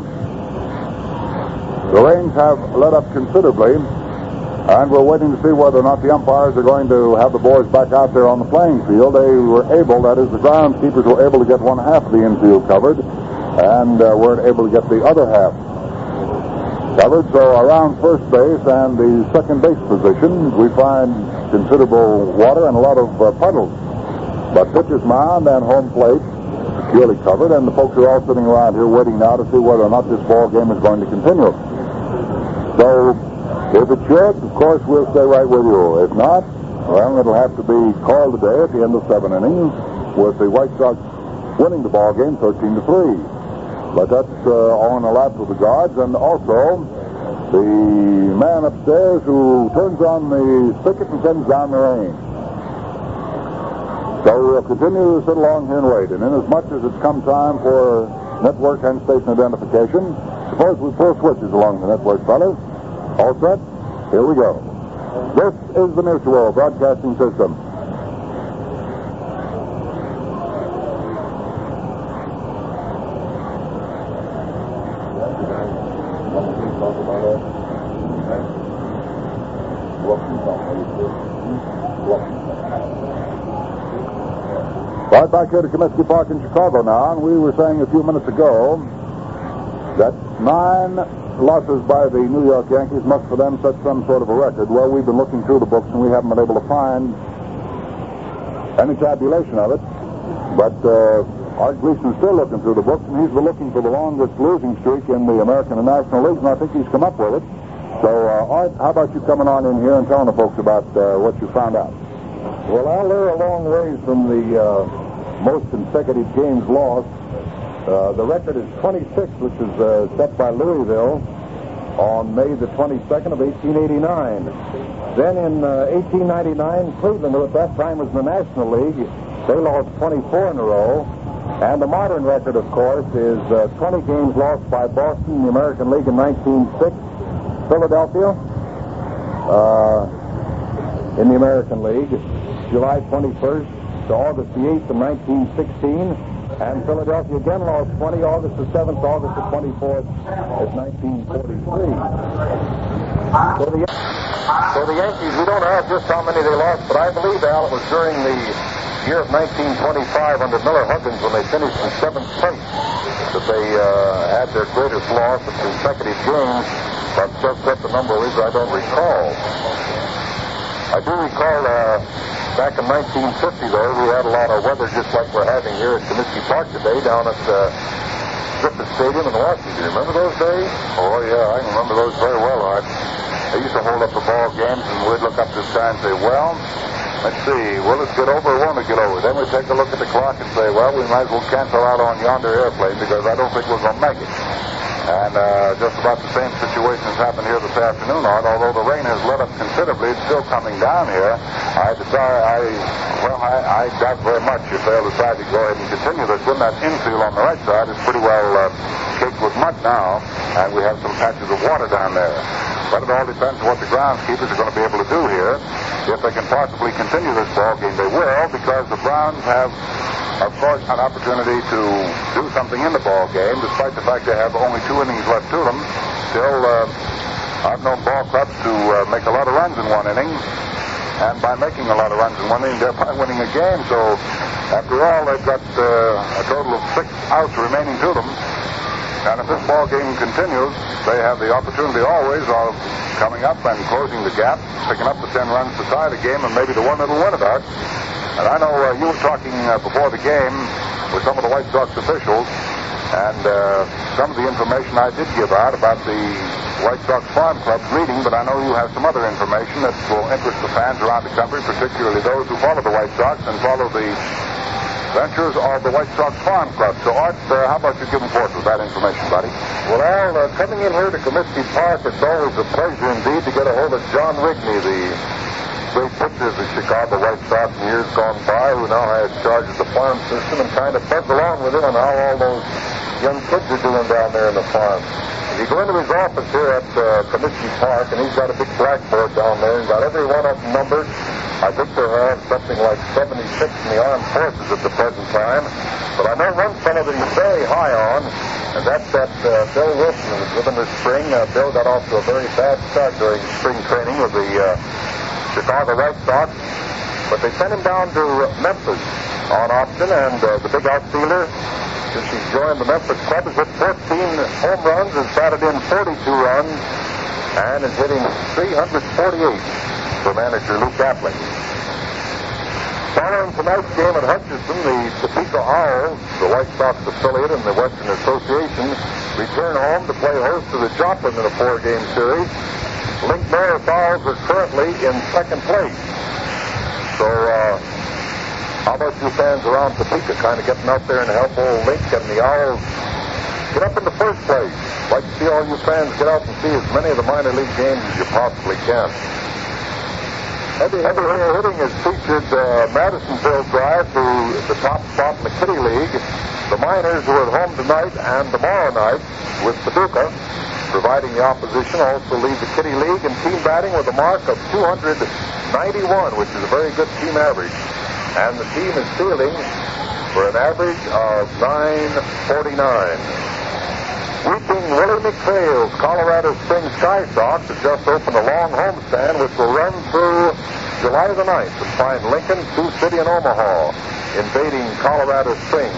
The rains have let up considerably, and we're waiting to see whether or not the umpires are going to have the boys back out there on the playing field. They were able, that is, the groundskeepers were able to get one half of the infield covered, and uh, weren't able to get the other half covered. So around first base and the second base position, we find considerable water and a lot of uh, puddles. But pitcher's mound and home plate securely covered, and the folks are all sitting around here waiting now to see whether or not this ball game is going to continue. So, if it should, of course, we'll stay right with you. If not, well, it'll have to be called today at the end of seven innings, with the White Sox winning the ball game 13 to three. But that's uh, in the laps of the guards, and also the man upstairs who turns on the spigot and sends down the rain. So we'll continue to sit along here and wait. And inasmuch as it's come time for network and station identification, suppose we pull switches along the network, fellas. All set? Here we go. This is the Mutual Broadcasting System. Back here to Comiskey Park in Chicago now, and we were saying a few minutes ago that nine losses by the New York Yankees must for them set some sort of a record. Well, we've been looking through the books and we haven't been able to find any tabulation of it. But uh, Art Gleeson's still looking through the books, and he's been looking for the longest losing streak in the American and National Leagues, and I think he's come up with it. So, uh, Art, how about you coming on in here and telling the folks about uh, what you found out? Well, Al, they're a long ways from the uh, most consecutive games lost. Uh, the record is 26, which is uh, set by Louisville on May the 22nd of 1889. Then in uh, 1899, Cleveland, who at that time was in the National League, they lost 24 in a row. And the modern record, of course, is uh, 20 games lost by Boston in the American League in 1906. Philadelphia uh, in the American League, July 21st to August the 8th of 1916. And Philadelphia again lost 20 August the 7th, August the 24th of 1943. So the, so the Yankees, we don't have just how many they lost, but I believe, Al, it was during the year of 1925 under Miller Huggins when they finished in seventh place that they uh, had their greatest loss of consecutive games. But just what the number is, I don't recall. I do recall uh, back in 1950, though, we had a lot of weather just like we're having here at Comiskey Park today down at uh, Griffith Stadium in Washington. Remember those days? Oh, yeah, I remember those very well, Art. They used to hold up the ball games, and we'd look up the sky and say, well, let's see, will it get over or won't it get over? Then we'd take a look at the clock and say, well, we might as well cancel out on yonder airplane because I don't think we're going to make it. And uh, just about the same situation has happened here this afternoon, Art. Although the rain has let up considerably, it's still coming down here. I decide, I, well, I, I doubt very much if they'll decide to go ahead and continue this. When that infield on the right side is pretty well uh, caked with mud now, and we have some patches of water down there. But it all depends on what the groundskeepers are going to be able to do here. If they can possibly continue this ball game, they will, because the Browns have of course, an opportunity to do something in the ball game, despite the fact they have only two innings left to them. Still, uh, I've known ball clubs to uh, make a lot of runs in one inning, and by making a lot of runs in one inning, they're winning a game. So, after all, they've got uh, a total of six outs remaining to them. And if this ball game continues, they have the opportunity always of coming up and closing the gap, picking up the 10 runs to tie the game, and maybe the one that'll win it out. And I know uh, you were talking uh, before the game with some of the White Sox officials, and uh, some of the information I did give out about the White Sox Farm Club's meeting, but I know you have some other information that will interest the fans around the country, particularly those who follow the White Sox and follow the ventures of the White Sox Farm Club. So, Art, uh, how about you give them forth with that information, buddy? Well, Al, uh, coming in here to Comiskey Park, it's always a pleasure indeed to get a hold of John Rigney, the great pitcher of the Chicago White Sox in years gone by, who now has charge of the farm system, and kind of buzz along with him on how all those young kids are doing down there in the farm. You go into his office here at uh, Comiskey Park, and he's got a big blackboard down there and got every one of them numbered. I think there are something like 76 in the armed forces at the present time. But I know one fellow that he's very high on, and that's that uh, Bill Wilson who was with him this spring. Uh, Bill got off to a very bad start during spring training with the uh, Chicago White Sox. But they sent him down to Memphis on option, and uh, the big outfielder, since he's joined the Memphis club, has hit 14 home runs, has batted in 42 runs, and is hitting 348 for manager Luke Appling. Following tonight's game at Hutchinson, the Topeka Owls, the White Sox affiliate in the Western Association, return home to play host to the Joplin in a four-game series. Link Miller Fowls are currently in second place. So, uh, how about you fans around Topeka kind of getting out there and help old Link and the Owls get up in the first place? Like to see all you fans get out and see as many of the minor league games as you possibly can. Heavy, heavy hitting has featured uh, Madisonville drive to the top spot in the Kitty League. The Miners are at home tonight and tomorrow night with Paducah, providing the opposition, also lead the Kitty League in team batting with a mark of 291, which is a very good team average. And the team is fielding for an average of 949. Weeping Willie McPhail's Colorado Springs Sky Sox have just opened a long homestand which will run through July the 9th and find Lincoln, Sioux City, and Omaha invading Colorado Springs.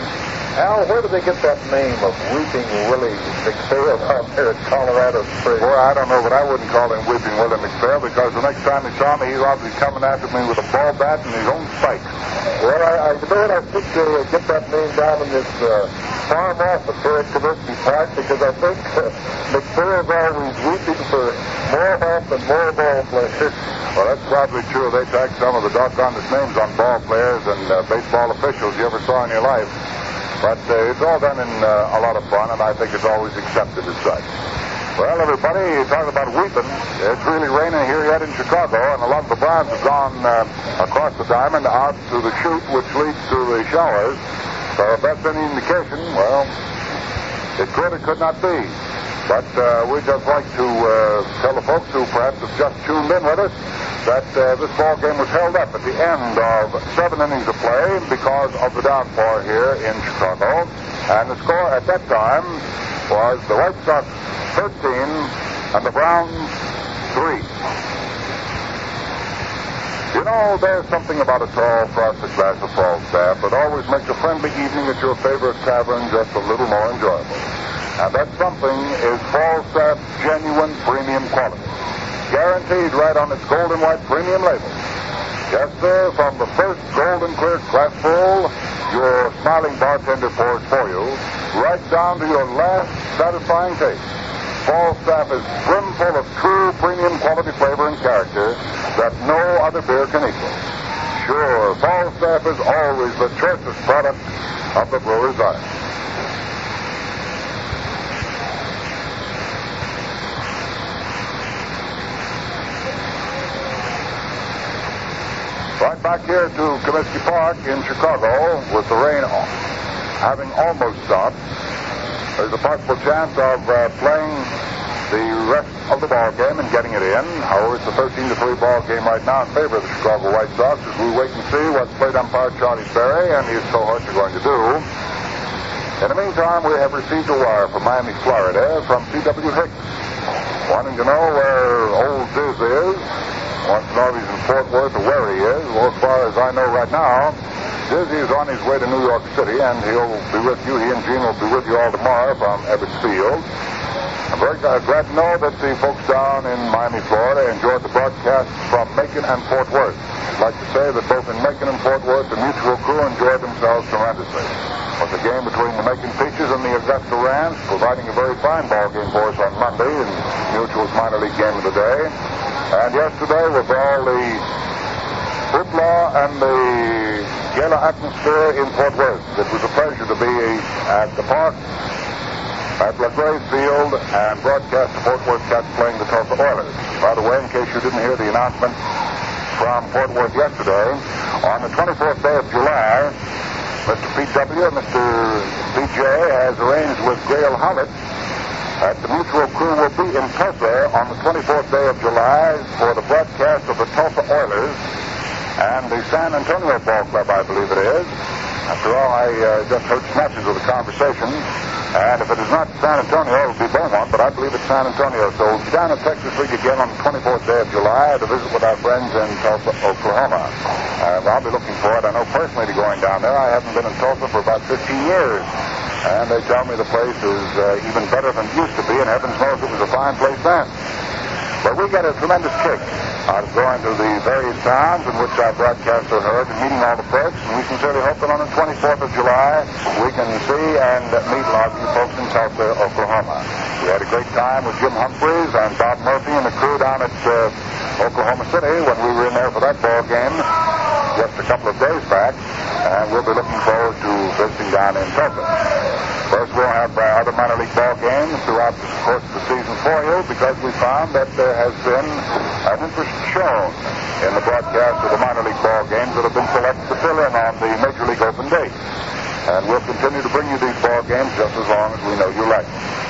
Al, where did they get that name of Weeping Willie McPhail out there at Colorado Springs? Boy, I don't know, but I wouldn't call him Weeping Willie McPhail because the next time he saw me, he's obviously coming after me with a ball bat and his own spike. Well, I, I bet I think they uh, get that name down in this uh, farm office here at Comiskey Park because I think uh, McPhail's always weeping for more help and more ball players. Well, that's probably true. They tagged some of the doggonest names on ball players and uh, baseball officials you ever saw in your life. But uh, it's all done in uh, a lot of fun, and I think it's always accepted as such. Well, everybody, talking about weeping, it's really raining here yet in Chicago, and a lot of the Browns have gone uh, across the diamond out to the chute which leads to the showers. So if that's any indication, well, it could or could not be. But uh, we'd just like to uh, tell the folks who perhaps have just tuned in with us that uh, this ball game was held up at the end of seven innings of play because of the downpour here in Chicago. And the score at that time was the White Sox 13 and the Browns 3. You know, there's something about a tall, frosted glass of Falstaff that always makes a friendly evening at your favorite tavern just a little more enjoyable. And that something is Falstaff genuine premium quality. Guaranteed right on its golden white premium label. Yes, sir, from the first golden clear glassful your smiling bartender pours for you, right down to your last satisfying taste. Falstaff is brimful of true premium quality flavor and character that no other beer can equal. Sure, Falstaff is always the choicest product of the brewer's art. Right back here to Comiskey Park in Chicago with the rain having almost stopped. There's a possible chance of uh, playing the rest of the ball game and getting it in. However, it's a 13 to 3 ball game right now in favor of the Chicago White Sox as we wait and see what plate umpire Charlie Berry and his cohorts are going to do. In the meantime, we have received a wire from Miami, Florida from C.W. Hicks, wanting to know where old Diz is. If he's in Fort Worth or where he is. Well, as far as I know right now, Dizzy is on his way to New York City, and he'll be with you. He and Gene will be with you all tomorrow from Ebbets Field. I'm very glad to know that the folks down in Miami, Florida, enjoyed the broadcast from Macon and Fort Worth. I'd like to say that both in Macon and Fort Worth, the Mutual crew enjoyed themselves tremendously. With the game between the Macon Peaches and the Augusta Rams providing a very fine ball game for us on Monday in Mutual's minor league game of the day. And yesterday, with all the hoopla and the yellow atmosphere in Fort Worth, it was a pleasure to be at the park at LaGrave Field and broadcast the Fort Worth Cats playing the Tulsa Oilers. By the way, in case you didn't hear the announcement from Fort Worth yesterday, on the 24th day of July, Mr. P.W. and Mr. B.J. has arranged with Gail Hollett that the Mutual crew will be in Tulsa on the 24th day of July for the broadcast of the Tulsa Oilers and the San Antonio Ball Club, I believe it is. After all, I uh, just heard snatches of the conversation. And if it is not San Antonio, it will be Beaumont, but I believe it's San Antonio. So we'll be down at Texas League again on the 24th day of July to visit with our friends in Tulsa, Oklahoma. And I'll be looking forward, I know personally, to going down there. I haven't been in Tulsa for about 15 years. And they tell me the place is uh, even better than it used to be, and heavens knows it was a fine place then. But we get a tremendous kick out of going to the various towns in which our broadcasts are heard and meeting all the folks. And we sincerely hope that on the 24th of July, we can see and meet a lot of you folks in Tulsa, Oklahoma. We had a great time with Jim Humphreys and Bob Murphy and the crew down at uh, Oklahoma City when we were in there for that ball game just a couple of days back. And we'll be looking forward to visiting down in Tulsa. First, we'll have uh, other minor league ball games throughout the course of the season for you because we found that there has been an interest shown in the broadcast of the minor league ball games that have been selected to fill in on the Major League Open date. And we'll continue to bring you these ball games just as long as we know you like them.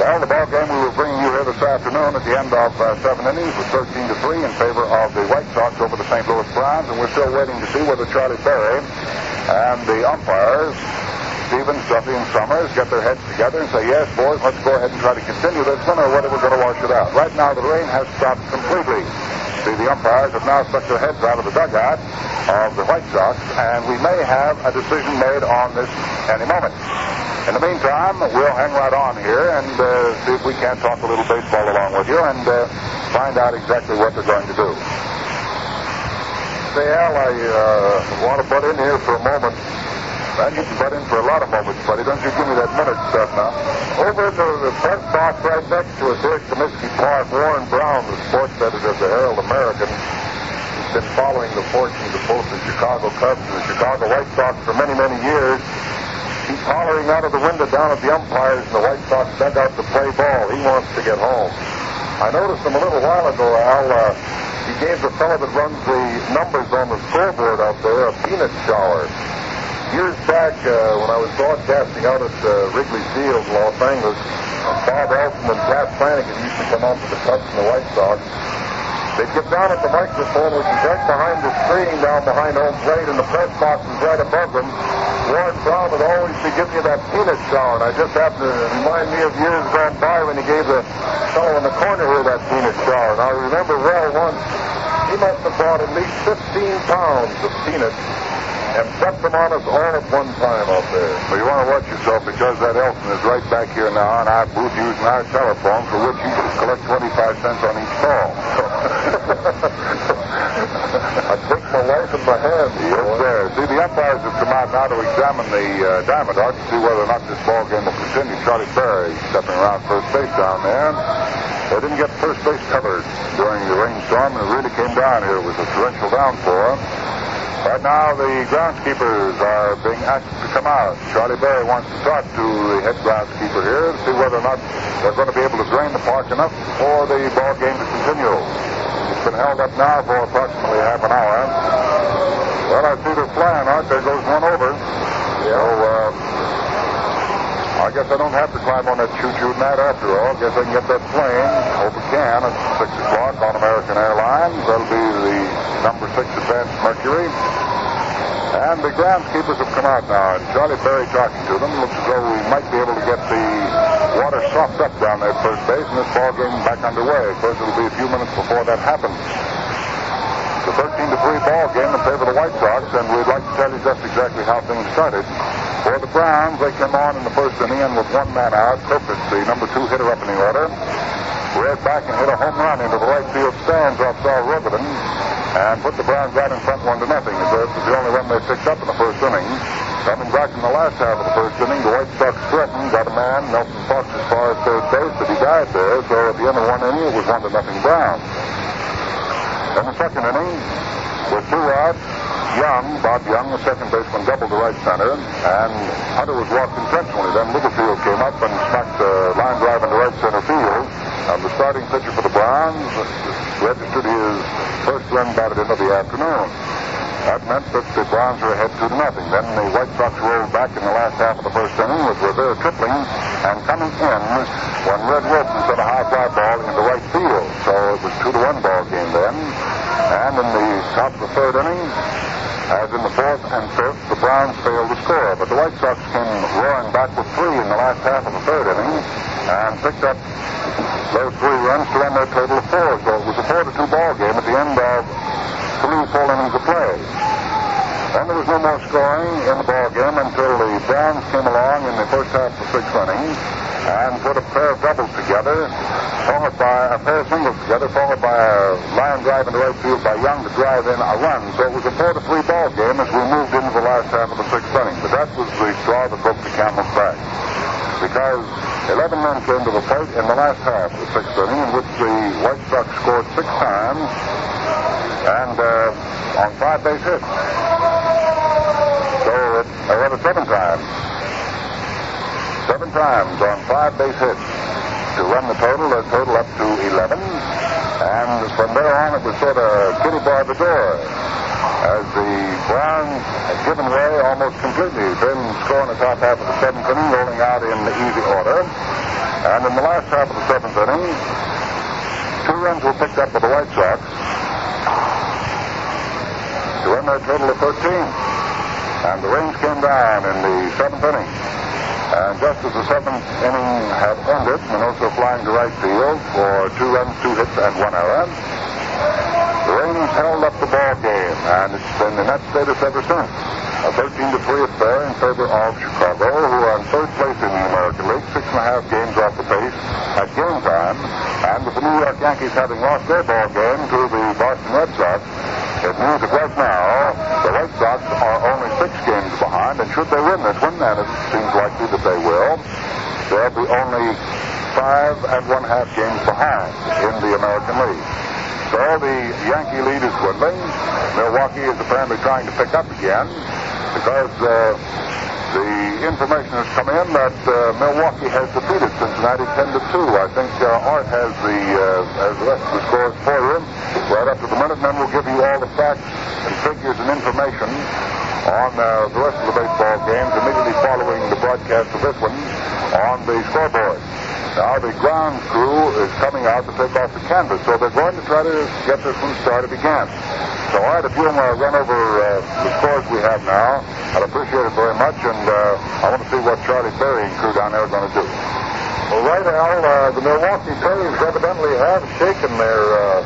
Well, the ball game we were bringing you here this afternoon at the end of uh, seven innings was 13 to 3 in favor of the White Sox over the St. Louis Browns, and we're still waiting to see whether Charlie Berry and the umpires Stevens, Duffy, and Summers get their heads together and say, yes, boys, let's go ahead and try to continue this one, or whether we're going to wash it out. Right now, the rain has stopped completely. See, the umpires have now stuck their heads out of the dugout of the White Sox, and we may have a decision made on this any moment. In the meantime, we'll hang right on here and uh, see if we can't talk a little baseball along with you and uh, find out exactly what they're going to do. Say, Al, I uh, want to butt in here for a moment. And you can butt in for a lot of moments, buddy. Don't you give me that minute stuff now. Over to the press box right next to us here Comiskey Park, Warren Brown, the sports editor of the Herald American, has been following the fortunes of both the Chicago Cubs and the Chicago White Sox for many, many years. He's hollering out of the window down at the umpires in the White Sox dugout to play ball. He wants to get home. I noticed him a little while ago, Al. Uh, he gave the fellow that runs the numbers on the scoreboard out there a peanut shower. Years back, uh, when I was broadcasting out at uh, Wrigley Field Los Angeles, Bob Elson and Pat Flanagan used to come out to the Cubs and the White Sox. They'd get down at the microphone, which is right behind the screen down behind home plate, and the press box is right above them. Warren Brown would always be giving you that peanut shower, and I just happened to remind me of years gone by when he gave the fellow in the corner here that peanut shower. And I remember well once, he must have bought at least 15 pounds of peanuts and dumped them on us all at one time out there. Well, you want to watch yourself because that Elson is right back here now in our booth using our telephone for which you should collect 25 cents on each call. I take my life in my hands. Yes, sir. See, the umpires have come out now to examine the uh, diamond dog to see whether or not this ball game will continue. Charlie Berry stepping around first base down there. They didn't get first base covered during the rainstorm, and it really came down here. It was a torrential downpour. Right now, the groundskeepers are being asked to come out. Charlie Berry wants to talk to the head groundskeeper here to see whether or not they're going to be able to drain the park enough for the ball game to continue. It's been held up now for approximately half an hour. Well, I see they're flying out. There goes one over. So, uh, I guess I don't have to climb on that choo-choo mat after all. Guess I can get that plane. Hope I can at 6 o'clock on American Airlines. That'll be the number 6 Advanced Mercury. And the groundskeepers have come out now, and Charlie Berry talking to them. Looks as though we might be able to get the water soft up down there at first base and this ball game back underway. Of course, it'll be a few minutes before that happens. It's a 13 to 3 ball game in favor of the White Sox, and we'd like to tell you just exactly how things started. For the Browns, they came on in the first inning and with one man out, Kokos, the number two hitter up in the order, reared back and hit a home run into the right field stands off Saul Rogovin and put the Browns out in front one to nothing. This was the only run they picked up in the first inning. Coming back in the last half of the first inning, the White Sox threatened, got a man, Nelson Fox, as far as third base, but he died there. So at the end of one inning, it was one to nothing Browns. In the second inning, with two outs, Young, Bob Young, the second baseman, doubled to right center, and Hunter was walked intentionally. Then Littlefield came up and smacked a line drive into right center field. And the starting pitcher for the Browns registered his first run batted into the afternoon. That meant that the Browns were ahead two to nothing. Then the White Sox rolled back in the last half of the first inning with Rivera tripling and coming in when Red Wilson set a high fly ball into right field. So it was two to one ball game then. And in the top of the third inning, as in the fourth and fifth, the Browns failed to score, but the White Sox came roaring back with three in the last half of the third inning and picked up those three runs to run their total of four. So it was a four to two ball game at the end of three full innings of play. Then there was no more scoring in the ball game until the Browns came along in the first half of the sixth inning and put a pair of doubles together, followed by a pair of singles together, followed by a line drive into right field by Young to drive in a run. So it was a four to three ball game as we moved into the last half of the sixth inning. But that was the straw that broke the camel's back. Because 11 men came to the plate in the last half of the sixth inning, in which the White Sox scored six times and uh, on five base hits. It, uh, seven times. Seven times on five base hits to run the total, the total up to 11. And from there on, it was sort of kitty bar the door as the Browns had given way almost completely. Then score in the top half of the seventh inning, rolling out in the easy order. And in the last half of the seventh inning, two runs were picked up by the White Sox to run their total of 13. And the rains came down in the seventh inning. And just as the seventh inning had ended, Minoso flying to right field for two runs, two hits, and one error. The Rains held up the ball game, and it's been in that status ever since. A 13 to 3 affair in favor of Chicago, who are in third place in the American League, six and a half games off the pace at game time. And with the New York Yankees having lost their ball game to the Boston Red Sox, it that right now the White Sox are only six games behind, and should they win this one, and it seems likely that they will, they'll be only five and one half games behind in the American League. So the Yankee lead is dwindling. Milwaukee is apparently trying to pick up again because uh, the information has come in that uh, Milwaukee has defeated Cincinnati 10 to 2. I think uh, Art has the uh, has the rest the scores for him right up to the minute, and then we'll give you all the facts and figures and information on uh, the rest of the baseball games immediately following the broadcast of this one on the scoreboard. Now the ground crew is coming out to take off the canvas, so they're going to try to get this one started again. So, right, if you'll uh, run over uh, the scores we have now, I'd appreciate it very much, and uh, I want to see what Charlie Berry and crew down there are going to do. Well, right, Al, uh, the Milwaukee Braves evidently have shaken their uh,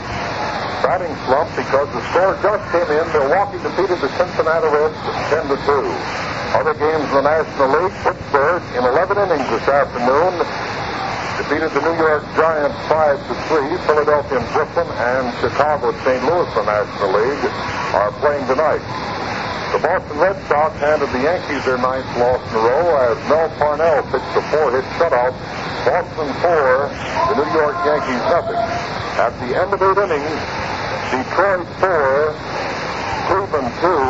batting slump because the score just came in. Milwaukee defeated the Cincinnati Reds 10 to 2. Other games in the National League, Pittsburgh in 11 innings this afternoon defeated the New York Giants 5 to 3. Philadelphia and Brooklyn and Chicago St. Louis the National League are playing tonight. The Boston Red Sox handed the Yankees their ninth loss in a row as Mel Parnell pitched a four-hit shutout. Boston four, the New York Yankees nothing. At the end of eight innings, Detroit four, Cleveland two.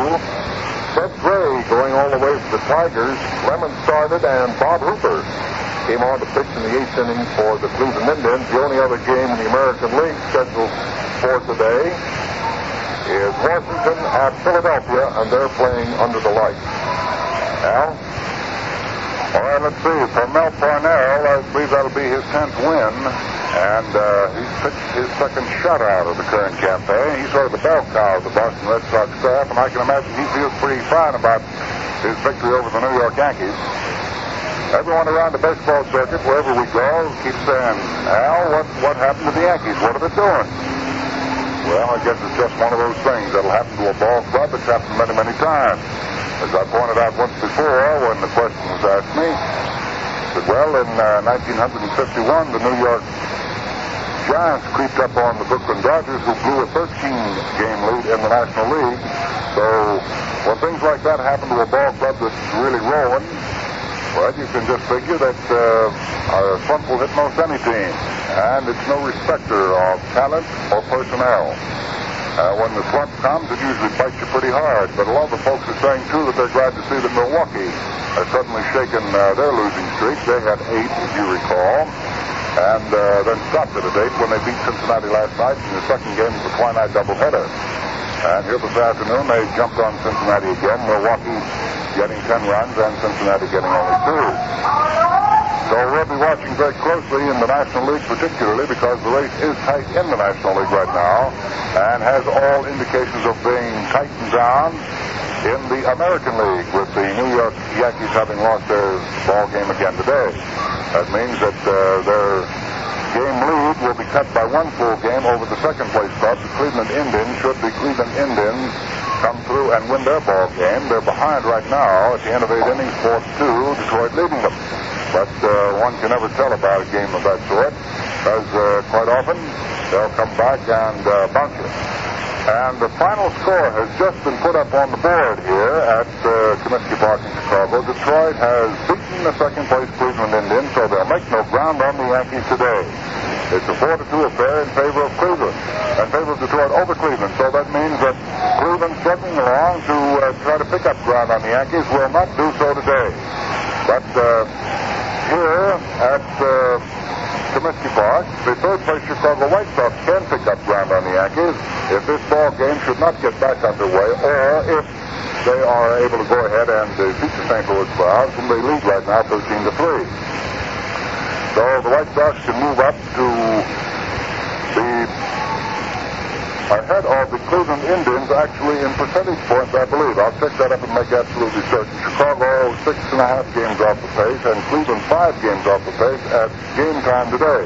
Ted Gray going all the way for the Tigers. Lemon started and Bob Hooper came on to pitch in the eighth inning for the Cleveland Indians. The only other game in the American League scheduled for today is Washington at Philadelphia, and they're playing under the lights. Al? All right, let's see. For Mel Parnell, I believe that'll be his 10th win, and uh, he's pitched his second shutout of the current campaign. He's sort of the bell cow of the Boston Red Sox staff, and I can imagine he feels pretty fine about his victory over the New York Yankees. Everyone around the baseball circuit, wherever we go, keeps saying, Al, what, what happened to the Yankees? What are they doing? Well, I guess it's just one of those things that'll happen to a ball club. It's happened many, many times. As I pointed out once before when the question was asked me, that, well, in uh, 1951, the New York Giants creeped up on the Brooklyn Dodgers, who blew a 13-game lead in the National League. So when things like that happen to a ball club that's really rolling, well, you can just figure that uh, a slump will hit most any team. And it's no respecter of talent or personnel. Uh, when the slump comes, it usually bites you pretty hard. But a lot of the folks are saying, too, that they're glad to see that Milwaukee has suddenly shaken uh, their losing streak. They had eight, if you recall, and uh, then stopped at eight when they beat Cincinnati last night in the second game of the twilight doubleheader. And here this afternoon, they jumped on Cincinnati again. Milwaukee getting 10 runs and Cincinnati getting only two. So we'll be watching very closely in the National League, particularly because the race is tight in the National League right now and has all indications of being tightened down in the American League with the New York Yankees having lost their ball game again today. That means that uh, their game lead will be cut by one full game over the second place club, the Cleveland Indians. Should the Cleveland Indians come through and win their ball game, they're behind right now at the end of eight innings, 4 2, Detroit leading them. But uh, one can never tell about a game of that sort, because uh, quite often they'll come back and uh, bounce you. And the final score has just been put up on the board here at uh, Comiskey Park in Chicago. Detroit has beaten the second place Cleveland Indians, so they'll make no ground on the Yankees today. It's a 4 to 2 affair in favor of Cleveland, in favor of Detroit over Cleveland. So that means that Cleveland struggling along to uh, try to pick up ground on the Yankees will not do so today. But uh, here at uh, Comiskey Park, the third place Chicago White Sox can pick up ground on the Yankees if this ball game should not get back underway, or if they are able to go ahead and uh, defeat the St. Louis Browns, whom they lead right now 13 to 3. So the White Sox can move up to the ahead of the Cleveland Indians, actually in percentage points, I believe. I'll check that up and make absolutely certain. Chicago six and a half games off the pace, and Cleveland five games off the pace at game time today.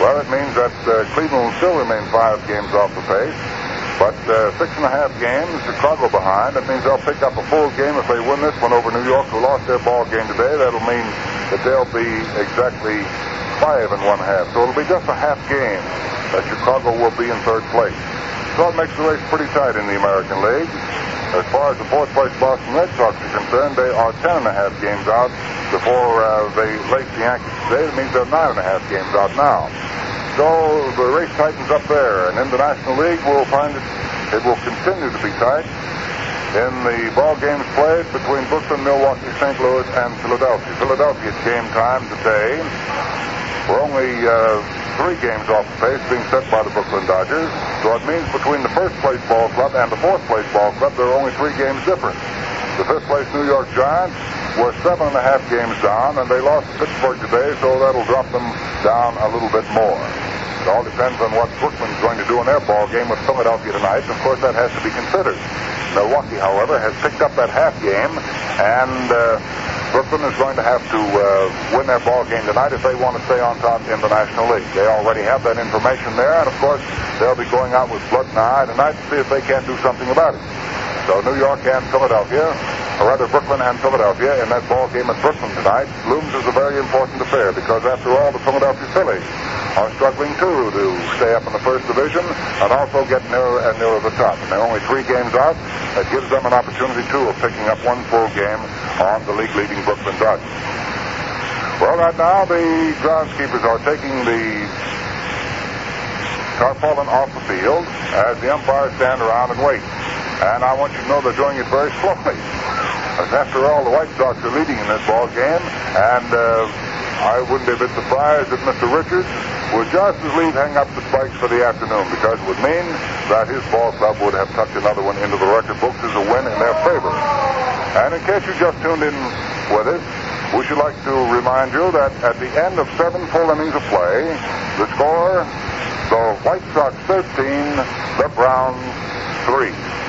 Well, it means that uh, Cleveland will still remain five games off the pace. But uh, six and a half games, Chicago behind. That means they'll pick up a full game if they win this one over New York, who lost their ball game today. That'll mean that they'll be exactly five and one half. So it'll be just a half game that Chicago will be in third place. So it makes the race pretty tight in the American League. As far as the fourth place Boston Red Sox are concerned, they are ten and a half games out before uh, they lace the Yankees today. That means they're nine and a half games out now. So the race tightens up there, and in the National League, we'll find it it will continue to be tight in the ball games played between Brooklyn, Milwaukee, St. Louis, and Philadelphia. Philadelphia game time today. We're only uh, three games off the pace being set by the Brooklyn Dodgers. So it means between the first place ball club and the fourth place ball club, there are only three games difference. The fifth place New York Giants were seven and a half games down, and they lost Pittsburgh today, so that'll drop them down a little bit more. It all depends on what Brooklyn's going to do in their ball game with Philadelphia tonight. Of course, that has to be considered. Milwaukee, however, has picked up that half game, and uh, Brooklyn is going to have to uh, win their ball game tonight if they want to stay on top in the League. They already have that information there, and of course, they'll be going out with blood in the eye tonight to see if they can't do something about it. So New York and Philadelphia, or rather Brooklyn and Philadelphia, in that ball game at Brooklyn tonight, looms as a very important affair because after all, the Philadelphia Phillies are struggling too to stay up in the first division and also get nearer and nearer the top. And they're only three games out. That gives them an opportunity too of picking up one full game on the league leading Brooklyn Dodgers. Well, right now the groundskeepers are taking the tarpaulin off the field as the umpires stand around and wait. And I want you to know they're doing it very slowly. As after all, the White Sox are leading in this ball game, and uh, I wouldn't be a bit surprised if Mr. Richards would just as leave hang up the spikes for the afternoon, because it would mean that his ball club would have tucked another one into the record books as a win in their favor. And in case you just tuned in with us, we should like to remind you that at the end of seven full innings of play, the score, the White Sox 13, the Browns 3.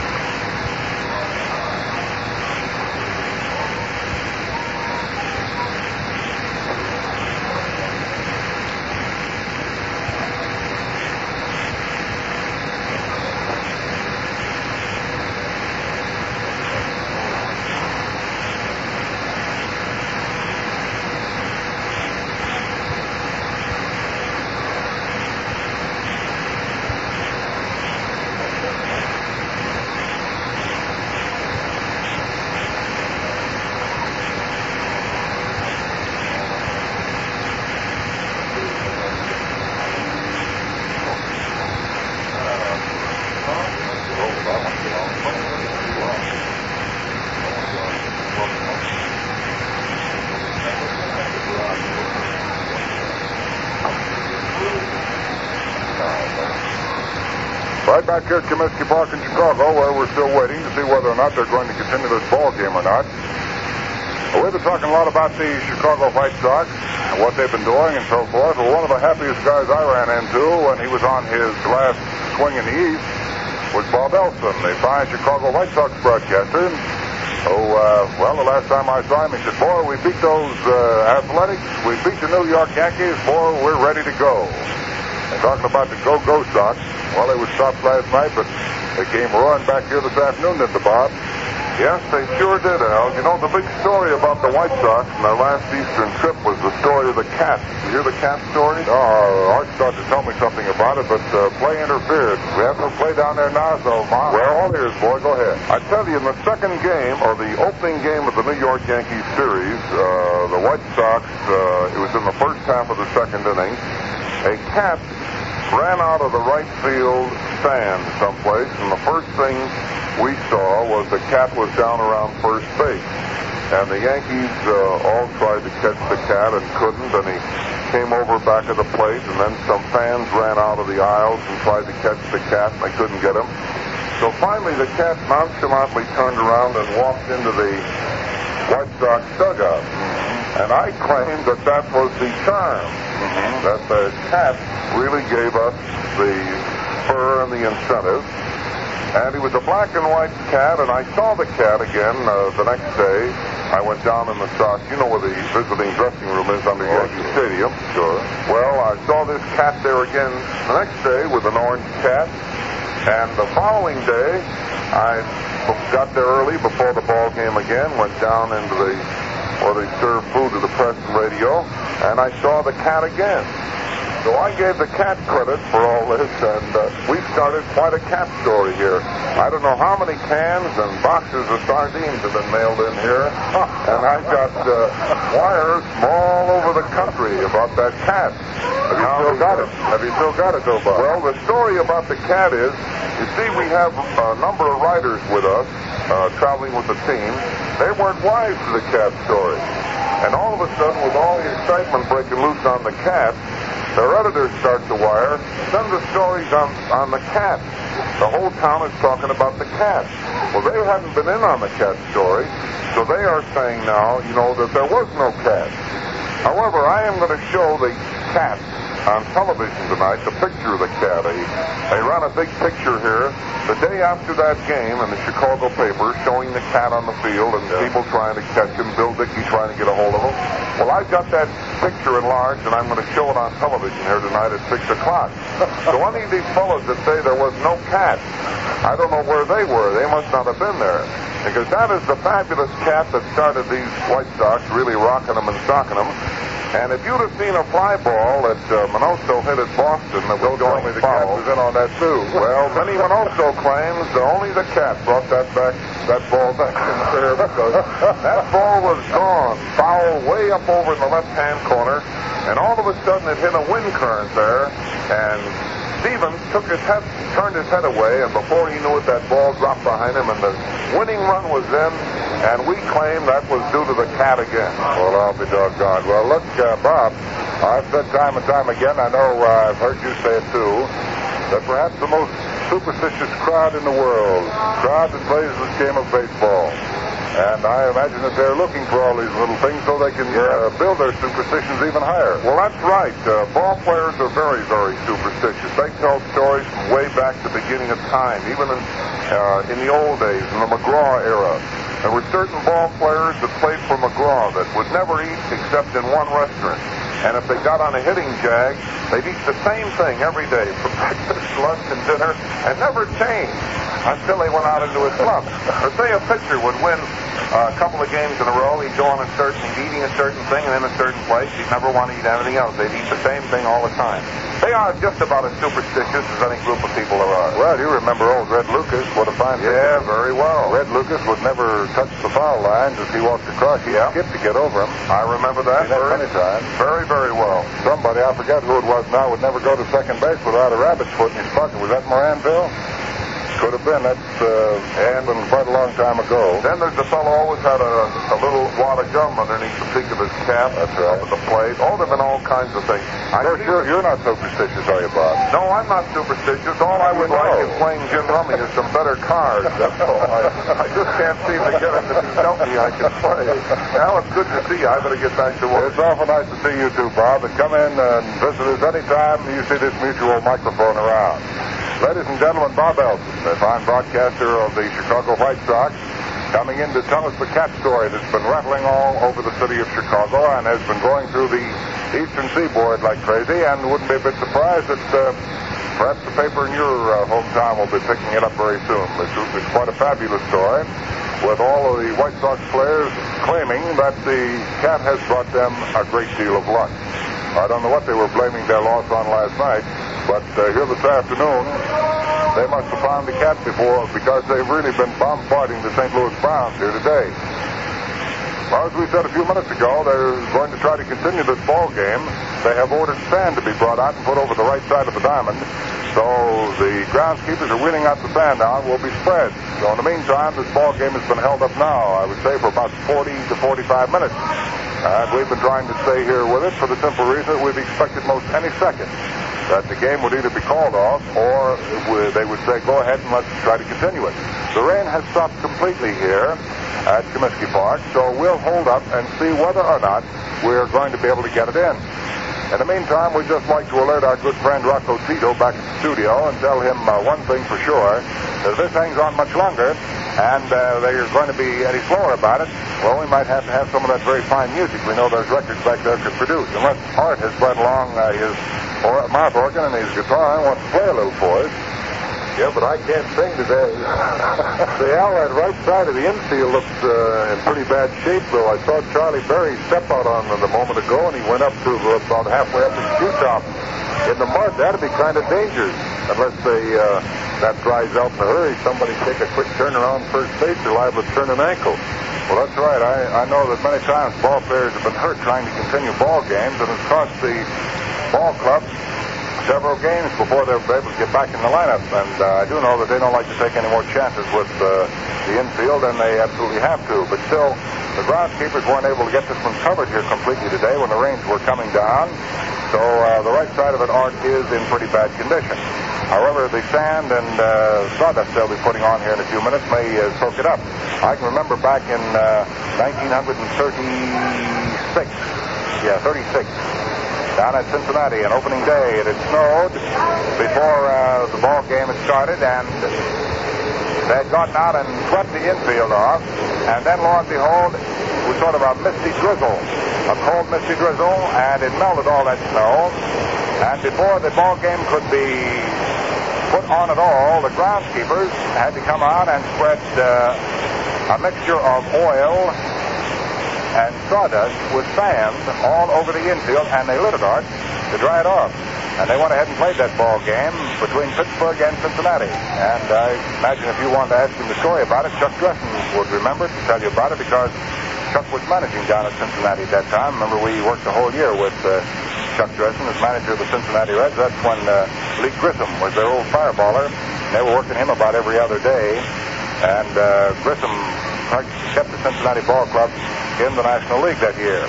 Back here at Comiskey Park in Chicago, where we're still waiting to see whether or not they're going to continue this ball game or not. We've been talking a lot about the Chicago White Sox, and what they've been doing, and so forth. Well, one of the happiest guys I ran into when he was on his last swing in the East was Bob Elson, the fine Chicago White Sox broadcaster. Oh, uh, well, the last time I saw him, he said, Boy, we beat those uh, athletics. We beat the New York Yankees. Boy, we're ready to go. And talking about the go-go Sox, well, they were stopped last night, but they came roaring back here this afternoon, didn't they, Bob? Yes, they sure did, Al. You know, the big story about the White Sox in their last Eastern trip was the story of the cat. You hear the cat story? No, Art started to tell me something about it, but uh, play interfered. We have no play down there now, so Ma. Well, all ears, boy. Go ahead. I tell you, in the second game, or the opening game of the New York Yankees series, uh, the White Sox, uh, it was in the first half of the second inning, a cat ran out of the right field stand someplace, and the first thing we saw was the cat was down around first base. And the Yankees uh, all tried to catch the cat and couldn't, and he came over back of the plate, and then some fans ran out of the aisles and tried to catch the cat, and they couldn't get him. So finally, the cat nonchalantly turned around and walked into the White Sox dugout. And I claimed that that was the charm, that the cat really gave us the spur and the incentive. And he was a black and white cat, and I saw the cat again uh, the next day. I went down in the Sox. You know where the visiting dressing room is under Yankee Stadium. Sure. Well, I saw this cat there again the next day with an orange cat. And the following day, I got there early before the ball game again, went down into the where they serve food to the press and radio, and I saw the cat again. So I gave the cat credit for all this, and uh, we started quite a cat story here. I don't know how many cans and boxes of sardines have been mailed in here, and I've got uh, wires from all over the country about that cat. Have you still got it? Have you still got it, though, Bob? Well, the story about the cat is, you see, we have a number of writers with us uh, traveling with the team. They weren't wise to the cat story. And all of a sudden, with all the excitement breaking loose on the cat, their editors start to wire, send the stories on, on the cat. The whole town is talking about the cat. Well, they hadn't been in on the cat story, so they are saying now, you know, that there was no cat. However, I am going to show the cat on television tonight, the picture of the cat. They, they ran a big picture here the day after that game in the Chicago paper showing the cat on the field and people trying to catch him, Bill Dickey trying to get a hold of him. Well, I've got that picture enlarged and I'm going to show it on television here tonight at 6 o'clock. so any of these fellows that say there was no cat, I don't know where they were. They must not have been there. Because that is the fabulous cat that started these White Sox really rocking them and stocking them. And if you'd have seen a fly ball that uh, Minoso hit at Boston that was going the cat foul, was in on that, too. well, Minnie Minoso claims that only the cat brought that back, that ball back in there because that ball was gone, foul way up over in the left-hand corner, and all of a sudden it hit a wind current there, and Stephens took his head, turned his head away, and before he knew it, that ball dropped behind him, and the winning run was in, and we claim that was due to the cat again. Well, I'll be doggone. Well, look, uh, Bob, I've said time and time again, I know uh, I've heard you say it too, that perhaps the most superstitious crowd in the world, crowd that plays this game of baseball. And I imagine that they're looking for all these little things so they can uh, build their superstitions even higher. Well, that's right. Uh, ball players are very, very superstitious. They tell stories from way back to the beginning of time, even in, uh, in the old days, in the McGraw era. There were certain ball players that played for McGraw that would never eat except in one restaurant. And if they got on a hitting jag, they'd eat the same thing every day for breakfast, lunch, and dinner, and never change until they went out into a slump. Say a pitcher would win uh, a couple of games in a row, he'd go on a certain, he'd eating a certain thing and in a certain place. He'd never want to eat anything else. They'd eat the same thing all the time. They are just about as superstitious as any group of people there are. Well, you remember old Red Lucas. What a fine Yeah, pitcher. very well. Red Lucas would never touch the foul lines as he walked across. He'd Yeah. skip to get over him. I remember that very, many times. very, very well. Somebody, I forget who it was now, would never go to second base without a rabbit's foot in his pocket. Was that Maranville? Could have been. That's uh, and quite a long time ago. Then there's the fellow always had a, a little wad of gum underneath the peak of his cap. That's right. Up at the plate. Oh, there've been all kinds of things. I see- you're, you're not superstitious, are you, Bob? No, I'm not superstitious. All I would No. like is playing gin rummy is some better cards. That's all. I, I just can't seem to get him to tell me I can play. Al, it's good to see you. I better get back to work. It's awful nice to see you too, Bob. And come in and visit us anytime you see this mutual microphone around. Ladies and gentlemen, Bob Elson, the fine broadcaster of the Chicago White Sox, coming in to tell us the cat story that's been rattling all over the city of Chicago and has been going through the eastern seaboard like crazy and wouldn't be a bit surprised that uh, perhaps the paper in your uh, hometown will be picking it up very soon. It's, it's quite a fabulous story with all of the White Sox players claiming that the cat has brought them a great deal of luck. I don't know what they were blaming their loss on last night, but uh, here this afternoon, they must have found the cat before because they've really been bombarding the St. Louis Browns here today. Well, as we said a few minutes ago, they're going to try to continue this ball game. They have ordered sand to be brought out and put over the right side of the diamond. So the groundskeepers are wheeling out the sand now and will be spread. So in the meantime, this ball game has been held up now, I would say, for about 40 to 45 minutes. And we've been trying to stay here with it for the simple reason that we've expected most any second that the game would either be called off or they would say, go ahead and let's try to continue it. The rain has stopped completely here at Comiskey Park, so we'll hold up and see whether or not we're going to be able to get it in. In the meantime, we'd just like to alert our good friend Rocco Tito back at the studio and tell him uh, one thing for sure. That if this hangs on much longer and uh, going to be any slower about it, well, we might have to have some of that very fine music we know those records back there could produce. Unless Art has brought along uh, his or, mouth organ and his guitar and wants to play a little for us. Yeah, but I can't sing today. The Al, that right side of the infield looks uh, in pretty bad shape, though. I saw Charlie Berry step out on it a moment ago, and he went up to about halfway up his shoe top in the mud. That'd be kind of dangerous, unless they uh, that dries out in a hurry. Somebody take a quick turn around first base, they're liable to turn an ankle. Well, that's right. I, I know that many times ball players have been hurt trying to continue ball games, and it's cost the ball club several games before they're able to get back in the lineup. And uh, I do know that they don't like to take any more chances with uh, the infield, and they absolutely have to. But still, the groundskeepers weren't able to get this one covered here completely today when the rains were coming down. So uh, the right side of it, Art, is in pretty bad condition. However, the sand and uh, sawdust they'll be putting on here in a few minutes may uh, soak it up. I can remember back in uh, 1936, yeah, 36, down at Cincinnati on opening day. It had snowed before uh, the ball game had started, and they had gotten out and swept the infield off. And then, lo and behold, was sort of a misty drizzle, a cold misty drizzle, and it melted all that snow. And before the ball game could be put on at all, the groundskeepers had to come out and spread uh, a mixture of oil and sawdust with sand all over the infield, and they lit it on to dry it off. And they went ahead and played that ball game between Pittsburgh and Cincinnati. And I imagine if you wanted to ask him the story about it, Chuck Dressen would remember to tell you about it because Chuck was managing down at Cincinnati at that time. Remember, we worked the whole year with uh, Chuck Dressen as manager of the Cincinnati Reds. That's when uh, Lee Grissom was their old fireballer. They were working him about every other day. And uh, Grissom kept the Cincinnati Ball Club in the National League that year.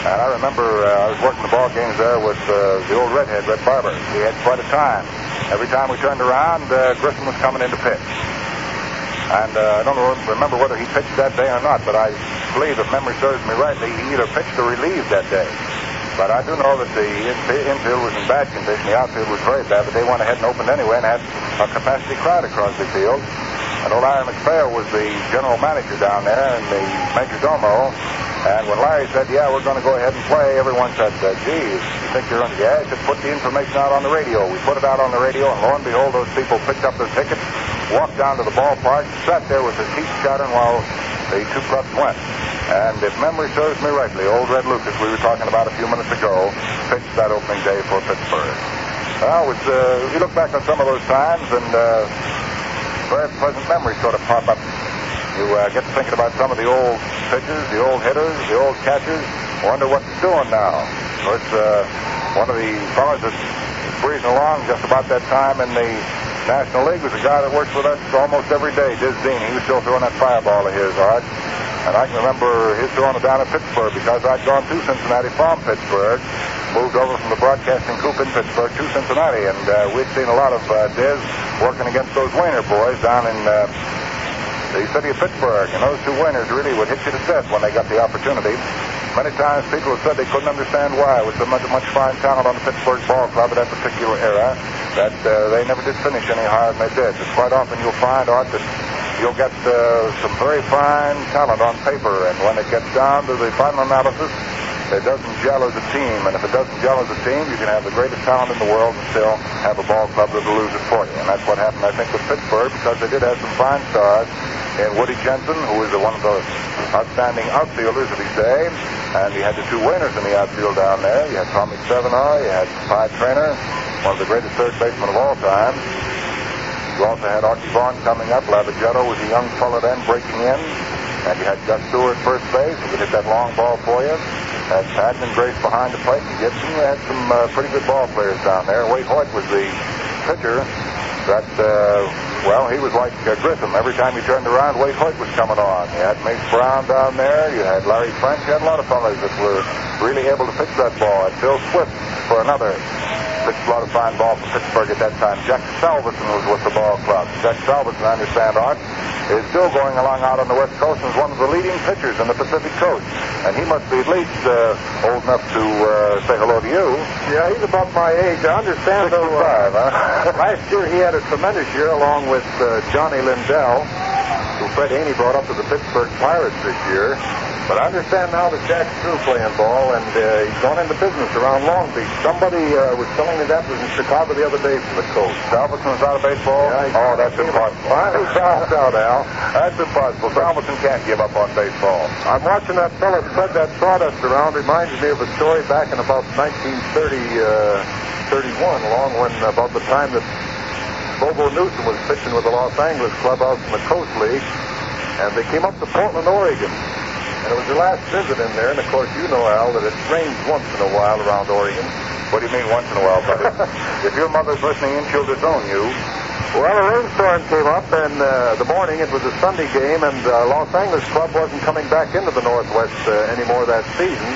And I remember uh, I was working the ball games there with uh, the old redhead, Red Barber. We had quite a time. Every time we turned around, uh, Grissom was coming in to pitch. And uh, I don't remember whether he pitched that day or not, but I believe, if memory serves me rightly, he either pitched or relieved that day. But I do know that the infield was in bad condition. The outfield was very bad, but they went ahead and opened anyway and had a capacity crowd across the field. And old Larry MacPhail was the general manager down there and the major domo. And when Larry said, yeah, we're going to go ahead and play, everyone said, uh, geez, you think you're going to, yeah, he said, put the information out on the radio. We put it out on the radio, and lo and behold, those people picked up their tickets, walked down to the ballpark, sat there with their teeth chattering while the two clubs went. And if memory serves me rightly, old Red Lucas, we were talking about a few minutes ago, pitched that opening day for Pittsburgh. Well, it was, uh, you look back on some of those times, and uh, very pleasant memories sort of pop up. You uh, get to thinking about some of the old pitchers, the old hitters, the old catchers. Wonder what they're doing now. Of course, uh, one of the fellows that's breezing along just about that time in the National League was a guy that worked with us almost every day, Diz Dean. He was still throwing that fireball of his, Art. And I can remember his throwing it down at Pittsburgh because I'd gone to Cincinnati from Pittsburgh, moved over from the broadcasting coop in Pittsburgh to Cincinnati, and uh, we'd seen a lot of uh, Diz working against those Waner boys down in uh, the city of Pittsburgh. And those two Waners really would hit you to death when they got the opportunity. Many times people have said they couldn't understand why, with so much, much fine talent on the Pittsburgh ball club at that particular era, that uh, they never did finish any higher than they did. But quite often you'll find, Art, that you'll get uh, some very fine talent on paper, and when it gets down to the final analysis, it doesn't gel as a team. And if it doesn't gel as a team, you can have the greatest talent in the world and still have a ball club that'll lose it for you. And that's what happened, I think, with Pittsburgh, because they did have some fine stars in Woody Jensen, who was one of the outstanding outfielders of his day. And you had the two winners in the outfield down there. You had Tommy Thevenow, you had Pie Traynor, one of the greatest third basemen of all time. You also had Arky Vaughan coming up. Lavagetto was a young fellow then breaking in. And you had Gus Stewart first base, could hit that long ball for you. Had Padden and Grace behind the plate. And Gibson had some uh, pretty good ball players down there. Waite Hoyt was the pitcher that, uh, well, he was like uh, Grissom. Every time you turned around, Waite Hoyt was coming on. You had Mace Brown down there. You had Larry French. You had a lot of fellows that were really able to pitch that ball. And Phil Swift for another pitched a lot of fine ball for Pittsburgh at that time. Jack Salveson was with the ball club. Jack Salveson, I understand, Art, is still going along out on the West Coast and is one of the leading pitchers on the Pacific Coast. And he must be at least uh, old enough to uh, say hello to you. Yeah, he's about my age. I understand, though. 65, huh? last year he had a tremendous year along with uh, Johnny Lindell, who Fred Haney brought up to the Pittsburgh Pirates this year. But I understand now that Jack's through playing ball, and uh, he's gone into business around Long Beach. Somebody uh, was telling me that was in Chicago the other day from the coast. Salveson's out of baseball? Yeah, oh, that's impossible. Finally found out, Al. That's impossible. Salveson can't give up on baseball. I'm watching that fellow spread that sawdust around. Reminds me of a story back in about 1930, uh, 31, along when about the time that Bobo Newsom was pitching with the Los Angeles club out in the Coast League, and they came up to Portland, Oregon. And it was their last visit in there, and of course you know, Al, that it rains once in a while around Oregon. What do you mean once in a while, buddy? if your mother's listening in, she'll disown you. Well, a rainstorm came up, and uh, the morning it was a Sunday game, and uh, Los Angeles club wasn't coming back into the Northwest uh, anymore that season.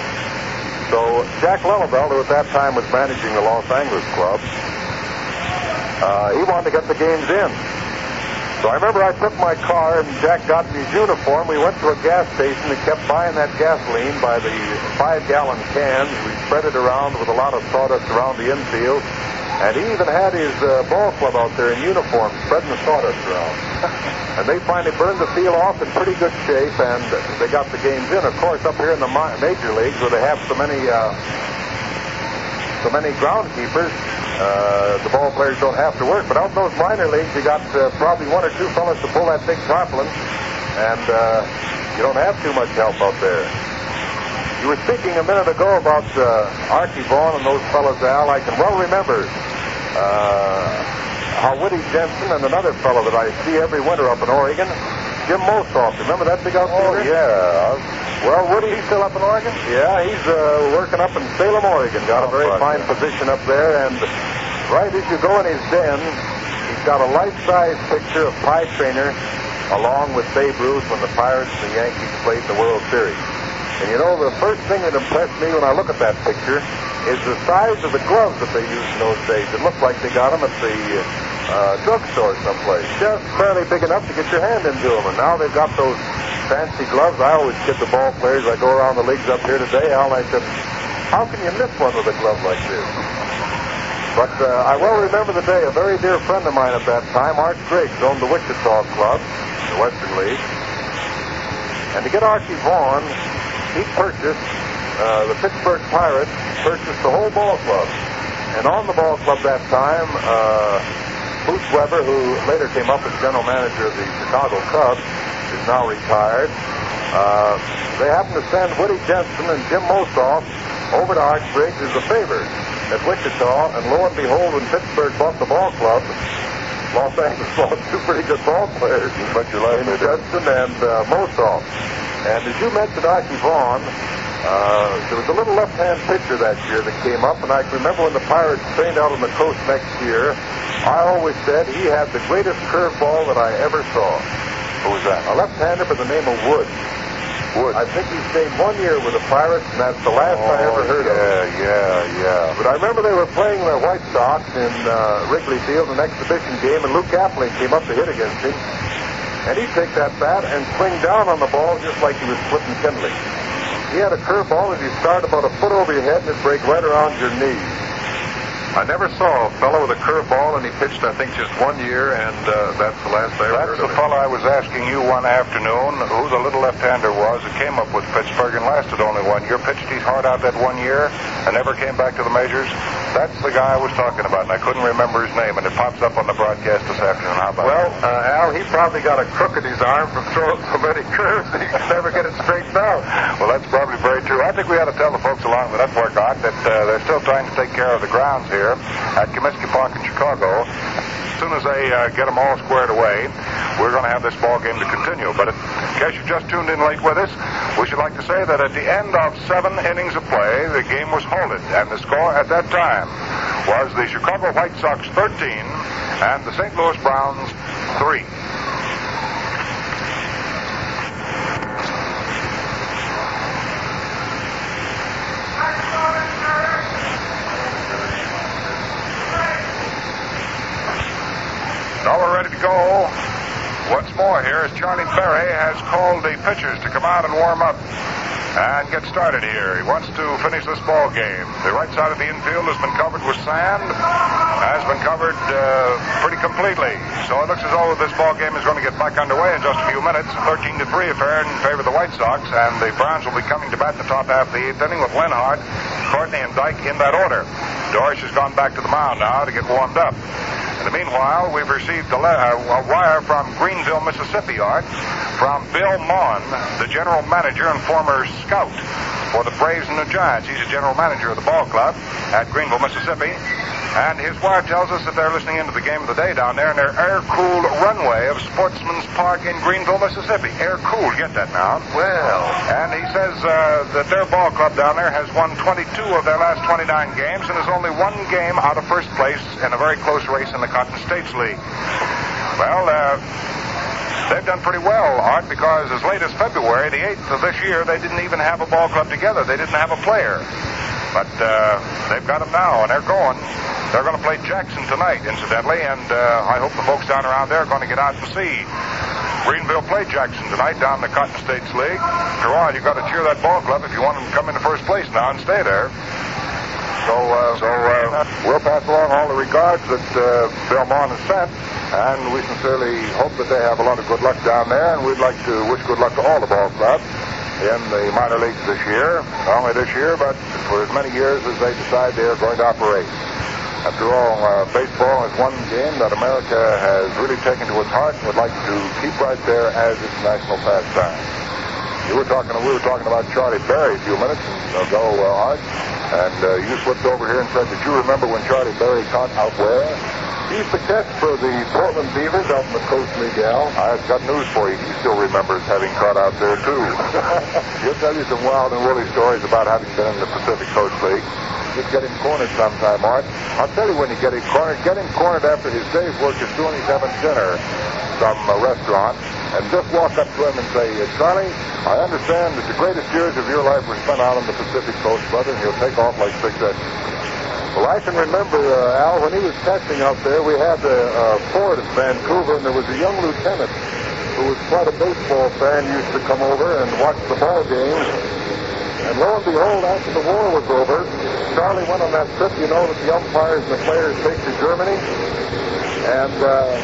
So Jack Lelivelt, who at that time was managing the Los Angeles club, uh, he wanted to get the games in. So I remember I took my car and Jack got in his uniform. We went to a gas station and kept buying that gasoline by the five gallon cans. We spread it around with a lot of sawdust around the infield. And he even had his uh, ball club out there in uniform, spreading the sawdust around. and they finally burned the field off in pretty good shape, and they got the games in. Of course, up here in the major leagues, where they have so many, uh, so many groundkeepers, uh, the ball players don't have to work. But out in those minor leagues, you got uh, probably one or two fellas to pull that big tarpaulin, and uh, you don't have too much help out there. You were speaking a minute ago about uh, Arky Vaughan and those fellows, Al. I can well remember uh, how Woody Jensen and another fellow that I see every winter up in Oregon, Jim Mosolf. Remember that big outfielder? Oh, yeah. Well, Woody, He's still up in Oregon? yeah, he's uh, working up in Salem, Oregon. Got a Oh, very fine. fine position up there, and right as you go in his den, he's got a life-size picture of Pie Traynor along with Babe Ruth when the Pirates and the Yankees played the World Series. And you know, the first thing that impressed me when I look at that picture is the size of the gloves that they used in those days. It looked like they got them at the uh, drugstore someplace, just barely big enough to get your hand into them. And now they've got those fancy gloves. I always kid the ball players. I go around the leagues up here today, Al, I said, how can you miss one with a glove like this? But uh, I well remember the day. A very dear friend of mine at that time, Art Griggs, owned the Wichita Club, the Western League. And to get Arky Vaughan, he purchased, uh, the Pittsburgh Pirates purchased the whole ball club. And on the ball club that time, uh, Bruce Weber, who later came up as general manager of the Chicago Cubs, is now retired. Uh, they happened to send Woody Jensen and Jim Mosolf over to Griggs as a favor at Wichita, and lo and behold, when Pittsburgh bought the ball club, Los Angeles lost two pretty good ball players. Bet your life in. Jensen and uh, Mosolf. And as you mentioned Arky Vaughan, Uh, there was a little left-hand pitcher that year that came up, and I can remember when the Pirates trained out on the coast next year, I always said he had the greatest curveball that I ever saw. Who was that? A left-hander by the name of Wood. Wood. I think he stayed one year with the Pirates, and that's the last I ever heard of him. Oh, yeah, yeah, yeah. But I remember they were playing the White Sox in uh, Wrigley Field, an exhibition game, and Luke Appling came up to hit against him. And he'd take that bat and swing down on the ball just like he was flipping kindling. He had a curveball that he'd start about a foot over your head and it'd break right around your knee. I never saw a fellow with a curveball, and he pitched, I think, just one year, and uh, that's the last I ever That's the fellow I was asking you one afternoon who the little left-hander was that came up with Pittsburgh and lasted only one year, pitched his heart out that one year, and never came back to the majors. That's the guy I was talking about, and I couldn't remember his name, and it pops up on the broadcast this afternoon. How about Well, uh, Al, he probably got a crook in his arm from throwing so many curves that he could never get it straightened out. Well, that's probably very true. I think we ought to tell the folks along the network, Art, that uh, they're still trying to take care of the grounds here at Comiskey Park in Chicago. As soon as they uh, get them all squared away, we're going to have this ball game to continue. But in case you just tuned in late with us, we should like to say that at the end of seven innings of play, the game was halted, and the score at that time was the Chicago White Sox 13 and the St. Louis Browns 3. Now we're ready to go. Once more here as Charlie Berry has called the pitchers to come out and warm up and get started here. He wants to finish this ball game. The right side of the infield has been covered with sand, has been covered uh, pretty completely. So it looks as though this ball game is going to get back underway in just a few minutes. 13 to 3 affair in favor of the White Sox, and the Browns will be coming to bat the top half of the eighth inning with Lenhardt, Courtney, and Dyck in that order. Dorish has gone back to the mound now to get warmed up. In the meanwhile, we've received a, a wire from Greenville, Mississippi, Art, from Bill Mon, the general manager and former scout for the Braves and the Giants. He's the general manager of the ball club at Greenville, Mississippi. And his wire tells us that they're listening into the game of the day down there in their air-cooled runway of Sportsman's Park in Greenville, Mississippi. Air-cooled, get that now. Well, And he says uh, that their ball club down there has won 22 of their last 29 games and is only one game out of first place in a very close race in the Cotton States League. Well, uh, they've done pretty well, Art, because as late as February, the 8th of this year, they didn't even have a ball club together. They didn't have a player. But uh, they've got them now, and they're going. They're going to play Jackson tonight, incidentally, and uh, I hope the folks down around there are going to get out and see Greenville play Jackson tonight down in the Cotton States League. After all, you've got to cheer that ball club if you want them to come into first place now and stay there. So, uh, so uh, we'll pass along all the regards that uh, Belmont has sent, and we sincerely hope that they have a lot of good luck down there, and we'd like to wish good luck to all the ball clubs in the minor leagues this year. Not only this year, but for as many years as they decide they are going to operate. After all, uh, baseball is one game that America has really taken to its heart and would like to keep right there as its national pastime. You were talking, we were talking about Charlie Berry a few minutes ago, uh, Art, and uh, you slipped over here and said that you remember when Charlie Berry caught out where? He's the catch for the Portland Beavers out in the Coast League, Al. I've got news for you. He still remembers having caught out there, too. He'll tell you some wild and woolly stories about having been in the Pacific Coast League. Just get him cornered sometime, Art. I'll tell you when you get him cornered. Get him cornered after his day's work is doing he's having dinner some uh, restaurant. And just walk up to him and say, Charlie, I understand that the greatest years of your life were spent out on the Pacific Coast, brother, and he'll take off like six eggs. Well, I can remember, uh, Al, when he was catching out there, we had a uh, Ford in Vancouver, and there was a young lieutenant who was quite a baseball fan, used to come over and watch the ball games. And lo and behold, after the war was over, Charlie went on that trip, you know, that the umpires and the players take to Germany. And uh,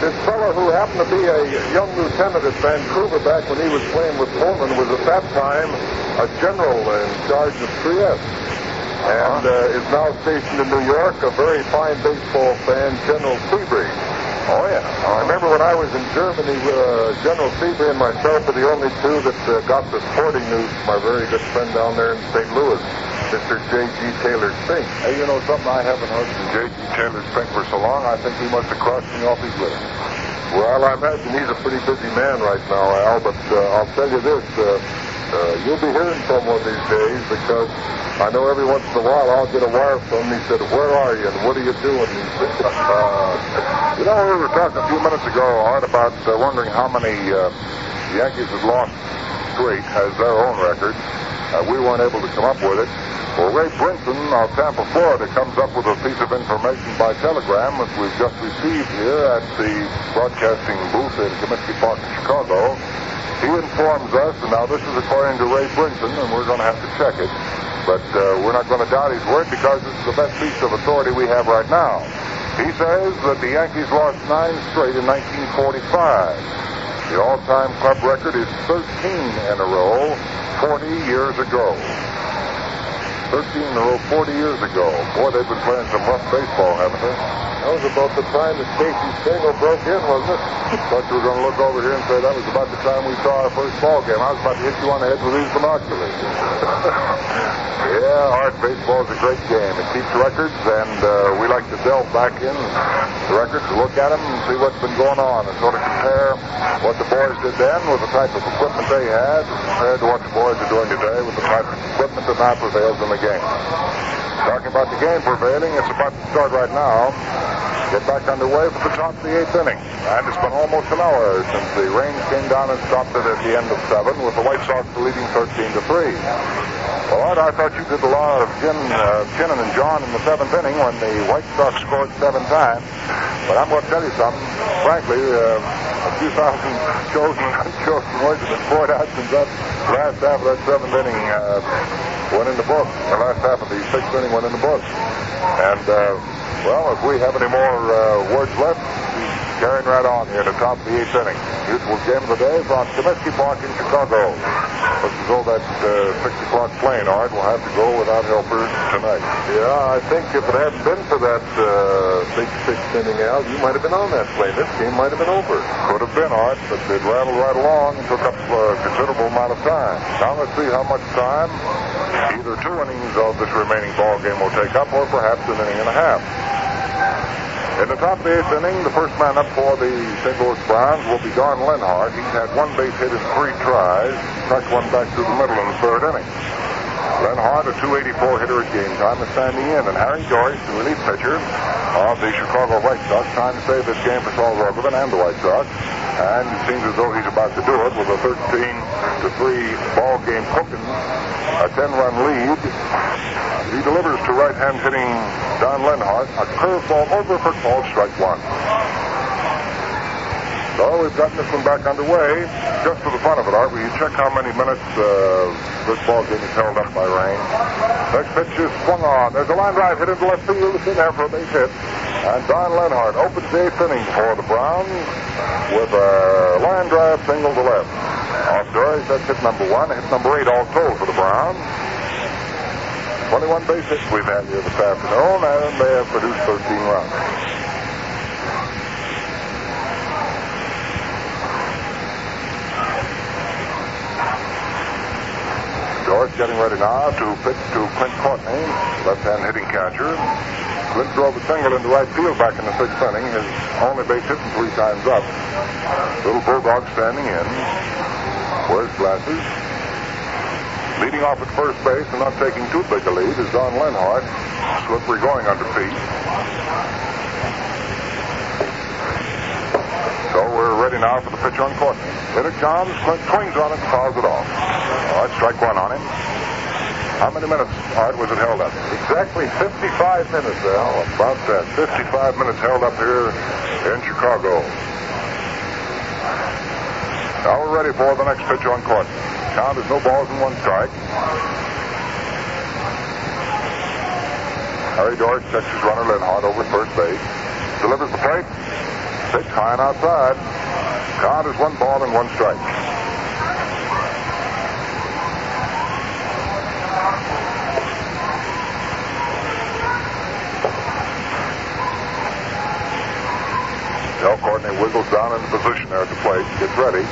this fellow who happened to be a young lieutenant at Vancouver back when he was playing with Pullman was at that time a general in charge of Trieste and uh, is now stationed in New York, a very fine baseball fan, General Seabury. Oh, yeah. I remember when I was in Germany, uh, General Seabury and myself were the only two that uh, got the sporting news from our very good friend down there in St. Louis, Mr. J.G. Taylor Spink. Hey, you know something? I haven't heard from J.G. Taylor Spink for so long, I think he must have crossed me off his list. Well, I imagine he's a pretty busy man right now, Al, but uh, I'll tell you this. Uh, Uh, you'll be hearing from one of these days because I know every once in a while I'll get a wire from him. He said, Where are you and what are you doing? He said, Uh, you know, we were talking a few minutes ago, Art, about uh, wondering how many uh, Yankees have lost straight as their own record. Uh, we weren't able to come up with it. Well, Ray Brinson of Tampa, Florida, comes up with a piece of information by telegram that we've just received here at the broadcasting booth in Comiskey Park in Chicago. He informs us, and now this is according to Ray Brinson, and we're going to have to check it, but uh, we're not going to doubt his word because this is the best piece of authority we have right now. He says that the Yankees lost nine straight in 1945. The all-time club record is 13 in a row, 40 years ago. 13 in a row, 40 years ago. Boy, they've been playing some rough baseball, haven't they? That was about the time that Casey Stengel broke in, wasn't it? Thought you were going to look over here and say that was about the time we saw our first ball game. I was about to hit you on the head with these binoculars. yeah, Art, baseball is a great game. It keeps records, and uh, we like to delve back in the records, look at them, and see what's been going on, and sort of compare what the boys did then with the type of equipment they had, compared to what the boys are doing today with the type of equipment that now prevails in the game. Talking about the game prevailing, it's about to start right now. Get back underway for the top of the eighth inning. And it's been almost an hour since the rain came down and stopped it at the end of seven, with the White Sox leading 13 to 3. Well, Art, I thought you did a lot of Gin, uh, and John in the seventh inning when the White Sox scored seven times. But I'm going to tell you something. Frankly, uh, a few thousand chosen and unchosen words have been poured out since that last half of that seventh inning uh, went in the book. The last half of the sixth inning went in the book. And, uh, well, if we have any more uh, words left, carrying right on here to top of the eighth inning. Usual game of the day from Comiskey Park in Chicago. As go that uh, 6 o'clock plane, Art, will have to go without helpers tonight. Yeah, I think if it hadn't been for that uh, big sixth inning, Al, you might have been on that plane. This game might have been over. Could have been, Art, but it rattled right along and took up a considerable amount of time. Now let's see how much time either two innings of this remaining ball game will take up or perhaps an inning and a half. In the top of the eighth inning, the first man up for the St. Louis Browns will be Don Lenhardt. He's had one base hit in three tries, cracked one back through the middle in the third inning. Lenhardt, a 284 hitter at game time, is standing in, and Harry Joyce, the relief pitcher of the Chicago White Sox, trying to save this game for Saul Robertson and the White Sox. And it seems as though he's about to do it with a 13 to 3 ball game cooking, a 10 run lead. He delivers to right hand hitting Don Lenhardt a curveball over for called strike one. So we've gotten this one back underway. Just for the fun of it, Art, will you check how many minutes uh, this ball game is held up by rain? Next pitch is swung on. There's a line drive hit into left field. It's in there for a base hit. And Don Lenhardt opens the eighth inning for the Browns with a line drive single to left. Off that's hit number one. Hit number eight all told for the Browns. 21 base hits we've had here this afternoon, and they have produced 13 runs. George getting ready now to pitch to Clint Courtney, left-hand hitting catcher. Clint drove a single into right field back in the sixth inning, his only base hit three times up. Little Bulldog standing in, wears glasses. Leading off at first base and not taking too big a lead is Don Lenhardt, slippery going under feet. So we're ready now for the pitch on Courtney. Here it comes. Clint swings on it fouls it off. All right, strike one on him. How many minutes, Art, was it held up? Exactly 55 minutes, Al. About that. 55 minutes held up here in Chicago. Now we're ready for the next pitch on Courtney. Count is no balls and one strike. Harry Dorish checks his runner Lenhardt over first base. Delivers the plate. Pitch high and outside. Count is one ball and one strike. Del Courtney wiggles down into position there at the plate. Gets ready.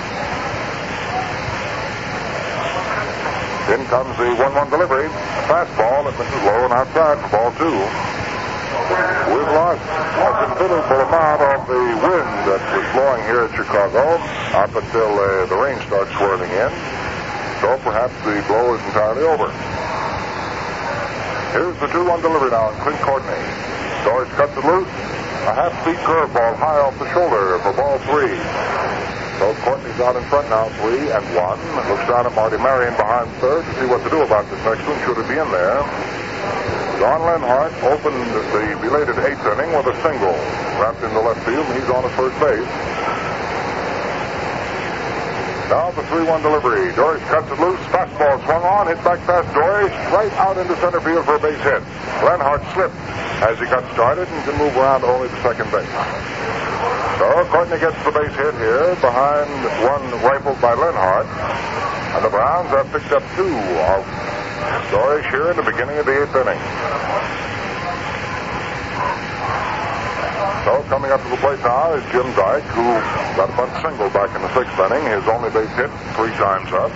In comes the 1-1 delivery. Fastball that misses low and outside for ball two. We've lost a considerable amount of the wind that was blowing here at Chicago up until uh, the rain starts swirling in. So perhaps the blow is entirely over. Here's the 2-1 delivery now, in Clint Courtney. Dorish cuts it loose. A half-speed curveball high off the shoulder for ball three. So Courtney's out in front now, three and one. Looks down at Marty Marion behind third to see what to do about this next one. Should it be in there? Don Lenhardt opened the belated eighth inning with a single wrapped in the left field, and he's on at first base. Now the 3-1 delivery. Dorish cuts it loose. Fastball swung on, hit back past Dorish, right out into center field for a base hit. Lenhardt slipped as he got started and can move around only to second base. So Courtney gets the base hit here behind one rifled by Lenhardt. And the Browns have picked up two of Dorish here in the beginning of the eighth inning. So coming up to the plate now is Jim Dyck, who got a bunt single back in the sixth inning. His only base hit three times up.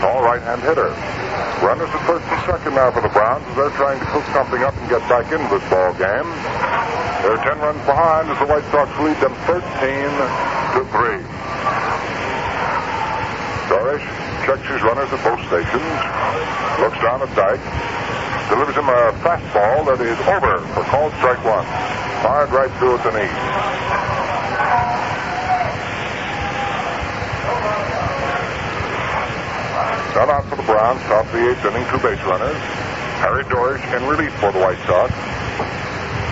Tall right-hand hitter. Runners at first and second now for the Browns as they're trying to cook something up and get back into this ball game. They're 10 runs behind as the White Sox lead them 13 to 3. Dorish checks his runners at both stations, looks down at Dyck, delivers him a fastball that is over for called strike one. Fired right through at the knee. Shot out for the Browns, top of the eighth inning, two base runners. Harry Dorish in relief for the White Sox.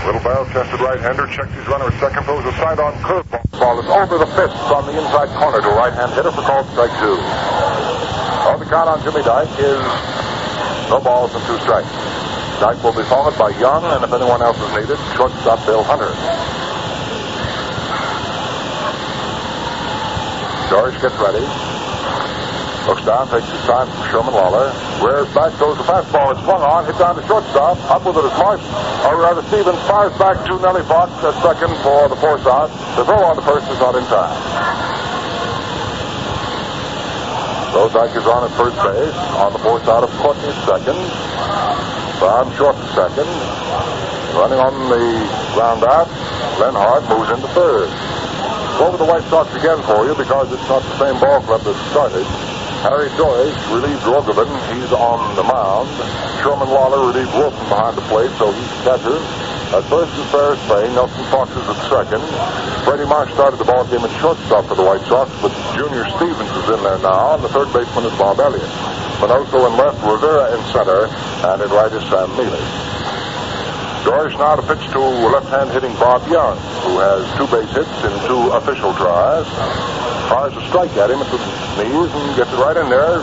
Little barrel-chested right-hander checks his runner at second, throws a side-on curveball. Ball is over the fifth on the inside corner to right-hand hitter for called strike two. All the count on Jimmy Dyck is no balls and two strikes. Dyck will be followed by Young, and if anyone else is needed, shortstop Bill Hunter. George gets ready. Looks down, takes his time from Sherman Lollar. Rears back, goes the fastball. It's swung on, hit down to shortstop. Up with it is Marsh. Or rather, Stephens fires back to Nellie Fox at second for the force out. The throw on the first is not in time. Dyck is on at first base. On the force out of Courtney second. Brown short second. Running on the ground out. Lenhardt moves into third. Over the White Sox again for you because it's not the same ball club that started. Harry Dorish relieved Rogovin. He's on the mound. Sherman Lollar relieved Wilson behind the plate, so he's catcher. At first is Ferris Fain. Nelson Fox is at second. Freddie Marsh started the ball game at shortstop for the White Sox, but Junior Stephens is in there now, and the third baseman is Bob Elliott. Minoso in left, Rivera in center, and in right is Sam Mele. Dorish now to pitch to left-hand hitting Bob Young, who has two base hits in two official tries. Tries a strike at him at the knees and gets it right in there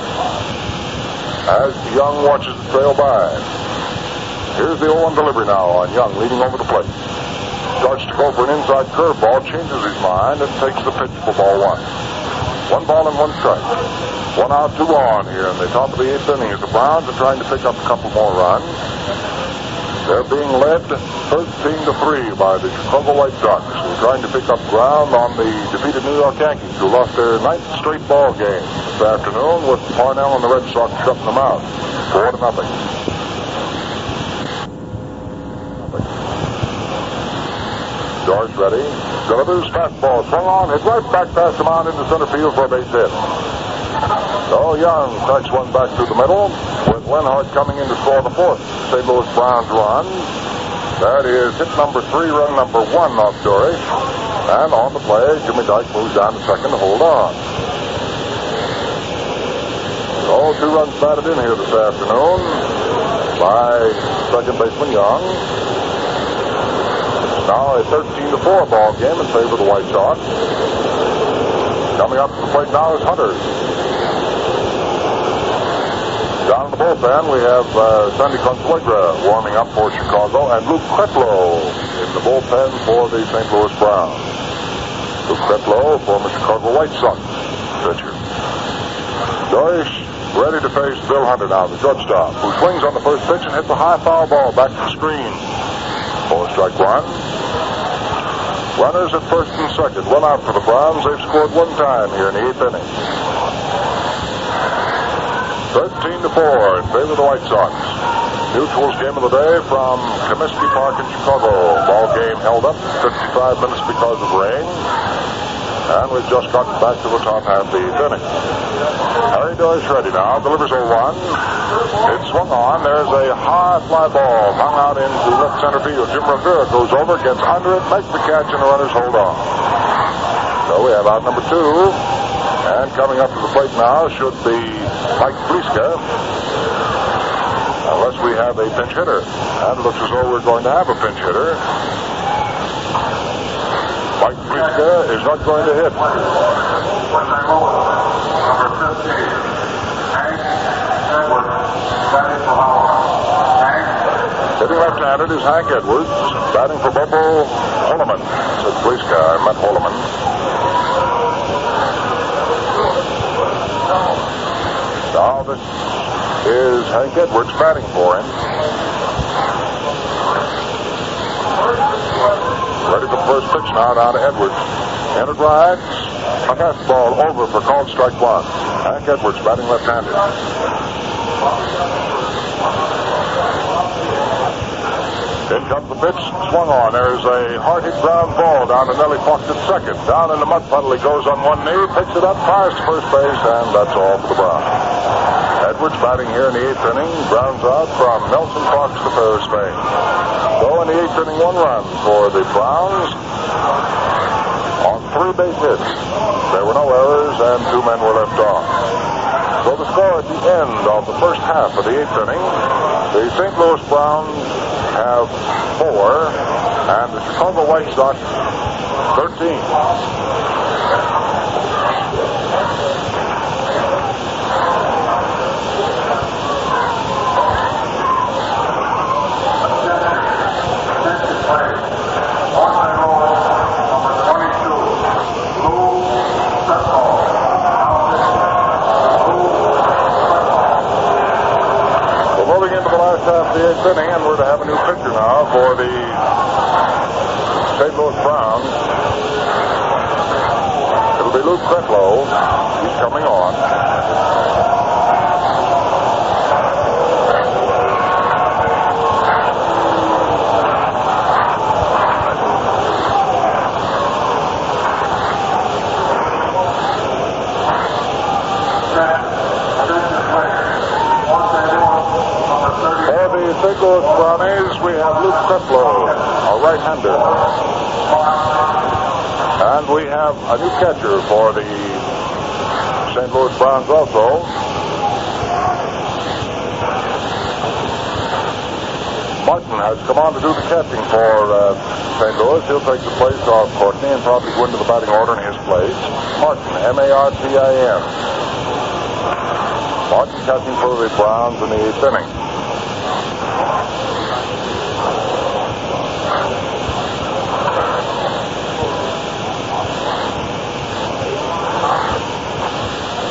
as Young watches the trail by. Here's the 0-1 delivery now on Young, leading over the plate. Starts to go for an inside curveball, changes his mind, and takes the pitch for ball one. One ball and one strike. One out, two on here in the top of the eighth inning as the Browns are trying to pick up a couple more runs. They're being led 13 to 3 by the Chicago White Sox, who are trying to pick up ground on the defeated New York Yankees, who lost their ninth straight ball game this afternoon with Parnell and the Red Sox shutting them out. Four to nothing. George ready. Delivers fastball. Swung on. Hit right back past the mound into center field for a base hit. So Young strikes one back through the middle with Lenhardt coming in to score the fourth St. Louis Browns run. That is hit number three, run number one off Dorish. And on the play, Jimmy Dyck moves down to second to hold on. So two runs batted in here this afternoon by second baseman Young. Now a 13 to 4 ball game in favor of the White Sox. Coming up to the plate now is Hunter. Down in the bullpen, we have uh, Sandy Consuegra warming up for Chicago and Luke Kretlow in the bullpen for the St. Louis Browns. Luke Kretlow, former Chicago White Sox pitcher. Dorish ready to face Bill Hunter now, the shortstop, who swings on the first pitch and hits a high foul ball back to the screen. Four strike one. Runners at first and second. One out for the Browns. They've scored one time here in the eighth inning. 13 to 4 in favor of the White Sox. Mutual's game of the day from Comiskey Park in Chicago. Ball game held up 55 minutes because of rain. And we've just gotten back to the top half of the inning. Harry Doyce ready now. Delivers a one. It's swung on. There's a high fly ball hung out into left center field. Jim Rivera goes over, gets under it, makes the catch, and the runners hold on. So we have out number two. And coming up to the plate now should be Mike Blyzka. Unless we have a pinch hitter. And it looks as though we're going to have a pinch hitter. Mike Blyzka is not going to hit. Hitting left-handed is Hank Edwards. Batting for Bobo Holloman. Said Blyzka. I meant Holloman. Is Hank Edwards batting for him. Ready for the first pitch now down to Edwards. Entered right. A fastball over for called strike one. Hank Edwards batting left-handed. In comes the pitch, swung on. There's a hard hit ground ball down to Nellie Fox at second. Down in the mud puddle, he goes on one knee, picks it up, fires to first base, and that's all for the Browns. Edwards batting here in the eighth inning, grounds out from Nelson Fox to first base. So in the eighth inning, one run for the Browns on three base hits. There were no errors, and two men were left off. So the score at the end of the first half of the eighth inning, the St. Louis Browns have four, and the Chicago White Sox 13. We're moving into the last and we're to have a new pitcher now for the St. Louis Browns. It'll be Luke Kretlow. He's coming on. For the St. Louis Brownies, we have Luke Kretlow, a right-hander. And we have a new catcher for the St. Louis Browns also. Martin has come on to do the catching for uh, St. Louis. He'll take the place of Courtney and probably go into the batting order in his place. Martin, M-A-R-T-I-N. Martin catching for the Browns in the eighth inning.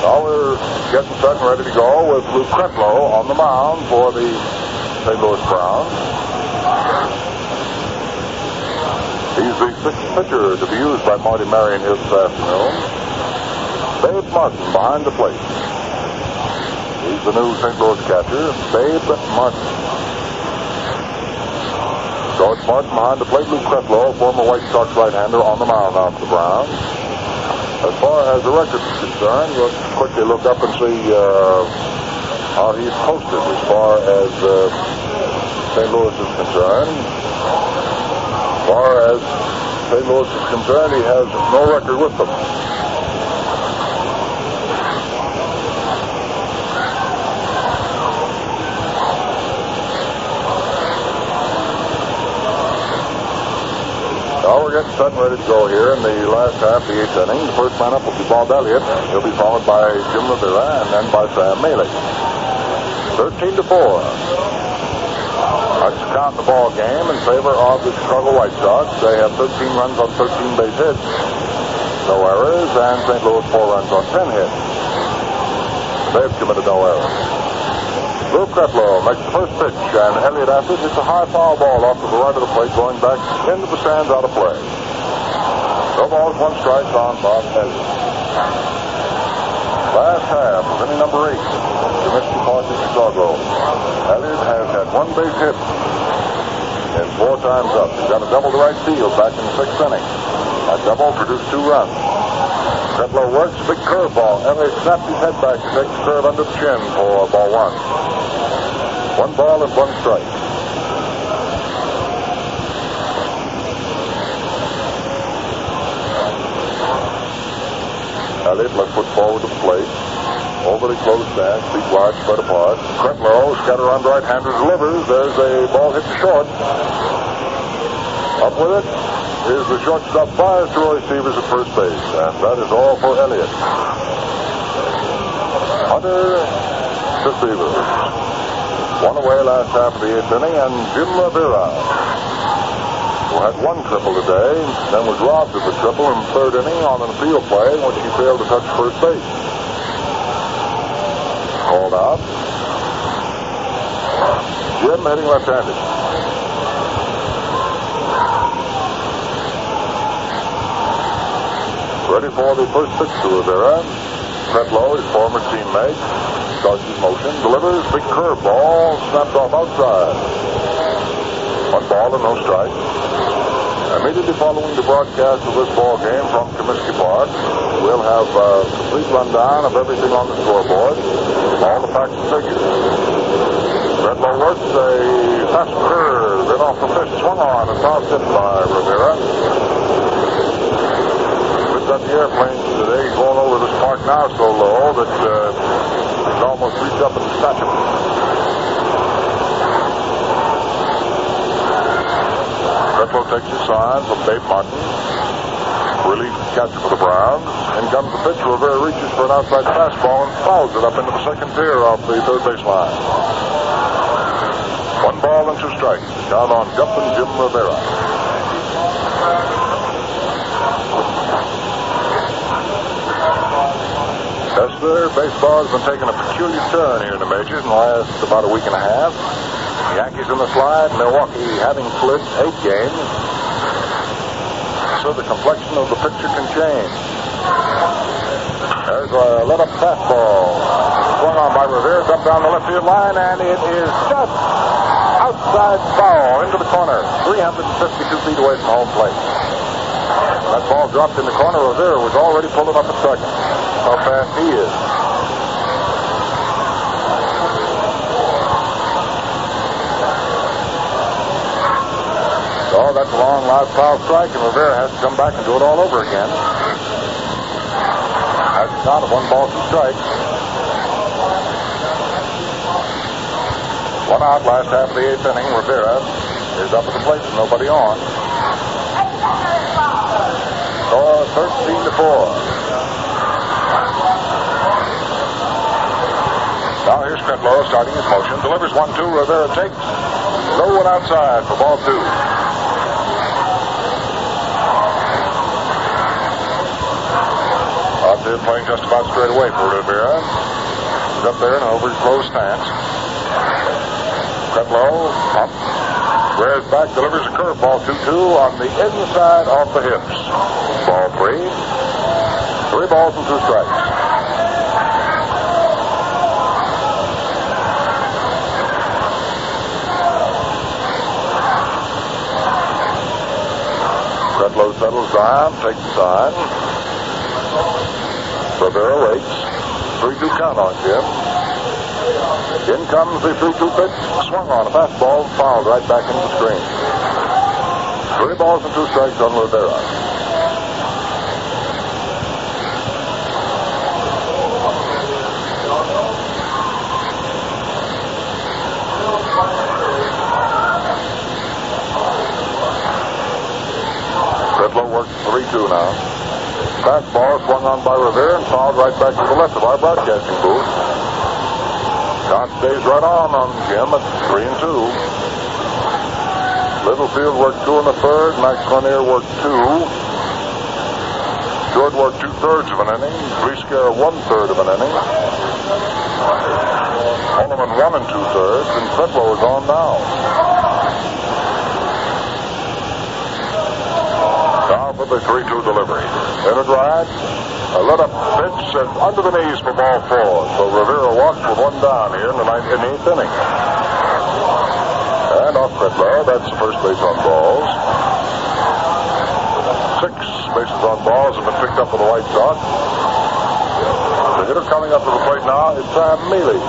Now we're getting set and ready to go with Luke Kretlow on the mound for the St. Louis Browns. He's the sixth pitcher to be used by Marty Marion here this afternoon. Babe Martin behind the plate. He's the new St. Louis catcher, Babe Martin. It's Martin behind the plate, Luke Kretlow, former White Sox right-hander, on the mound now for the Browns. As far as the record is concerned, we'll quickly look up and see uh, how he's posted as far as uh, St. Louis is concerned. As far as St. Louis is concerned, he has no record with them. Getting set and ready to go here in the last half the eighth inning. The first man up will be Bob Elliott. He'll be followed by Jim Rivera and then by Sam Mele. 13 to 4. That's count the ball game in favor of the Chicago White Sox. They have 13 runs on 13 base hits. No errors, and St. Louis four runs on 10 hits. They've committed no errors. Luke Kretlow makes the first pitch, and Elliott after it hits a high foul ball off to the right of the plate, going back into the stands out of play. No balls, one strike on Bob Elliott. Last half of inning number eight, Comiskey Park in Chicago. Elliott has had one base hit in four times up. He's got a double to right field back in the sixth inning. That double produced two runs. Kretlow works big curveball. Elliott snaps his head back to take the curve under the chin for ball one. One ball and one strike. Elliott left foot forward to the plate. Overly close stance, feet wide, spread apart. Kretlow, scatter on right-hander, delivers. There's a ball hit short. Up with it is the shortstop fires to Roy Sievers at first base, and that is all for Elliott. Hunter Stevens. One away last half of the eighth inning, and Jim Rivera, who had one triple today, then was robbed of the triple in the third inning on an appeal play in which he failed to touch first base. Called out. Jim hitting left-handed. Ready for the first pitch to Rivera. Kretlow, his former teammate, starts his motion, delivers big curveball, snapped off outside. One ball and no strike. Immediately following the broadcast of this ball game from Comiskey Park, we'll have a complete rundown of everything on the scoreboard, all the facts and figures. Kretlow works a fast curve, then off the pitch, swung on and foul in by Rivera airplanes today going over this park now so low that uh, almost reached up and touch them. Kretlow takes his sign from Babe Martin. Relief catcher for the Browns. In comes the pitch. Rivera reaches for an outside fastball and fouls it up into the second tier off the third base line. One ball and two strikes. Down on Jumpin' Jim Rivera. Kessler, baseball has been taking a peculiar turn here in the majors in the last about a week and a half. The Yankees in the slide, Milwaukee having slid eight games. So the complexion of the picture can change. There's a let-up fastball. Swung on by Rivera, up down the left field line, and it is just outside foul into the corner, 352 feet away from home plate. That ball dropped in the corner. Rivera was already pulling up at second. How fast he is. So that's a long, loud foul strike, and Rivera has to come back and do it all over again. Has a count of one ball, two strikes. One out last half of the eighth inning. Rivera is up at the plate with nobody on. Score 13 to 4. Here's starting his motion. Delivers one two. Rivera takes. No one outside for ball two. There playing just about straight away for Rivera. He's up there in an overclosed stance. Kretlow up. Squares back, delivers a curveball 2-2 on the inside off the hips. Ball three. Three balls and two strikes. Kretlow settles down, takes the. Rivera waits. 3-2 count on Jim. In comes the 3-2 pitch. Swung on a fastball, fouled right back into the screen. Three balls and two strikes on Rivera. Kretlow 3-2 now. Fastball swung on by Rivera and fouled right back to the left of our broadcasting booth. Count stays right on on Jim at 3 and 2. Littlefield worked two in the third. Max Lanier worked two. Jordan worked two thirds of an inning. Brecheen one third of an inning. Holloman one and two thirds. And Kretlow is on now. For the 3 2 delivery. In a drive, A let up pitch and under the knees for ball four. So Rivera walks with one down here in the ninth, eighth inning. And off Kretlow, that's the first base on balls. six bases on balls have been picked up for the White Sox. The hitter coming up to the plate now is Sam Mele,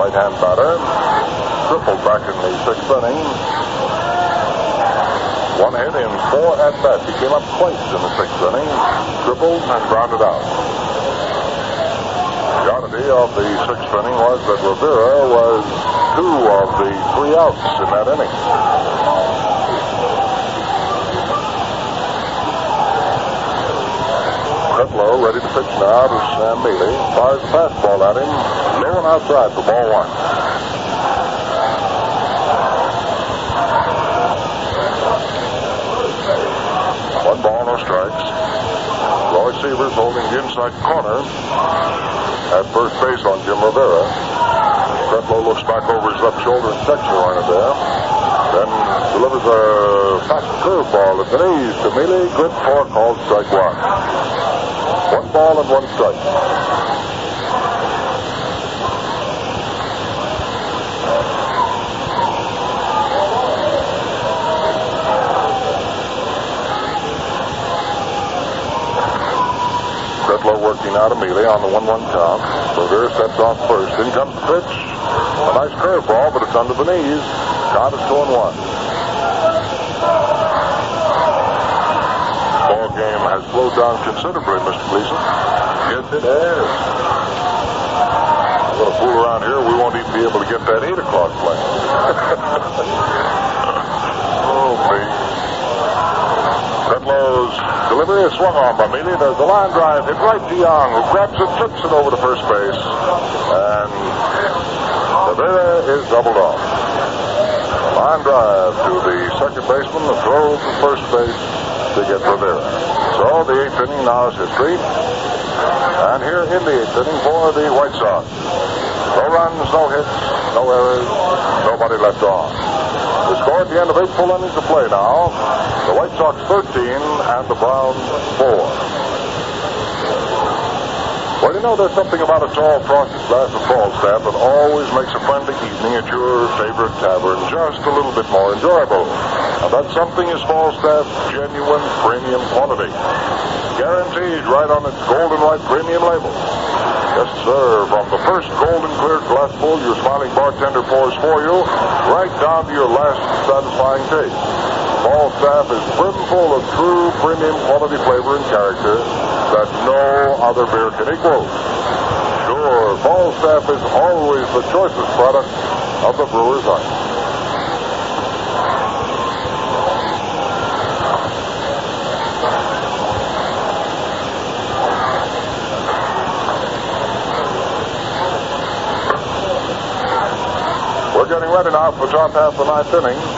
right-hand batter. Tripled back in the sixth inning. One hit in four at bats. He came up twice in the sixth inning, tripled and grounded out. The oddity of the sixth inning was that Rivera was two of the three outs in that inning. Kretlow ready to pitch now to Sam Mele. Fires a fastball at him. Low and outside for ball one. One ball, no strikes. Roy Sievers holding the inside corner at first base on Jim Rivera. Kretlow looks back over his left shoulder and checks the runner there. Then delivers a fast curveball at the knees to Mele. Good for called strike one. One ball and one strike. Kretlow working out of Mele on the 1 1 count. Rivera steps off first. In comes the pitch. A nice curveball, but it's under the knees. Count is 2 and 1. Ball game has slowed down considerably, Mr. Gleeson. Yes, it has. We're going to fool around here. We won't even be able to get that 8 o'clock play. oh, me. Kretlow's delivery is swung on by Mele. There's a line drive hit right to Young, who grabs it, flips it over to first base. And Rivera is doubled off. Line drive to the second baseman, the throw to first base to get Rivera. So the eighth inning now is history. And here in the eighth inning for the White Sox. No runs, no hits, no errors, nobody left on. The score at the end of eight full innings of play now. The White Sox 13 and the Browns 4. Well, you know, there's something about a tall, frosted glass of Falstaff that always makes a friendly evening at your favorite tavern just a little bit more enjoyable. Now, that something is Falstaff's genuine premium quality. Guaranteed right on its golden white premium label. Yes, sir. From the first golden clear glassful your smiling bartender pours for you, right down to your last satisfying taste. Falstaff is brimful of true premium quality flavor and character that no other beer can equal. Sure, Falstaff is always the choicest product of the brewer's heart. We're getting ready now for top half the ninth inning.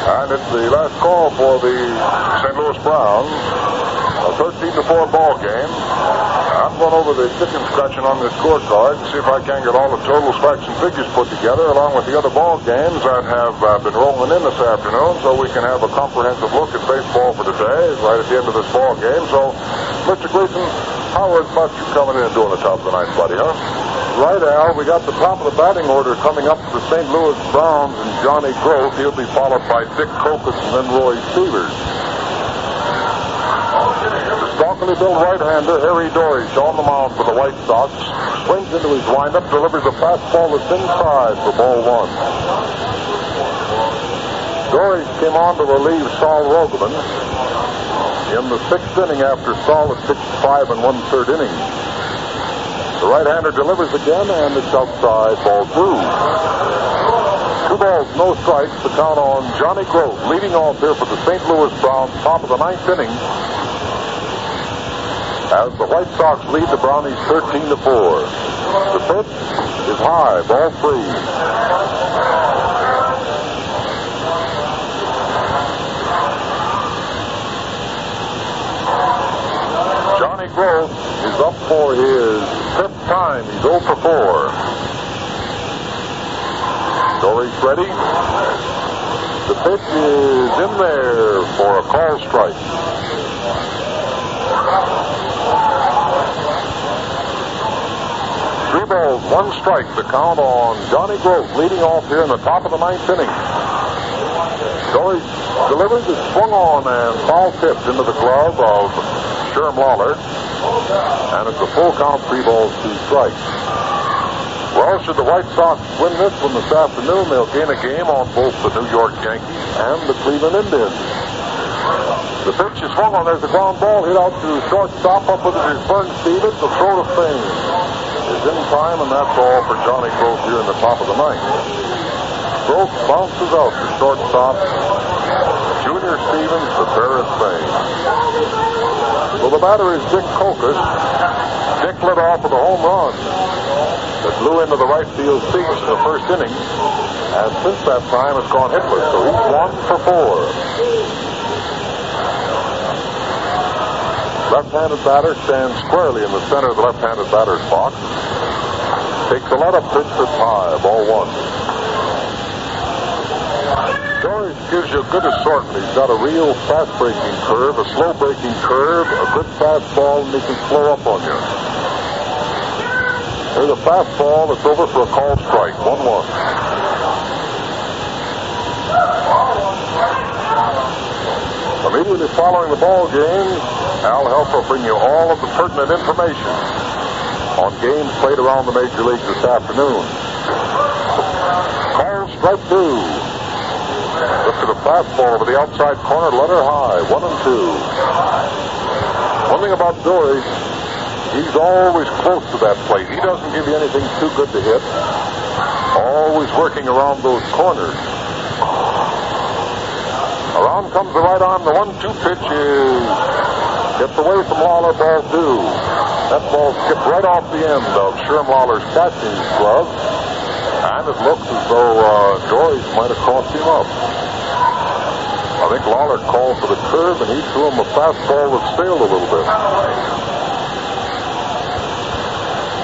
And it's the last call for the St. Louis Browns. A 13 to 4 ball game. I'm going over the chicken scratching on this scorecard and see if I can get all the totals, facts, and figures put together along with the other ball games that have uh, been rolling in this afternoon so we can have a comprehensive look at baseball for today right at the end of this ball game. So, Mr. Gleeson, how about you coming in and doing the top of the ninth, buddy, huh? Right, Al. We got the top of the batting order coming up for St. Louis Browns and Johnny Groth. He'll be followed by Dick Kokos and then Roy Sievers. Stalkily built right-hander Harry Dorish on the mound for the White Sox. Swings into his windup, delivers a fastball that's inside for ball one. Dorish came on to relieve Saul Rogovin in the sixth inning after Saul had pitched five and one-third innings. The right-hander delivers again, and it's outside, ball two. Two balls, no strikes. The count on Johnny Groth, leading off here for the St. Louis Browns, top of the ninth inning. As the White Sox lead the Brownies 13 to 4. The pitch is high, ball three. Johnny Groth is up for his time. He's 0 for 4. Dorish ready. The pitch is in there for a call strike. Three balls, one strike. The count on Johnny Groth leading off here in the top of the ninth inning. Dory delivers is swung on and foul tipped into the glove of Sherm Lollar. And it's a full count, three balls, two strikes. Well, should the White Sox win this one this afternoon, they'll gain a game on both the New York Yankees and the Cleveland Indians. The pitch is swung on. There's a ground ball hit out to shortstop. Up with it is Vern Stephens. The throw to Fain is in time, and that's all for Johnny Groth here in the top of the ninth. Groth bounces out to shortstop. Junior Stephens, the Ferris Fain. So the batter is Dick Kokos. Dick led off with a home run that blew into the right field seats in the first inning. And since that time, it's gone hitless. So he's one for four. Left-handed batter stands squarely in the center of the left-handed batter's box. Takes a lot of pitch that's high, ball one. Dorish gives you a good assortment. He's got a real fast breaking curve, a slow breaking curve, a good fastball, and he can slow up on you. There's a fastball that's over for a call strike. 1 1. Immediately following the ball game, Al Helfer will bring you all of the pertinent information on games played around the major leagues this afternoon. Call strike two. Lifted a fastball over the outside corner, letter high, one and two. One thing about Dorish, he's always close to that plate. He doesn't give you anything too good to hit. Always working around those corners. Around comes the right arm. The one-two pitch is gets away from Lollar. Ball two. That ball skipped right off the end of Sherm Lollar's catching glove, it looks as though uh, might have crossed him up. I think Lollar called for the curve, and he threw him a fastball that sailed a little bit.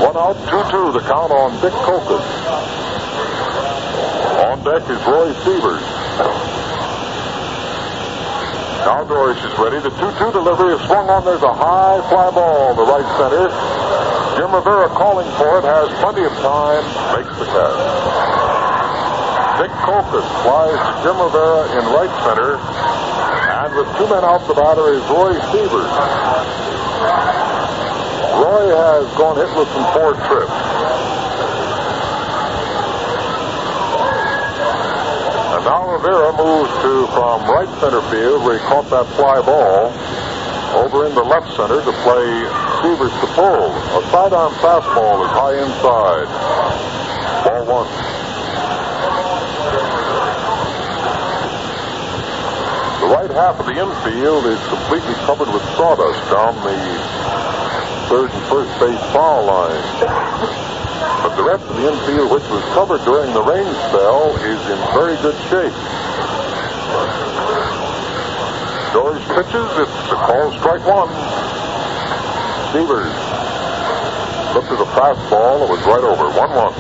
One out, two-two. The count on Dick Kokos. On deck is Roy Sievers. Now Dorish is ready. The 2-2 delivery is swung on. There's a high fly ball to right center. Jim Rivera calling for it. Has plenty of time. Makes the catch. Dick Kokos flies Jim Rivera in right center. And with two men out, the batter is Roy Sievers. Roy has gone hitless in four trips. And now Rivera moves to from right center field where he caught that fly ball over into left center to play Sievers to pull. A sidearm fastball is high inside. Ball one. The right half of the infield is completely covered with sawdust down the third and first base foul line. But the rest of the infield, which was covered during the rain spell, is in very good shape. Dorish pitches. It's a call strike one. Sievers looked at a fastball. It was right over. 1 1.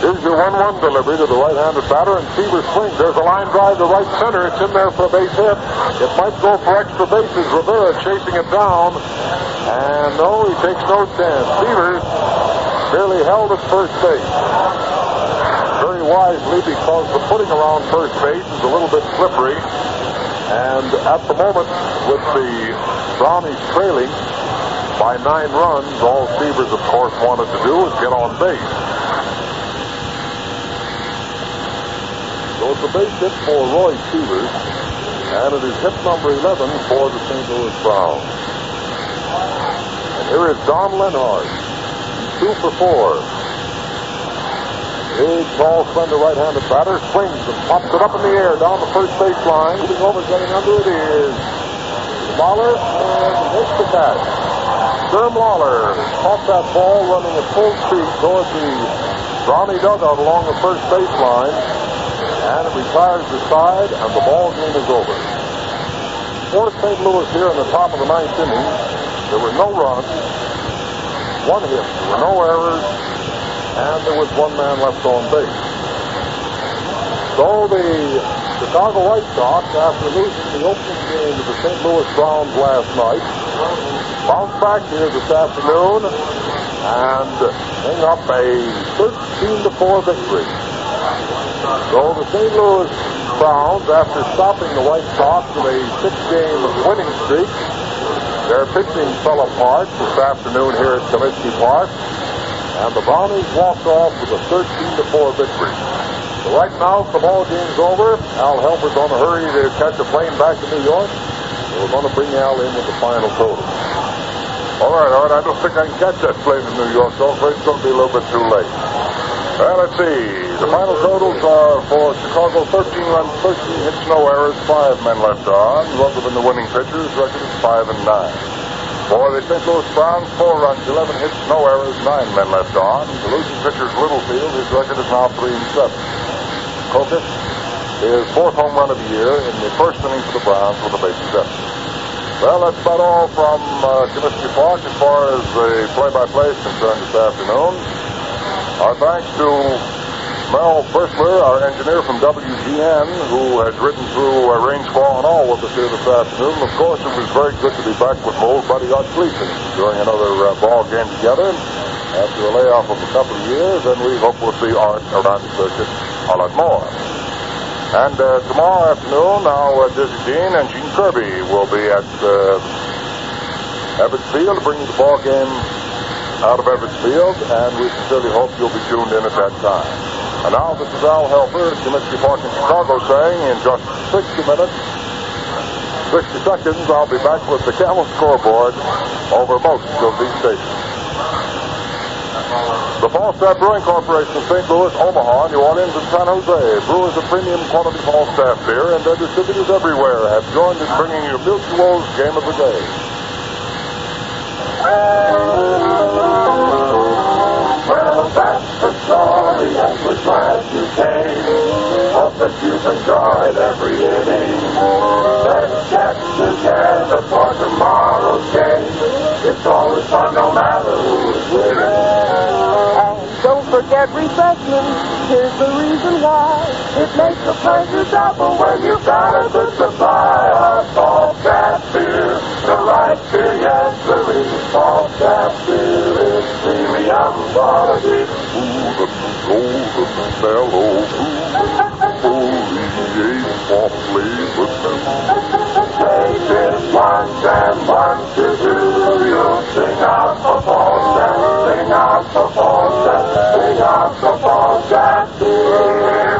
Here's your 1 1 delivery to the right handed batter, and Sievers swings. There's a line drive to right center. It's in there for a base hit. It might go for extra bases. Rivera chasing it down. And no, he takes no chance. Sievers barely held at first base. Wisely because the footing around first base is a little bit slippery. And at the moment, with the Brownies trailing by nine runs, all Sievers, of course, wanted to do was get on base. So it's a base hit for Roy Sievers, and it is hit number 11 for the St. Louis Browns. And here is Don Lenhardt, two for four. Big, tall, slender right-handed batter swings and pops it up in the air down the first base line. Moving over, getting under it is Lollar and makes the catch. Sherm Lollar caught that ball running at full speed towards the Brownie dugout along the first base line, and it retires the side, and the ball game is over. For St. Louis here in the top of the ninth inning, there were no runs, one hit, there were no errors, and there was one man left on base. So the Chicago White Sox, after losing the opening game to the St. Louis Browns last night, bounce back here this afternoon and hang up a 13 to 4 victory. So the St. Louis Browns, after stopping the White Sox with a six-game winning streak, their pitching fell apart this afternoon here at Comiskey Park, and the Brownies walked off with a 13 to 4 victory. So right now, the ball game's over. Al Helfer's on a hurry to catch a plane back to New York. So we're going to bring Al in with the final total. All right, all right. I don't think I can catch that plane in New York, so I'm afraid it's going to be a little bit too late. Well, let's see. The final totals are for Chicago 13 runs, 13 hits, no errors, five men left on. Other than the winning pitchers, record is five and nine. For the St. Louis Browns, four runs, 11 hits, no errors, nine men left on. The losing pitcher's Littlefield, his record is now three and seven. Kokos, his fourth home run of the year in the first inning for the Browns with a base hit. Well, that's about all from uh, Park as far as the play-by-play is concerned this afternoon. Our thanks to Mel Bursler, our engineer from WGN, who has ridden through uh, Rainsfall and all with us here this afternoon. Of course, it was very good to be back with my old buddy Art Gleeson during another uh, ball game together. After a layoff of a couple of years, and we hope we'll see Art around the circuit a lot more. And uh, tomorrow afternoon, now uh, Dizzy Dean and Gene Kirby will be at uh, Ebbets Field to bring the ball game out of Ebbets Field, and we sincerely hope you'll be tuned in at that time. And now this is Al Helfer Comiskey Park in Chicago saying in just 60 minutes, 60 seconds, I'll be back with the Camel scoreboard over most of these stations. The Falstaff Brewing Corporation St. Louis, Omaha, New Orleans, and San Jose, brewers of premium quality Falstaff beer and their distributors everywhere have joined in bringing you Mutual's Game of the Day. Well, that's the story, and we're glad you came. Hope that you've every inning. Let's get together for tomorrow's game. It's always fun, no matter who is winning. And don't forget refreshments. Here's the reason why. It makes the pleasure double when you've got a good supply of Falstaff beer. The right beer, yes, the real Falstaff beer is premium quality. Oh, Smooth oh, and golden mellow, foliate for flavor Say this once and once you do, you'll sing out for fall not supposed to, we're not supposed to be here.